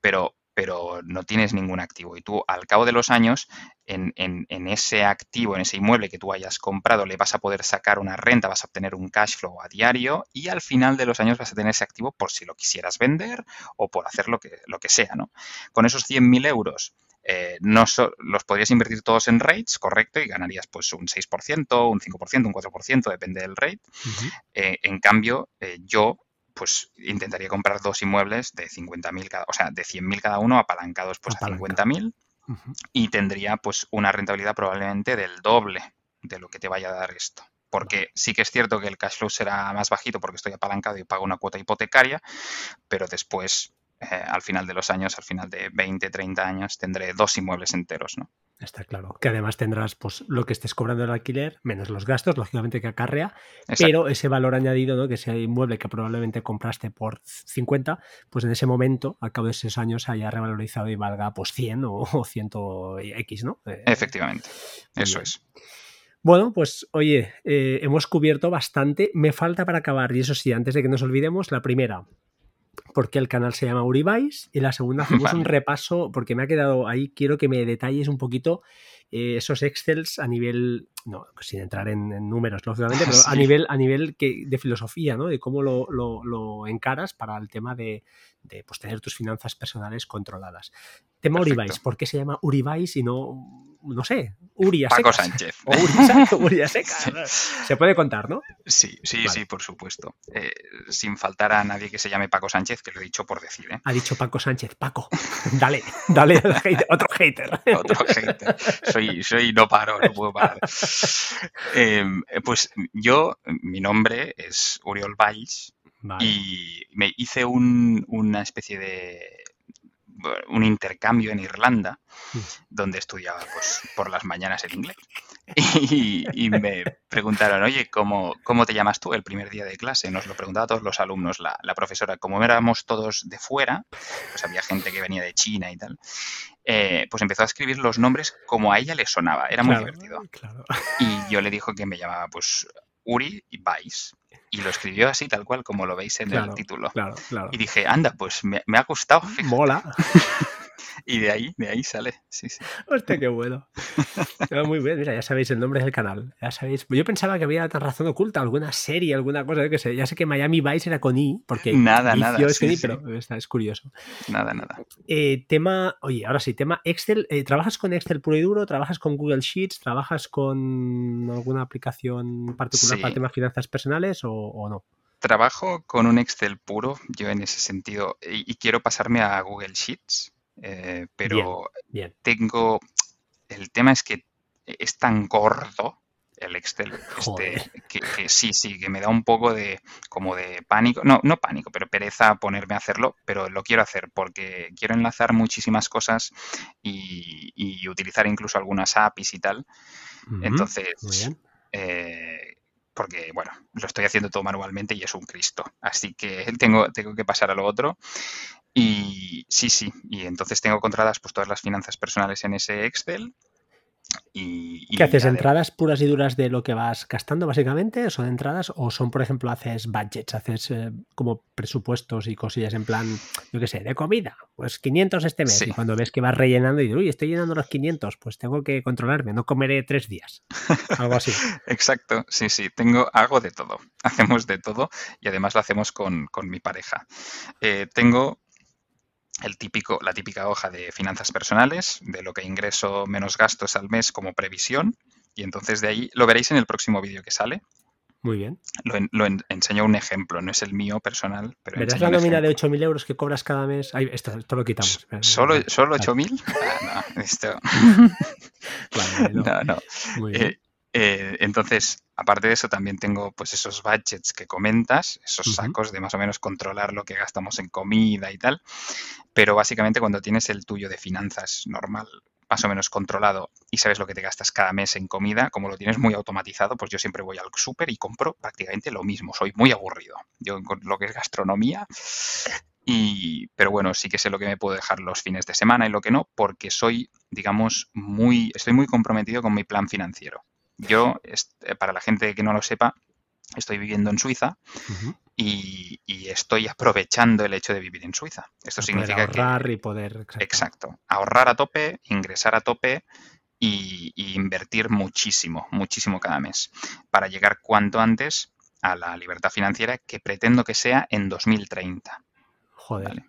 B: Pero, pero no tienes ningún activo. Y tú, al cabo de los años, en, en, ese activo, en ese inmueble que tú hayas comprado, le vas a poder sacar una renta, vas a obtener un cash flow a diario y al final de los años vas a tener ese activo por si lo quisieras vender o por hacer lo que, lo que sea, ¿no? Con esos 100.000 euros eh, no los podrías invertir todos en rates, correcto, y ganarías pues un 6%, un 5%, un 4%, depende del rate. Eh, en cambio, eh, yo pues intentaría comprar dos inmuebles de 50.000 cada, o sea, de 100.000 cada uno apalancados pues a 50.000 y tendría pues una rentabilidad probablemente del doble de lo que te vaya a dar esto. Porque sí que es cierto que el cash flow será más bajito porque estoy apalancado y pago una cuota hipotecaria, pero después eh, al final de los años, al final de 20, 30 años, tendré dos inmuebles enteros, ¿no?
A: Está claro. Que además tendrás pues, lo que estés cobrando el alquiler, menos los gastos, lógicamente, que acarrea, pero ese valor añadido, ¿no? que ese inmueble que probablemente compraste por 50, pues en ese momento, al cabo de esos años, haya revalorizado y valga pues 100 o, 100 X, ¿no?
B: Eh, Efectivamente, eso es.
A: Bueno, pues oye, eh, hemos cubierto bastante. Me falta para acabar, y eso sí, antes de que nos olvidemos, la primera, porque el canal se llama Uribais y la segunda hacemos un repaso porque me ha quedado ahí, quiero que me detalles un poquito eh, esos excels a nivel, no, sin entrar en, números, lógicamente, pero a nivel, a nivel que, de filosofía, ¿no? De cómo lo, lo, encaras para el tema de, de pues, tener tus finanzas personales controladas. Tema Uribais, ¿por qué se llama Uribais y no no sé, Uria
B: Paco Sánchez.
A: O Se puede contar, ¿no?
B: Sí, sí, sí, por supuesto. Eh, sin faltar a nadie que se llame Paco Sánchez, que lo he dicho por decir. ¿eh?
A: Ha dicho Paco Sánchez, Paco, dale, dale, otro hater.
B: otro hater. Soy, soy, no paro, no puedo parar. Em, pues yo, mi nombre es Uriol Valls y me hice una especie de un intercambio en Irlanda, donde estudiaba pues, por las mañanas en inglés. Y, me preguntaron, oye, ¿cómo, ¿cómo te llamas tú el primer día de clase? Nos lo preguntaba a todos los alumnos la, profesora. Como éramos todos de fuera, pues había gente que venía de China y tal, eh, pues empezó a escribir los nombres como a ella le sonaba. Era muy divertido. Y yo le dijo que me llamaba pues Uri y Vais y lo escribió así, tal cual como lo veis en el título. Y dije, anda, pues me, ha gustado.
A: Mola.
B: y de ahí, de ahí sale. Sí, sí.
A: Hostia, qué bueno. Muy bien, mira, ya sabéis el nombre del canal. Ya sabéis. Yo pensaba que había razón oculta, alguna serie, alguna cosa, que sé. Ya sé que Miami Vice era con I, porque
B: nada, nada.
A: Es pero está, es curioso.
B: Nada, nada.
A: Eh, tema, oye, ahora sí, tema Excel. Eh, ¿Trabajas con Excel puro y duro? ¿Trabajas con Google Sheets? ¿Trabajas con alguna aplicación particular para temas finanzas personales o, no?
B: Trabajo con un Excel puro, yo en ese sentido, y quiero pasarme a Google Sheets. Eh, pero tengo. El tema es que es tan gordo el Excel este, que, sí, sí, que me da un poco de como de pánico, no, no pánico, pero pereza ponerme a hacerlo, pero lo quiero hacer porque quiero enlazar muchísimas cosas y, utilizar incluso algunas APIs y tal. Entonces, eh, porque, bueno, lo estoy haciendo todo manualmente y es un Cristo. Así que tengo, tengo que pasar a lo otro. Y sí, sí, y entonces tengo controladas pues, todas las finanzas personales en ese Excel y,
A: ¿Qué haces? ¿Entradas puras y duras de lo que vas gastando, básicamente? ¿Son entradas? ¿O son, por ejemplo, haces budgets? ¿Haces eh, como presupuestos y cosillas en plan, yo qué sé, de comida? Pues 500 este mes. Y cuando ves que vas rellenando y dices, uy, estoy llenando los 500, pues tengo que controlarme, no comeré tres días. Algo así.
B: Exacto, sí, sí. Tengo algo de todo. Hacemos de todo y además lo hacemos con, mi pareja. Eh, tengo el típico, la típica hoja de finanzas personales, de lo que ingreso menos gastos al mes como previsión. Y entonces de ahí lo veréis en el próximo vídeo que sale.
A: Muy bien.
B: Lo, enseño un ejemplo, no es el mío personal. Pero
A: ¿Verás la nómina de 8.000 euros que cobras cada mes? esto, lo quitamos.
B: ¿Solo, ¿solo 8.000? Ah, no, esto... no. no, Muy bien. Eh, eh, entonces, aparte de eso, también tengo pues esos budgets que comentas, esos sacos de más o menos controlar lo que gastamos en comida y tal. Pero básicamente cuando tienes el tuyo de finanzas normal, más o menos controlado y sabes lo que te gastas cada mes en comida, como lo tienes muy automatizado, pues yo siempre voy al súper y compro prácticamente lo mismo. Soy muy aburrido. Yo con lo que es gastronomía. Y, pero bueno, sí que sé lo que me puedo dejar los fines de semana y lo que no, porque soy, digamos, muy, estoy muy comprometido con mi plan financiero. Yo, eh, para la gente que no lo sepa, estoy viviendo en Suiza y, estoy aprovechando el hecho de vivir en Suiza. Esto significa
A: ahorrar y poder.
B: Exacto. Ahorrar a tope, ingresar a tope y, invertir muchísimo, muchísimo cada mes para llegar cuanto antes a la libertad financiera que pretendo que sea en 2030.
A: Joder.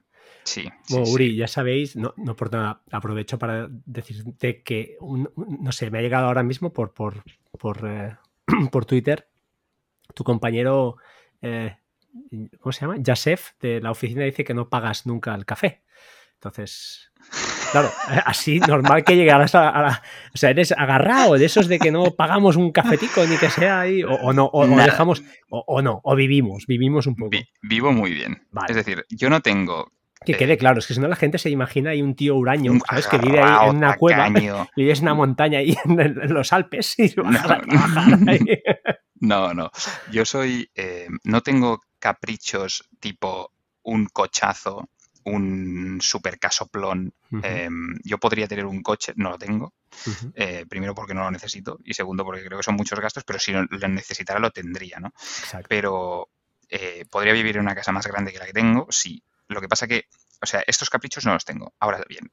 B: Sí,
A: bueno, Uri, ya sabéis, no, no por nada, aprovecho para decirte que, no sé, me ha llegado ahora mismo por, por, por, eh, por Twitter tu compañero, eh, ¿cómo se llama? Yasef, de la oficina, dice que no pagas nunca el café. Entonces, claro, así normal que llegaras a, la... O sea, eres agarrado de esos de que no pagamos un cafetico ni que sea ahí, o, no, o, dejamos, o, no, o vivimos, vivimos un poco.
B: vivo muy bien. Es decir, yo no tengo
A: que quede claro, es que si no la gente se imagina ahí un tío huraño, ¿sabes? Que vive ahí en una cueva, y es una montaña ahí en, los Alpes y no,
B: no, no, Yo soy, eh, no tengo caprichos tipo un cochazo, un super casoplón. Em, yo podría tener un coche, no lo tengo. Eh, primero porque no lo necesito y segundo porque creo que son muchos gastos, pero si lo necesitara lo tendría, ¿no? Pero eh, podría vivir en una casa más grande que la que tengo, sí. Lo que pasa que, o sea, estos caprichos no los tengo. Ahora bien,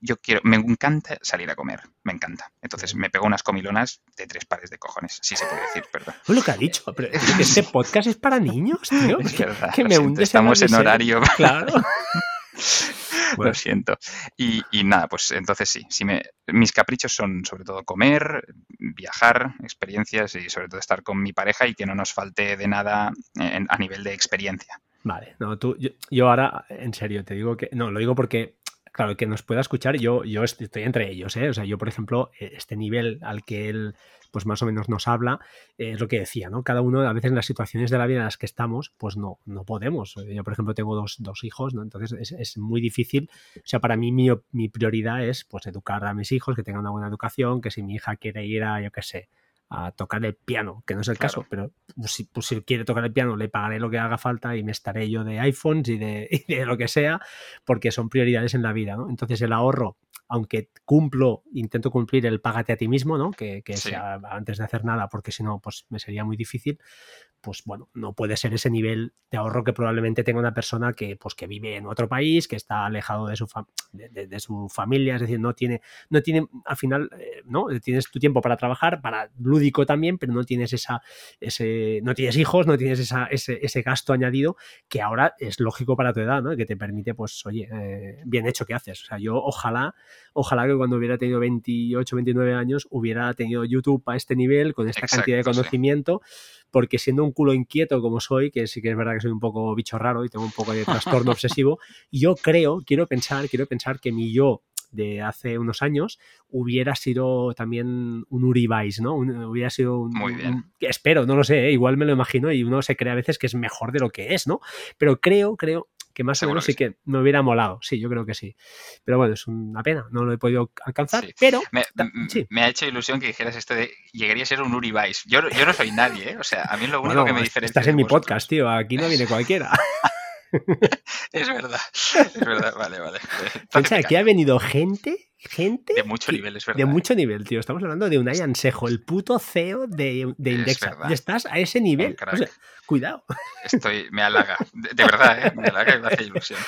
B: yo quiero, me encanta salir a comer, me encanta. Entonces me pego unas comilonas de tres pares de cojones, si se puede decir, perdón.
A: lo que ha dicho, pero este podcast es para niños, tío.
B: Es verdad, que me estamos en horario.
A: Claro.
B: Lo siento. Y, nada, pues entonces sí, sí me, mis caprichos son sobre todo comer, viajar, experiencias y sobre todo estar con mi pareja y que no nos falte de nada a nivel de experiencia.
A: Vale, no, tú, yo, ahora, en serio, te digo que, no, lo digo porque, claro, que nos pueda escuchar, yo, yo estoy entre ellos, ¿eh? O sea, yo, por ejemplo, e, este nivel al que él, pues más o menos nos habla, eh, es lo que decía, ¿no? Cada uno, a veces en las situaciones de la vida en las que estamos, pues no, no podemos. Yo, por ejemplo, tengo dos, dos hijos, ¿no? Entonces es, es, muy difícil. O sea, para mí mi, mi prioridad es, pues, educar a mis hijos, que tengan una buena educación, que si mi hija quiere ir a, yo qué sé, a tocar el piano, que no es el caso, pero pues, si, pues, si, quiere tocar el piano le pagaré lo que haga falta y me estaré yo de iPhones y de, y de lo que sea, porque son prioridades en la vida, ¿no? Entonces el ahorro aunque cumplo, intento cumplir el págate a ti mismo, ¿no? Que, sea antes de hacer nada, porque si no, pues me sería muy difícil. Pues bueno, no puede ser ese nivel de ahorro que probablemente tenga una persona que, pues, que vive en otro país, que está alejado de su, de, su familia, es decir, no tiene, no tiene, al final, eh, ¿no? Tienes tu tiempo para trabajar, para lúdico también, pero no tienes esa, ese, no tienes hijos, no tienes esa, ese, ese gasto añadido que ahora es lógico para tu edad, ¿no? Que te permite, pues, oye, eh, bien hecho que haces. O sea, yo ojalá ojalá que cuando hubiera tenido 28, 29 años hubiera tenido YouTube a este nivel, con esta cantidad de conocimiento, porque siendo un culo inquieto como soy, que sí que es verdad que soy un poco bicho raro y tengo un poco de trastorno obsesivo, yo creo, quiero pensar, quiero pensar que mi yo de hace unos años hubiera sido también un Uribais, ¿no? hubiera sido un,
B: Muy bien.
A: espero, no lo sé, ¿eh? igual me lo imagino y uno se cree a veces que es mejor de lo que es, ¿no? Pero creo, creo, que más o menos sí que me hubiera molado. Sí, yo creo que sí. Pero bueno, es una pena, no lo he podido alcanzar. Pero
B: me, ha hecho ilusión que dijeras esto de llegaría a ser un Uri Yo, yo no soy nadie, ¿eh? o sea, a mí lo único que me diferencia.
A: Estás en mi podcast, tío, aquí no viene cualquiera.
B: es verdad, es verdad, vale, vale.
A: Piensa, aquí ha venido gente gente.
B: De mucho nivel, es verdad.
A: De mucho nivel, tío. Estamos hablando de un Ansejo, el puto CEO de, de Indexa. Estás a ese nivel. cuidado.
B: Estoy, me halaga. De, verdad, ¿eh? Me halaga y me hace ilusión.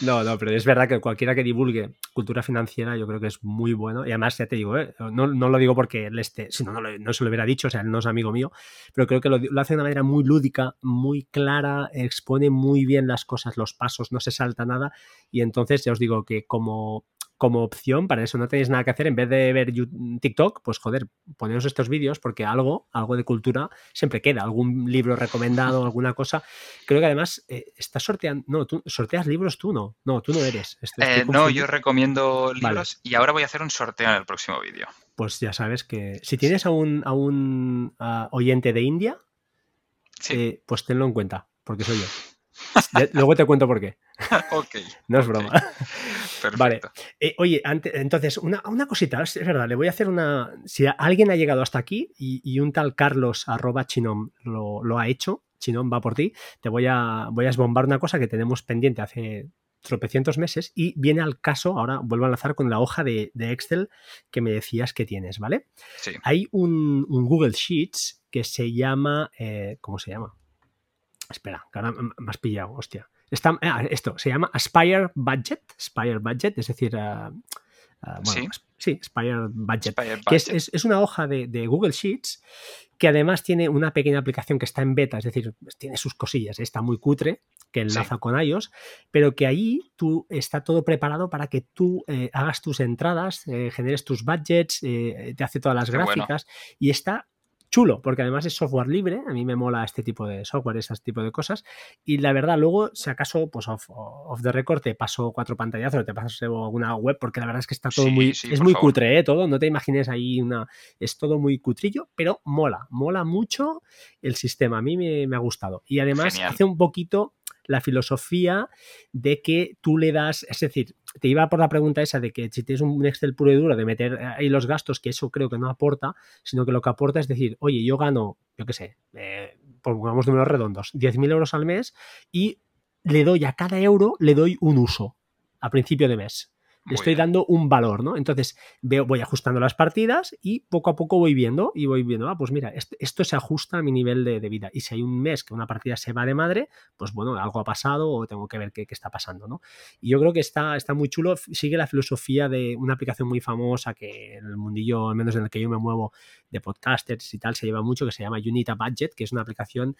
A: No, no, pero es verdad que cualquiera que divulgue cultura financiera, yo creo que es muy bueno. Y además, ya te digo, ¿eh? no, no, lo digo porque él esté, si no, no, se lo hubiera dicho, o sea, él no es amigo mío, pero creo que lo, lo hace de una manera muy lúdica, muy clara, expone muy bien las cosas, los pasos, no se salta nada. Y entonces, ya os digo que como como opción, para eso no tenéis nada que hacer, en vez de ver TikTok, pues joder, poneros estos vídeos porque algo, algo de cultura siempre queda, algún libro recomendado, alguna cosa. Creo que además eh, estás sorteando, no, tú sorteas libros tú no, no, tú no eres.
B: Eh, no, yo recomiendo libros y ahora voy a hacer un sorteo en el próximo vídeo.
A: Pues ya sabes que si tienes a un, a un oyente de India, eh, pues tenlo en cuenta, porque soy yo. Luego te cuento por qué.
B: ok.
A: No es broma. Vale. Eh, oye, entonces, una, cosita, es verdad, le voy a hacer una. Si alguien ha llegado hasta aquí y, un tal Carlos arroba chinom lo, ha hecho, Chinom va por ti, te voy a, voy a esbombar una cosa que tenemos pendiente hace tropecientos meses y viene al caso, ahora vuelvo a enlazar con la hoja de, Excel que me decías que tienes, ¿vale?
B: Sí.
A: Hay un, Google Sheets que se llama, eh, ¿cómo se llama? Espera, que ahora me has pillado, hostia. Está, ah, esto se llama Aspire Budget, Aspire Budget, es decir, uh, ¿Sí? sí, Aspire Budget, que es, una hoja de, Google Sheets que además tiene una pequeña aplicación que está en beta, es decir, tiene sus cosillas, está muy cutre, que enlaza con iOS, pero que ahí tú está todo preparado para que tú eh, hagas tus entradas, eh, generes tus budgets, te hace todas las gráficas y está chulo, porque además es software libre, a mí me mola este tipo de software, este tipo de cosas, y la verdad, luego, si acaso, pues off, the record te paso cuatro pantallazos, te paso alguna web, porque la verdad es que está todo muy, es muy cutre, ¿eh? Todo, no te imagines ahí una, es todo muy cutrillo, pero mola, mola mucho el sistema, a mí me, ha gustado, y además hace un poquito la filosofía de que tú le das, es decir, te iba por la pregunta esa de que si tienes un Excel puro y duro de meter ahí los gastos, que eso creo que no aporta, sino que lo que aporta es decir, oye, yo gano, yo qué sé, eh, pongamos números redondos, 10.000 euros al mes y le doy a cada euro, le doy un uso a principio de mes le estoy dando un valor, ¿no? Entonces veo, voy ajustando las partidas y poco a poco voy viendo y voy viendo, ah, pues mira, esto, se ajusta a mi nivel de, vida. Y si hay un mes que una partida se va de madre, pues bueno, algo ha pasado o tengo que ver qué, está pasando, ¿no? Y yo creo que está, está muy chulo, sigue la filosofía de una aplicación muy famosa que en el mundillo, al menos en el que yo me muevo, de podcasters y tal, se lleva mucho, que se llama Unita Budget, que es una aplicación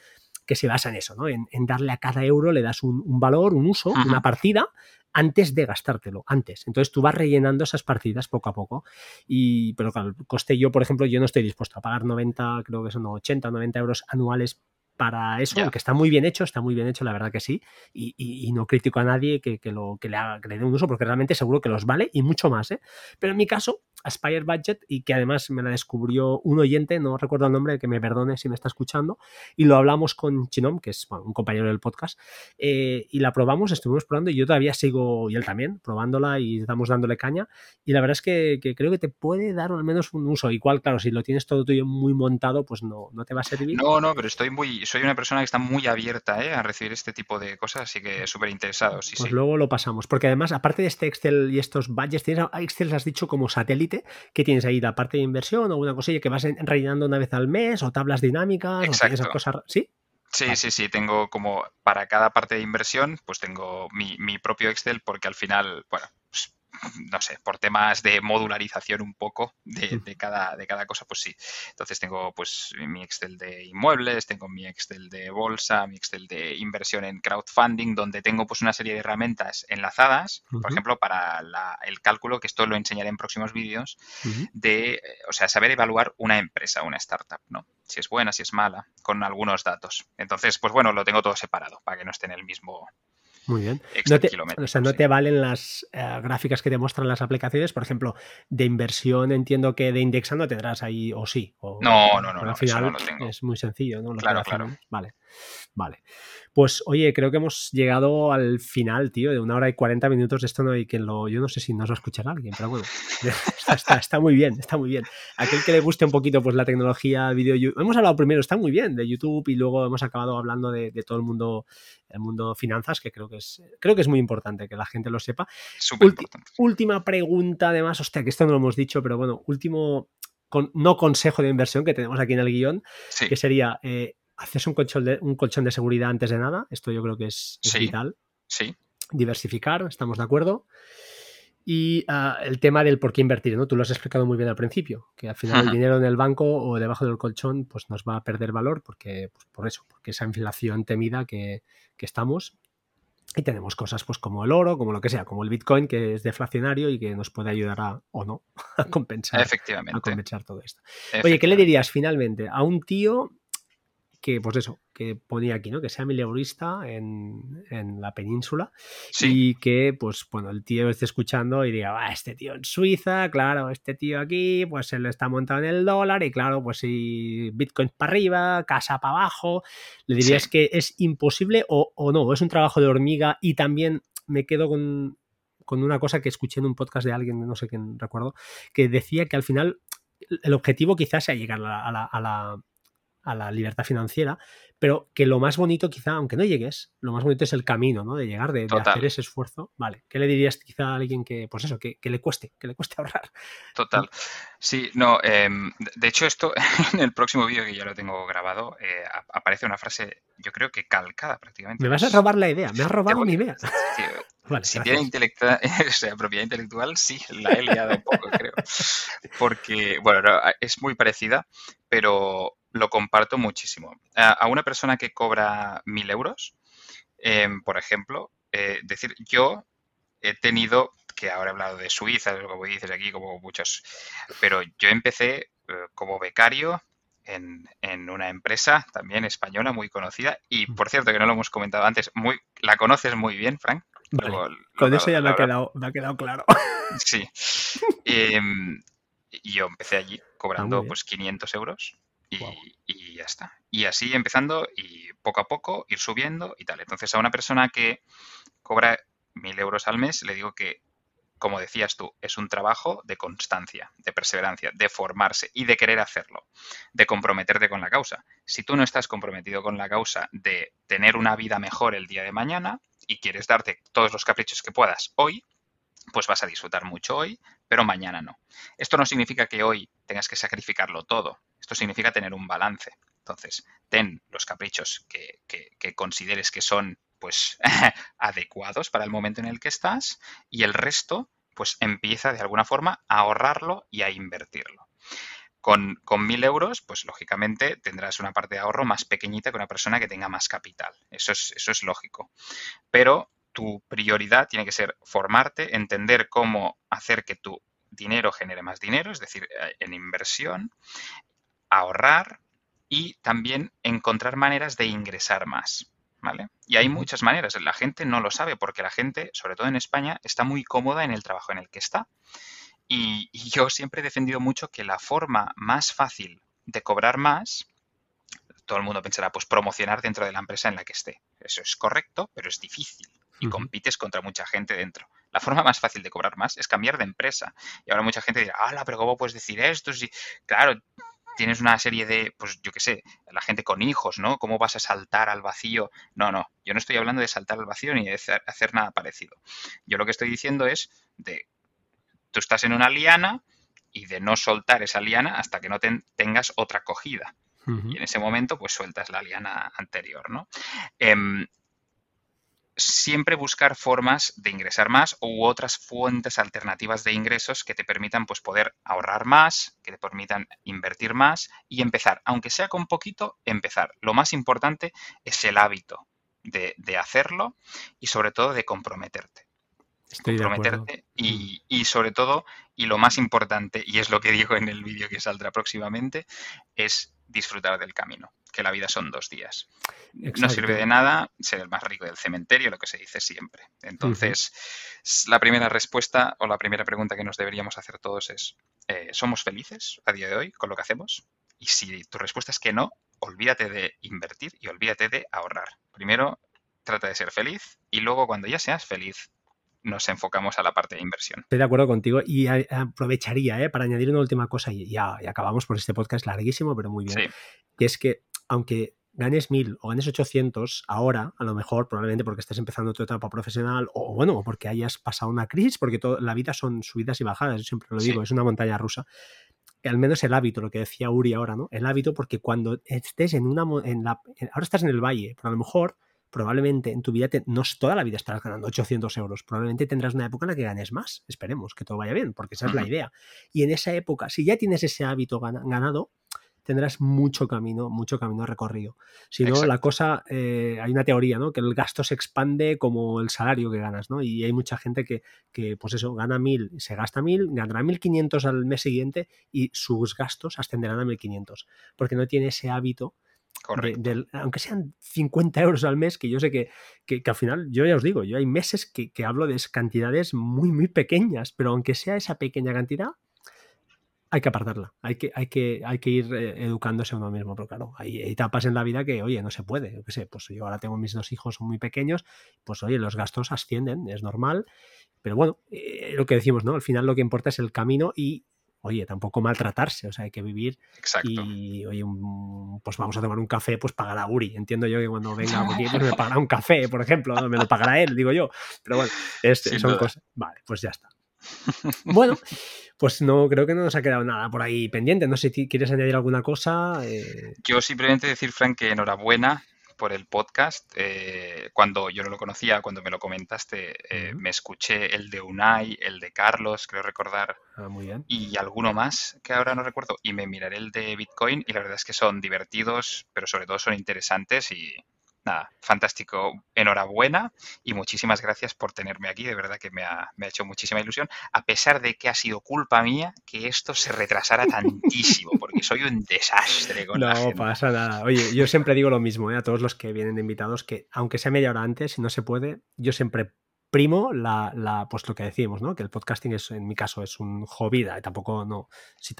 A: que se basa en eso, ¿no? En, darle a cada euro le das un, valor, un uso, una partida, antes de gastártelo, antes. Entonces tú vas rellenando esas partidas poco a poco. Y, pero claro, el coste yo, por ejemplo, yo no estoy dispuesto a pagar 90, creo que son 80 o 90 euros anuales para eso, aunque está muy bien hecho, está muy bien hecho, la verdad que sí, y, no critico a nadie que, lo, que le, haga, que le dé un uso, porque realmente seguro que los vale y mucho más. ¿eh? Pero en mi caso, Aspire Budget, y que además me la descubrió un oyente, no recuerdo el nombre, que me perdone si me está escuchando, y lo hablamos con Chinom, que es un compañero del podcast, eh, y la probamos, estuvimos probando, y yo todavía sigo, y él también, probándola y estamos dándole caña, y la verdad es que, creo que te puede dar al menos un uso, igual, claro, si lo tienes todo tuyo muy montado, pues no, no te va a servir.
B: No, no, pero estoy muy soy una persona que está muy abierta ¿eh? a recibir este tipo de cosas, así que súper interesado. Sí,
A: pues luego lo pasamos, porque además, aparte de este Excel y estos budgets, tienes Excel, has dicho como satélite, que tienes ahí la parte de inversión o una cosilla que vas rellenando una vez al mes o tablas dinámicas o esas cosas, ¿sí?
B: Sí, sí, sí, tengo como para cada parte de inversión, pues tengo mi, mi propio Excel porque al final, bueno, no sé, por temas de modularización un poco de, cada, de cada cosa, pues sí. Entonces tengo pues mi Excel de inmuebles, tengo mi Excel de bolsa, mi Excel de inversión en crowdfunding, donde tengo pues una serie de herramientas enlazadas, por ejemplo, para el cálculo, que esto lo enseñaré en próximos vídeos, de, o sea, saber evaluar una empresa, una startup, ¿no? Si es buena, si es mala, con algunos datos. Entonces, pues bueno, lo tengo todo separado para que no esté en el mismo
A: muy bien. No te, o sea, no te valen las eh, gráficas que te muestran las aplicaciones, por ejemplo, de inversión, entiendo que de indexando tendrás ahí, o sí.
B: no, no, no.
A: Al final es muy sencillo, ¿no?
B: claro, claro.
A: Vale, vale. Pues oye, creo que hemos llegado al final, tío, de una hora y 40 minutos de esto no hay quien lo... Yo no sé si nos va a escuchar alguien, pero bueno, está, está, muy bien, está muy bien. Aquel que le guste un poquito pues la tecnología, vídeo... Hemos hablado primero, está muy bien, de YouTube y luego hemos acabado hablando de, todo el mundo el mundo finanzas, que creo que es creo que es muy importante que la gente lo sepa. última pregunta, además, hostia, que esto no lo hemos dicho, pero bueno, último no consejo de inversión que tenemos aquí en el guion, que sería eh, hacerse un colchón, de, un colchón de seguridad antes de nada. Esto yo creo que es, vital.
B: Sí.
A: Diversificar, estamos de acuerdo. Y ah, el tema del por qué invertir, ¿no? Tú lo has explicado muy bien al principio, que al final el dinero en el banco o debajo del colchón pues nos va a perder valor porque, pues, por eso, porque esa inflación temida que, que estamos y tenemos cosas pues como el oro, como lo que sea, como el Bitcoin que es deflacionario y que nos puede ayudar a, o no, a compensar,
B: Efectivamente.
A: a compensar todo esto. Oye, ¿qué le dirías finalmente a un tío que, pues eso, que ponía aquí, ¿no? Que sea mileurista en, en la península y que, pues, bueno, el tío esté escuchando y diga, ah, este tío en Suiza, claro, este tío aquí, pues se le está montando en el dólar y claro, pues si Bitcoin para arriba, casa para abajo, le dirías que es imposible o, o no, es un trabajo de hormiga y también me quedo con, con una cosa que escuché en un podcast de alguien, no sé quién recuerdo, que decía que al final el objetivo quizás sea llegar a la, a la libertad financiera, pero que lo más bonito quizá, aunque no llegues, lo más bonito es el camino, ¿no? De llegar, de, hacer ese esfuerzo. Vale, ¿qué le dirías quizá a alguien que, pues eso, que, le cueste, que le cueste ahorrar?
B: Total. Sí, no, em, de hecho esto, en el próximo vídeo que ya lo tengo grabado, eh, aparece una frase, yo creo que calcada prácticamente.
A: Me vas a robar la idea, me has robado mi idea.
B: si tiene intelectual, o sea, propiedad intelectual, sí, la he liado un poco, creo. Porque, bueno, es muy parecida, pero lo comparto muchísimo. A, una persona que cobra mil euros, em, por ejemplo, eh, decir, yo he tenido, que ahora he hablado de Suiza, como dices aquí, como muchos, pero yo empecé eh, como becario en, una empresa también española muy conocida y por cierto que no lo hemos comentado antes, muy, la conoces muy bien, Frank.
A: Con eso ya me ha, quedado, me ha quedado claro.
B: Sí. Em, y yo empecé allí cobrando ah, pues 500 euros y, ya está. Y así empezando y poco a poco ir subiendo y tal. Entonces a una persona que cobra mil euros al mes le digo que, como decías tú, es un trabajo de constancia, de perseverancia, de formarse y de querer hacerlo, de comprometerte con la causa. Si tú no estás comprometido con la causa de tener una vida mejor el día de mañana y quieres darte todos los caprichos que puedas hoy, pues vas a disfrutar mucho hoy, pero mañana no. Esto no significa que hoy tengas que sacrificarlo todo. Esto significa tener un balance. Entonces, ten los caprichos que, consideres que son pues adecuados para el momento en el que estás y el resto pues empieza de alguna forma a ahorrarlo y a invertirlo. Con, con mil euros, pues lógicamente tendrás una parte de ahorro más pequeñita que una persona que tenga más capital. Eso es, eso es lógico. Pero tu prioridad tiene que ser formarte, entender cómo hacer que tu dinero genere más dinero, es decir, eh, en inversión, ahorrar y también encontrar maneras de ingresar más. ¿Vale? Y hay muchas maneras. La gente no lo sabe porque la gente, sobre todo en España, está muy cómoda en el trabajo en el que está. Y, yo siempre he defendido mucho que la forma más fácil de cobrar más, todo el mundo pensará, pues promocionar dentro de la empresa en la que esté. Eso es correcto, pero es difícil y compites contra mucha gente dentro. La forma más fácil de cobrar más es cambiar de empresa. Y ahora mucha gente dirá, ¡Hala, pero ¿cómo puedes decir esto? Si, claro, tienes una serie de, pues yo qué sé, la gente con hijos, ¿no? ¿Cómo vas a saltar al vacío? No, no, yo no estoy hablando de saltar al vacío ni de hacer, nada parecido. Yo lo que estoy diciendo es de, tú estás en una liana y de no soltar esa liana hasta que no tengas otra cogida. Y en ese momento, pues sueltas la liana anterior, ¿no? Em, siempre buscar formas de ingresar más u otras fuentes alternativas de ingresos que te permitan pues, poder ahorrar más, que te permitan invertir más y empezar, aunque sea con poquito, empezar. Lo más importante es el hábito de, hacerlo y sobre todo de comprometerte. Comprometerte y, y, sobre todo, y lo más importante, y es lo que digo en el vídeo que saldrá próximamente, es disfrutar del camino, que la vida son dos días. No sirve de nada ser el más rico del cementerio, lo que se dice siempre. Entonces, la primera respuesta o la primera pregunta que nos deberíamos hacer todos es, eh, ¿somos felices a día de hoy con lo que hacemos? Y si tu respuesta es que no, olvídate de invertir y olvídate de ahorrar. primero trata de ser feliz y luego cuando ya seas feliz nos enfocamos a la parte de inversión.
A: Estoy de acuerdo contigo y aprovecharía ¿eh? para añadir una última cosa y ya, acabamos por este podcast larguísimo, pero muy bien. Que es que aunque ganes 1000 o ganes 800 ahora, a lo mejor probablemente porque estés empezando tu etapa profesional o bueno, porque hayas pasado una crisis, porque toda la vida son subidas y bajadas, yo siempre lo digo, es una montaña rusa. Al menos el hábito, lo que decía Uri ahora, ¿no? El hábito porque cuando estés en una en la ahora estás en el valle, pero a lo mejor probablemente en tu vida no toda la vida estarás ganando 800 euros, probablemente tendrás una época en la que ganes más, esperemos que todo vaya bien, porque esa es la idea. Y en esa época, si ya tienes ese hábito ganado, tendrás mucho camino, mucho camino recorrido. Si no, la cosa, eh, hay una teoría, ¿no? Que el gasto se expande como el salario que ganas, ¿no? Y hay mucha gente que, que pues eso, gana mil, se gasta mil, ganará 1.500 al mes siguiente y sus gastos ascenderán a 1.500, porque no tiene ese hábito aunque sean 50 euros al mes, que yo sé que, que, al final, yo ya os digo, yo hay meses que, que, hablo de cantidades muy, muy pequeñas, pero aunque sea esa pequeña cantidad, hay que apartarla, hay que, hay que, hay que ir eh, educándose a uno mismo, pero claro, hay etapas en la vida que, oye, no se puede, yo qué sé, pues yo ahora tengo mis dos hijos muy pequeños, pues oye, los gastos ascienden, es normal, pero bueno, eh, lo que decimos, ¿no? Al final lo que importa es el camino y oye, tampoco maltratarse, o sea, hay que vivir
B: Exacto.
A: y, oye, pues vamos a tomar un café, pues pagará Uri. Entiendo yo que cuando venga aquí, pues me pagará un café, por ejemplo, me lo pagará él, digo yo. Pero bueno, este, son cosas. Vale, pues ya está. Bueno, pues no creo que no nos ha quedado nada por ahí pendiente. No sé si quieres añadir alguna cosa. Eh.
B: Yo simplemente decir, Frank, que enhorabuena por el podcast. Eh, cuando yo no lo conocía, cuando me lo comentaste, eh, me escuché el de Unai, el de Carlos, creo recordar,
A: ah, muy bien.
B: y alguno más que ahora no recuerdo, y me miraré el de Bitcoin y la verdad es que son divertidos, pero sobre todo son interesantes y nada, fantástico. Enhorabuena y muchísimas gracias por tenerme aquí. De verdad que me ha, hecho muchísima ilusión, a pesar de que ha sido culpa mía que esto se retrasara tantísimo, porque soy un desastre con
A: No pasa nada. Oye, yo siempre digo lo mismo ¿eh? a todos los que vienen de invitados, que aunque sea media hora antes, si no se puede, yo siempre primo la, la, pues lo que decimos, ¿no? Que el podcasting es, en mi caso, es un hobby, tampoco no, si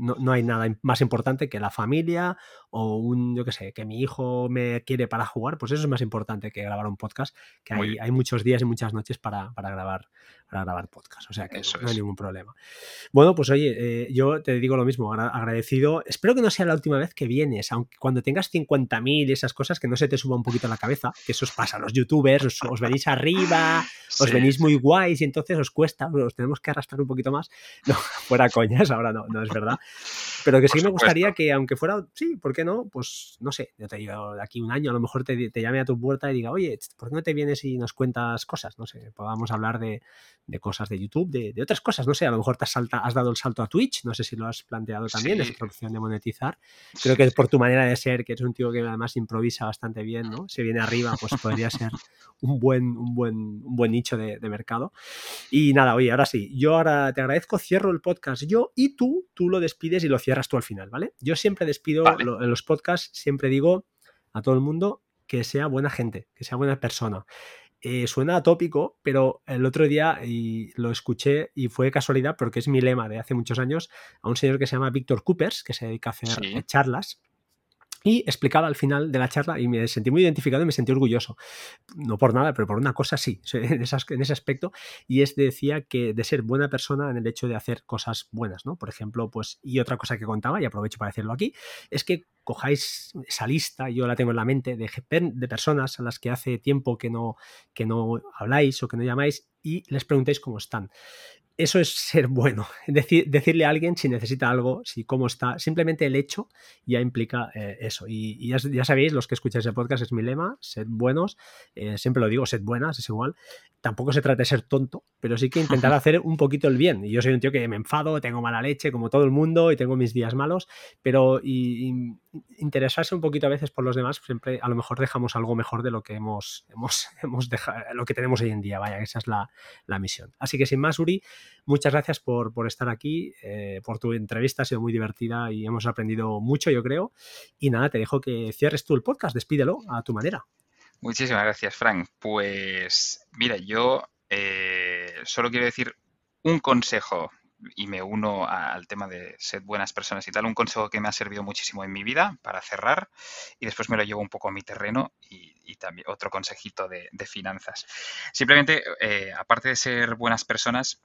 A: no, no, hay nada más importante que la familia o un, yo qué sé, que mi hijo me quiere para jugar, pues eso es más importante que grabar un podcast, que hay, hay, muchos días y muchas noches para, para, grabar, para grabar podcast, o sea que no, hay ningún problema. Bueno, pues oye, eh, yo te digo lo mismo, agradecido, espero que no sea la última vez que vienes, aunque cuando tengas 50.000 y esas cosas, que no se te suba un poquito a la cabeza, que eso os pasa a los youtubers, os, venís arriba, os venís muy guays y entonces os cuesta, os tenemos que arrastrar un poquito más. No, fuera coñas, ahora no, no es verdad. Pero que sí me gustaría que, aunque fuera, sí, ¿por qué no? Pues no sé, yo te digo, de aquí un año a lo mejor te, te, llame a tu puerta y diga, oye, ¿por qué no te vienes y nos cuentas cosas? No sé, podamos hablar de, de cosas de YouTube, de, de, otras cosas, no sé, a lo mejor te has, salta, has, dado el salto a Twitch, no sé si lo has planteado también, es esa opción de monetizar. Creo que por tu manera de ser, que eres un tío que además improvisa bastante bien, ¿no? Si viene arriba, pues podría ser un buen, un buen, un buen nicho de, de mercado. Y nada, oye, ahora sí, yo ahora te agradezco, cierro el podcast yo y tú, tú lo despides y lo cierras tú al final, ¿vale? Yo siempre despido en los podcasts, siempre digo a todo el mundo que sea buena gente, que sea buena persona. Eh, suena atópico, pero el otro día y lo escuché y fue casualidad porque es mi lema de hace muchos años a un señor que se llama Víctor Coopers, que se dedica a hacer charlas y explicaba al final de la charla y me sentí muy identificado y me sentí orgulloso. No por nada, pero por una cosa sí, en, en ese aspecto. Y es decía que de ser buena persona en el hecho de hacer cosas buenas, ¿no? Por ejemplo, pues, y otra cosa que contaba, y aprovecho para decirlo aquí, es que cojáis esa lista, yo la tengo en la mente, de, de personas a las que hace tiempo que no, que no habláis o que no llamáis y les preguntéis cómo están eso es ser bueno. decirle a alguien si necesita algo, si cómo está. Simplemente el hecho ya implica eh, eso. Y, ya, sabéis, los que escucháis el podcast es mi lema, sed buenos. Eh, siempre lo digo, sed buenas, es igual. Tampoco se trata de ser tonto, pero sí que intentar hacer un poquito el bien. Y yo soy un tío que me enfado, tengo mala leche, como todo el mundo, y tengo mis días malos, pero interesarse un poquito a veces por los demás, siempre a lo mejor dejamos algo mejor de lo que hemos, hemos, hemos dejado, lo que tenemos hoy en día. Vaya, esa es la, la misión. Así que sin más, Uri, Muchas gracias por, estar aquí, eh, por tu entrevista, ha sido muy divertida y hemos aprendido mucho, yo creo. Y nada, te dejo que cierres tú el podcast, despídelo a tu manera.
B: Muchísimas gracias, Frank. Pues mira, yo eh, solo quiero decir un consejo y me uno al tema de ser buenas personas y tal, un consejo que me ha servido muchísimo en mi vida para cerrar y después me lo llevo un poco a mi terreno y, también otro consejito de, finanzas. Simplemente, eh, aparte de ser buenas personas,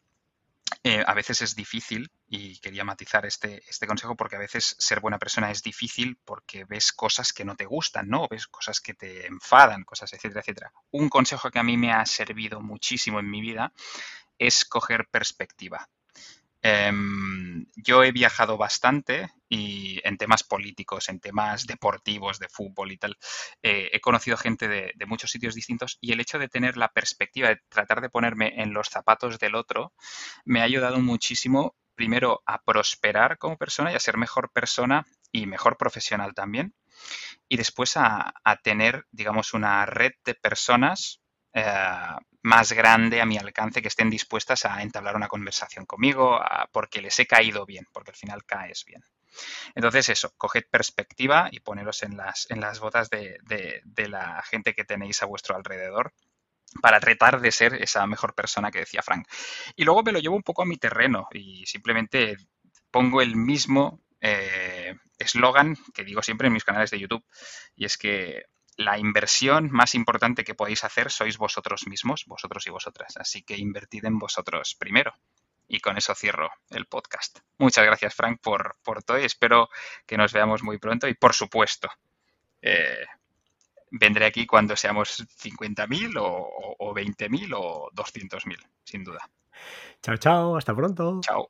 B: eh, a veces es difícil, y quería matizar este, este consejo, porque a veces ser buena persona es difícil porque ves cosas que no te gustan, ¿no? ves cosas que te enfadan, cosas, etcétera, etcétera. Un consejo que a mí me ha servido muchísimo en mi vida es coger perspectiva. Em, yo he viajado bastante y en temas políticos, en temas deportivos, de fútbol y tal, eh, he conocido gente de, muchos sitios distintos y el hecho de tener la perspectiva, de tratar de ponerme en los zapatos del otro, me ha ayudado muchísimo, primero, a prosperar como persona y a ser mejor persona y mejor profesional también. Y después a, tener, digamos, una red de personas más grande a mi alcance que estén dispuestas a entablar una conversación conmigo porque les he caído bien, porque al final caes bien. Entonces eso, coged perspectiva y poneros en las, en las botas de, de la gente que tenéis a vuestro alrededor para tratar de ser esa mejor persona que decía Frank. Y luego me lo llevo un poco a mi terreno y simplemente pongo el mismo eh, eslogan que digo siempre en mis canales de YouTube y es que la inversión más importante que podéis hacer sois vosotros mismos, vosotros y vosotras. Así que invertid en vosotros primero. Y con eso cierro el podcast. Muchas gracias, Frank, por, por todo y espero que nos veamos muy pronto. Y por supuesto, eh, vendré aquí cuando seamos 50.000 o, o 20.000 o 200.000, sin duda.
A: Chao, chao, hasta pronto.
B: Chao.